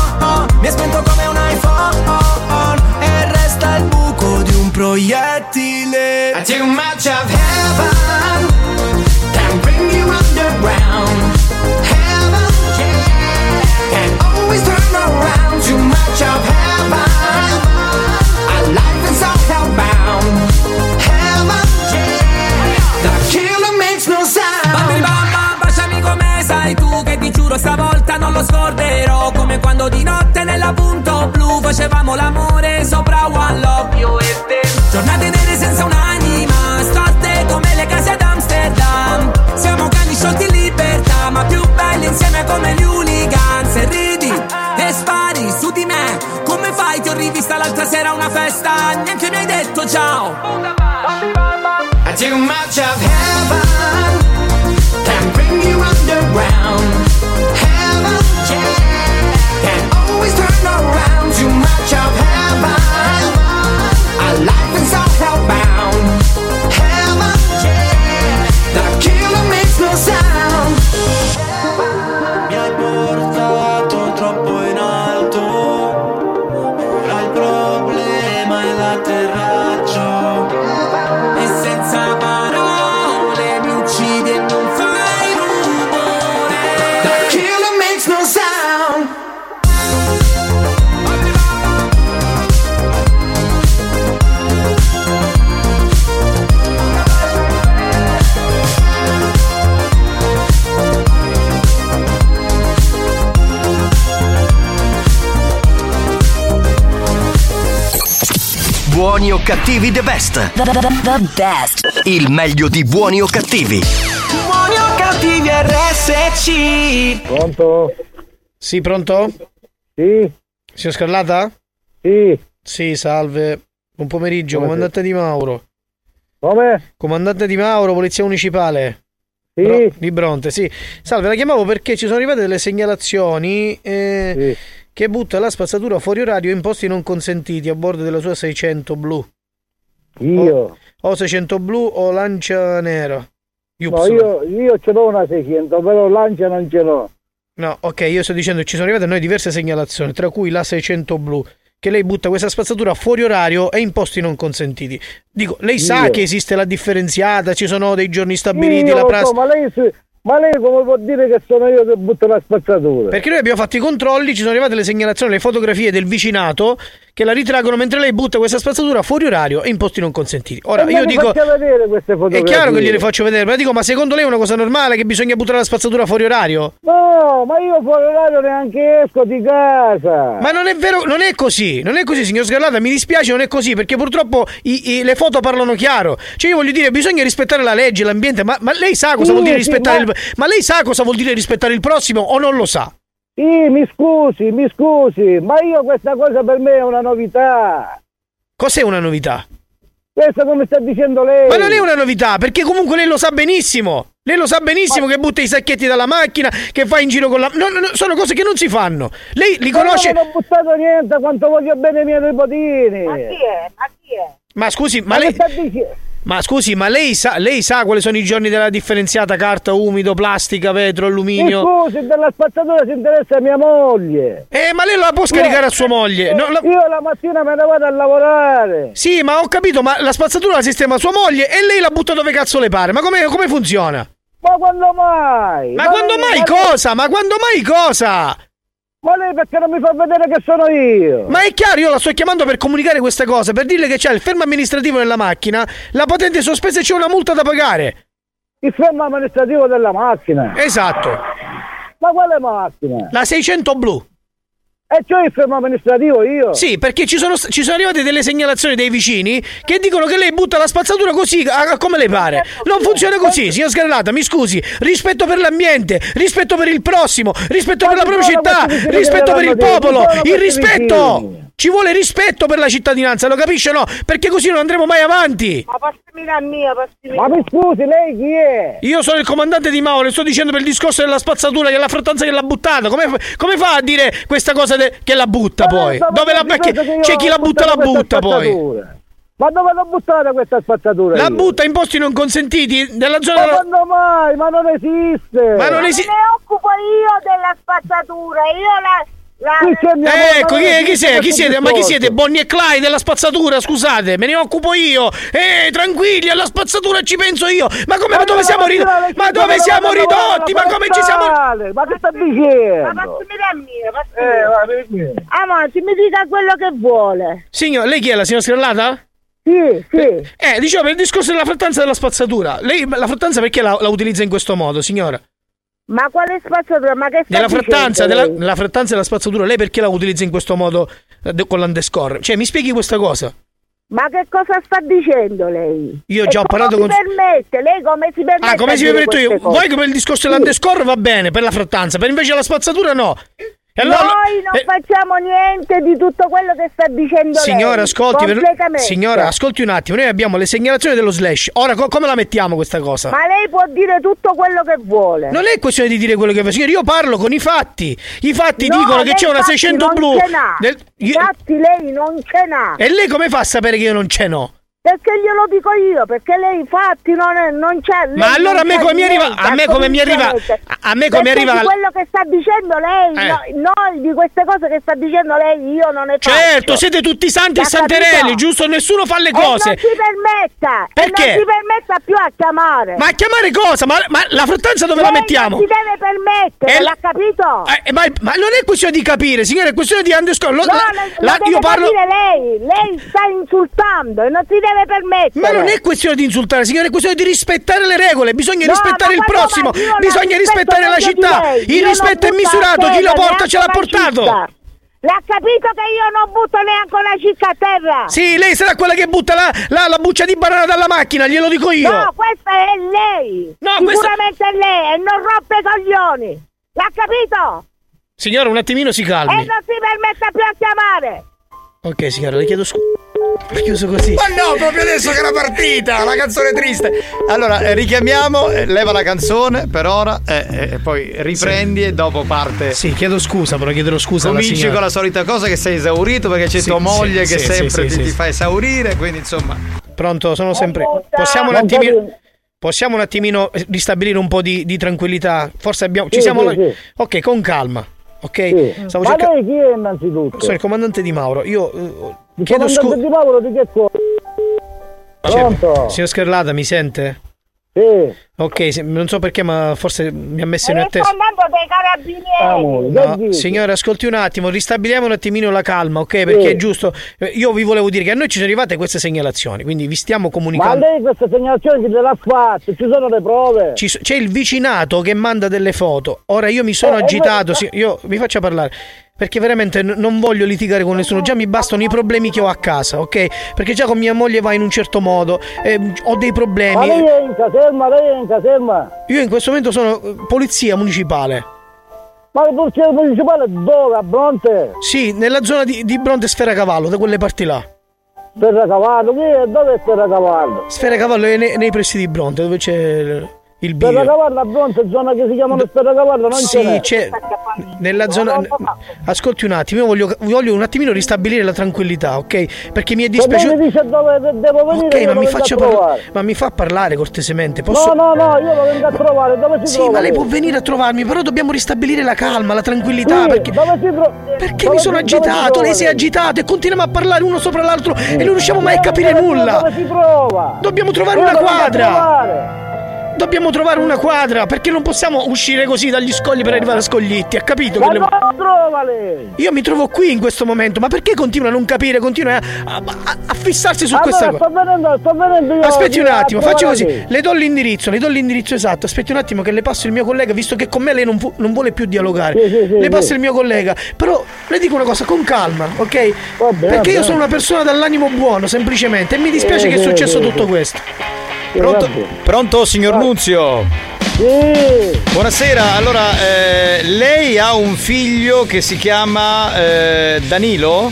Mi è spento come un iPhone E resta il buco di un proiettile. I too much of heaven Can bring you underground. Heaven, yeah Can always turn around. Too much of heaven Our life is all hellbound Heaven, yeah The killer makes no sound. Bambini bamba, baciami come sai tu Che ti giuro stavolta non lo scorderò Come quando di notte nella punto blu Facevamo l'amore sopra One Love. Io e te. Giornate nere senza un'anima Storte come le case ad Amsterdam. Siamo cani sciolti in libertà Ma più belli insieme come gli hooligans E ridi e spari su di me Come fai? Ti ho rivista l'altra sera a una festa Neanche mi hai detto ciao. Too much of Buoni o cattivi the best. The, the, the best. Il meglio di buoni o cattivi. Buoni o cattivi RSC Pronto? Sì, pronto? Sì. Signor Scarlata? Sì. Sì, salve. Buon pomeriggio, Come comandante Di Mauro. Come? Comandante Di Mauro, Polizia Municipale. Sì. Bro- di Bronte, sì. Salve, la chiamavo perché ci sono arrivate delle segnalazioni eh, che butta la spazzatura fuori orario in posti non consentiti a bordo della sua 600 blu. Io? O 600 blu o lancia nera. No, io, io ce l'ho una 600, però lancia non ce l'ho. No, ok, io sto dicendo ci sono arrivate a noi diverse segnalazioni, tra cui la 600 blu, che lei butta questa spazzatura fuori orario e in posti non consentiti. Dico, lei sa Io? che esiste la differenziata, ci sono dei giorni stabiliti, Io la prassi. so, ma lei, ma lei come può dire che sono io che butto la spazzatura? Perché noi abbiamo fatto i controlli, ci sono arrivate le segnalazioni, le fotografie del vicinato che la ritraggono mentre lei butta questa spazzatura fuori orario e in posti non consentiti. Ora, E me io dico. faccia vedere queste È fotografie. chiaro che gliele faccio vedere, ma dico, ma secondo lei è una cosa normale che bisogna buttare la spazzatura fuori orario? No, ma io fuori orario neanche esco di casa. Ma non è vero, non è così, non è così, signor Scarlata, mi dispiace, non è così, perché purtroppo i- i- le foto parlano chiaro. Cioè, io voglio dire, bisogna rispettare la legge, l'ambiente, ma, ma lei sa cosa Sì, vuol dire sì, rispettare ma- il. Ma lei sa cosa vuol dire rispettare il prossimo o non lo sa? Sì, mi scusi, mi scusi, ma io questa cosa per me è una novità. Cos'è una novità? Questo come sta dicendo lei. Ma non è una novità, perché comunque lei lo sa benissimo. Lei lo sa benissimo che butta i sacchetti dalla macchina, che fa in giro con la. No, no, no, sono cose che non si fanno. Lei li Ma conosce. io non ho buttato niente quanto voglio bene i miei nipotini. Ma chi è? Ma chi è? Ma scusi, ma Ma lei. Ma scusi, ma lei sa, lei sa quali sono i giorni della differenziata carta, umido, plastica, vetro, Mi alluminio? scusi, della spazzatura si interessa mia moglie. Eh, ma lei la può scaricare a sua moglie? No, la- Io la mattina me ne vado a lavorare. Sì, ma ho capito, ma la spazzatura la sistema sua moglie e lei la butta dove cazzo le pare. Ma come, come funziona? Ma quando mai? Ma quando mai cosa? Ma quando mai cosa? Ma lei perché non mi fa vedere che sono io? Ma è chiaro, io la sto chiamando per comunicare questa cosa, per dirle che c'è il fermo amministrativo nella macchina, la patente sospesa e c'è una multa da pagare. Il fermo amministrativo della macchina. Esatto. Ma quale macchina? La 600 blu. E c'ho il fermo amministrativo io? Sì, perché ci sono, ci sono arrivate delle segnalazioni dei vicini che dicono che lei butta la spazzatura così, a- a come le pare. Non funziona così, signor Scarlata, mi scusi. Rispetto per l'ambiente, rispetto per il prossimo, rispetto per la propria città, rispetto per il popolo, il rispetto. Ci vuole rispetto per la cittadinanza, lo capisce no? Perché così non andremo mai avanti. Ma passami la mia, passami Ma mi scusi, lei chi è? Io sono il comandante di Mao, le sto dicendo per il discorso della spazzatura, che la frattanza che l'ha buttata. Come, come fa a dire questa cosa de- che la butta poi? Ma Dove la, perché c'è chi la butta la butta poi. Ma dove l'ho buttata questa spazzatura? La io? butta in posti non consentiti nella zona. Ma quando mai? Ma non esiste! Ma non Me esiste. ne occupo io della spazzatura, io la... Ecco, ma chi, chi siete? Chi siete? Ma chi siete? Bonnie e Clyde della spazzatura, scusate, me ne occupo io. Eh, tranquilli, alla spazzatura ci penso io. Ma come ma dove siamo ridotti? Ma dove siamo ridotti? Ma come ci siamo Ma che sta Ma dicendo? mia, passami Eh. Avanti, mi dica quello che vuole. Signor, lei chi è la signora Scarlata? Sì, sì. Eh, dicevo per il discorso della frattanza della spazzatura. Lei la frattanza perché la, la utilizza in questo modo, signora? Ma quale spazzatura? Ma che Della frattanza, della, lei? la frattanza e la spazzatura, lei perché la utilizza in questo modo eh, con l'undescore? Cioè, mi spieghi questa cosa? Ma che cosa sta dicendo lei? Io già ho parlato con- permette? Lei come si permette? Ah, come si detto io? cose? Voi che per il discorso dell'undescore va bene, per la frattanza, per invece la spazzatura no. Allora- Noi non eh, facciamo niente di tutto quello che sta dicendo Signora, lei. ascolti, per- signora, ascolti un attimo. Noi abbiamo le segnalazioni dello slash. Ora, co- come la mettiamo questa cosa? Ma lei può dire tutto quello che vuole. Non è questione di dire quello che fa, signore. Io parlo con i fatti. I fatti No, dicono che c'è una fatti 600 non blu. io- Infatti lei non ce n'ha. E lei come fa a sapere che io non ce n'ho? Perché glielo dico io, perché lei infatti non, è, non c'è. Ma allora a me come mi arriva- a me come mi arriva- a- me come arriva- quello che sta dicendo lei, Eh. no- noi di queste cose che sta dicendo lei, io non ne faccio. Certo, siete tutti santi e santerelli, giusto? Nessuno fa le E cose. non si permetta. Perché? E non si permetta più a chiamare. Ma a chiamare cosa? Ma, ma la frattanza dove la Lei mettiamo? Non si deve permettere, E- l'ha capito? Eh, ma, ma non è questione di capire, signore, è questione di underscore. Lo- no, la- la- deve io parlo. lei, lei sta insultando e non si deve permettere. Ma non è questione di insultare, signore, è questione di rispettare le regole. Bisogna No, rispettare il prossimo. Bisogna rispettare la città. Il rispetto è misurato. Chi lo porta ce l'ha portato. cicca. L'ha capito che io non butto neanche una cicca a terra? Sì, lei sarà quella che butta la, la- la buccia di banana dalla macchina, glielo dico io. No, questa è lei. No, questa- Sicuramente è lei e non rompe i coglioni. L'ha capito? Signora, un attimino si E calmi. non si permetta più a chiamare. Ok, signora, le chiedo scusa. Ho chiuso così. Ma no, proprio adesso che era partita, la canzone triste. Allora, eh, richiamiamo, eh, leva la canzone per ora eh, eh, e poi riprendi e dopo parte. Sì, chiedo scusa, però chiederò scusa alla Cominci signora. con la solita cosa che sei esaurito perché c'è Sì, tua moglie sì, che sì, sempre sì, ti, sì, ti sì. fa esaurire, quindi insomma. Pronto, sono sempre. Possiamo un attimino. Possiamo un attimino ristabilire un po' di, di tranquillità? Forse abbiamo. Ci Sì, siamo. sì, sì. Ok, con calma. Ok? Sì. Stavo Ma lei chi è innanzitutto? Sono il comandante di Mauro. Io eh, Il chiedo comandante scusa. di Paolo di che cosa? Pronto? Signor Scarlata, mi sente? Sì. Ok, se- non so perché, ma forse mi ha messo in attesa. sto andando dei carabinieri. No, signore, ascolti un attimo, ristabiliamo un attimino la calma, ok? Perché Sì. è giusto. eh, Io vi volevo dire che a noi ci sono arrivate queste segnalazioni, quindi vi stiamo Ma comunicando. lei queste segnalazioni chi le l'ha fatte? Ci sono le prove? Ci so- c'è il vicinato che manda delle foto. Ora io mi sono Eh, eh, agitato, ma- sì, io mi faccia parlare. Perché veramente non voglio litigare con nessuno, già mi bastano i problemi che ho a casa, ok? Perché già con mia moglie va in un certo modo, eh, ho dei Ma problemi. lei è in caserma, lei è in caserma. Io in questo momento sono eh, polizia municipale. Ma il polizia municipale dove? A Bronte? Sì, nella zona di, di Bronte Sfera Cavallo, da quelle parti là. Ferracavallo, chi è? Dove è Ferracavallo? Sfera Cavallo è nei, nei pressi di Bronte, dove c'è il, il bivio. Ferracavallo a Bronte, zona che si chiamano Ferracavallo, non Sì, c'è. c'è nella zona. Ascolti un attimo, io voglio, voglio un attimino ristabilire la tranquillità, ok? Perché mi è dispiaciuto. mi dice dove de- devo venire, Ok, ma mi, parla- ma mi fa parlare cortesemente. Posso... No, no, no, io lo vengo a trovare, dove si Sì, trova? ma lei può venire a trovarmi, però dobbiamo ristabilire la calma, la tranquillità. Sì, perché tro- perché dove mi sono si- agitato, lei si è agitato e continuiamo a parlare uno sopra l'altro e non riusciamo mai a capire nulla. Dove si trova? Dobbiamo trovare Io una quadra. Dobbiamo trovare una quadra, perché non possiamo uscire così dagli scogli per arrivare a Scoglitti, ha capito? Ma che le- dove lo trova lei? Io mi trovo qui in questo momento, ma perché continua a non capire, continua a, a- a- fissarsi su questa allora, cosa? sto venendo, sto venendo io Aspetti un attimo, faccio così, le do l'indirizzo, le do l'indirizzo esatto, aspetti un attimo che le passo il mio collega, visto che con me lei non, pu- non vuole più dialogare. Sì, sì, sì, le passo il mio collega, però le dico una cosa con calma, ok? va Perché io bene. sono una persona dall'animo buono, semplicemente, e mi dispiace Sì, che è successo tutto questo. Pronto, pronto signor Nunzio? Sì. Buonasera, allora eh, lei ha un figlio che si chiama eh, Danilo?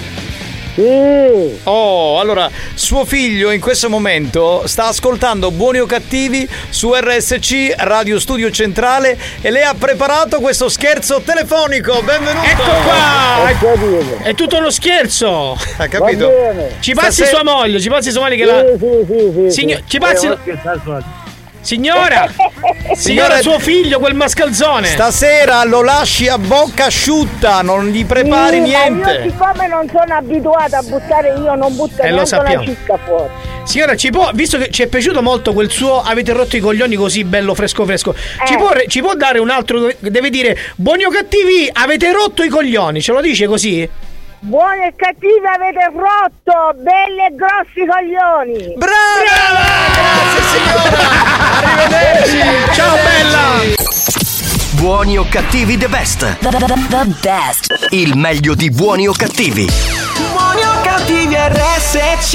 Sì. Oh, allora, suo figlio in questo momento sta ascoltando Buoni o Cattivi su RSC Radio Studio Centrale e lei ha preparato questo scherzo telefonico. Benvenuto! Ecco qua! È tutto uno scherzo! Ha capito? Va bene. Ci passi Stasera- sua moglie, ci passi sua moglie che Sì, la. sì, sì, sì, Signo- sì. ci passi. Eh. Signora! Signora, suo figlio, quel mascalzone! Stasera lo lasci a bocca asciutta, non gli prepari Sì, Ma io niente. siccome non sono abituata a buttare io, non butto Eh, neanche una cicca fuori. Signora, ci può, visto che ci è piaciuto molto quel suo avete rotto i coglioni così bello fresco fresco, ci, Eh. può, ci può dare un altro, deve dire buoni o cattivi, avete rotto i coglioni, ce lo dice così? Buoni e cattivi avete rotto, belli e grossi coglioni. Brava! Grazie signora! Arrivederci! Ciao bella! Buoni o cattivi the best. The, the, the- the best. Il meglio di buoni o cattivi. Buoni o cattivi RSC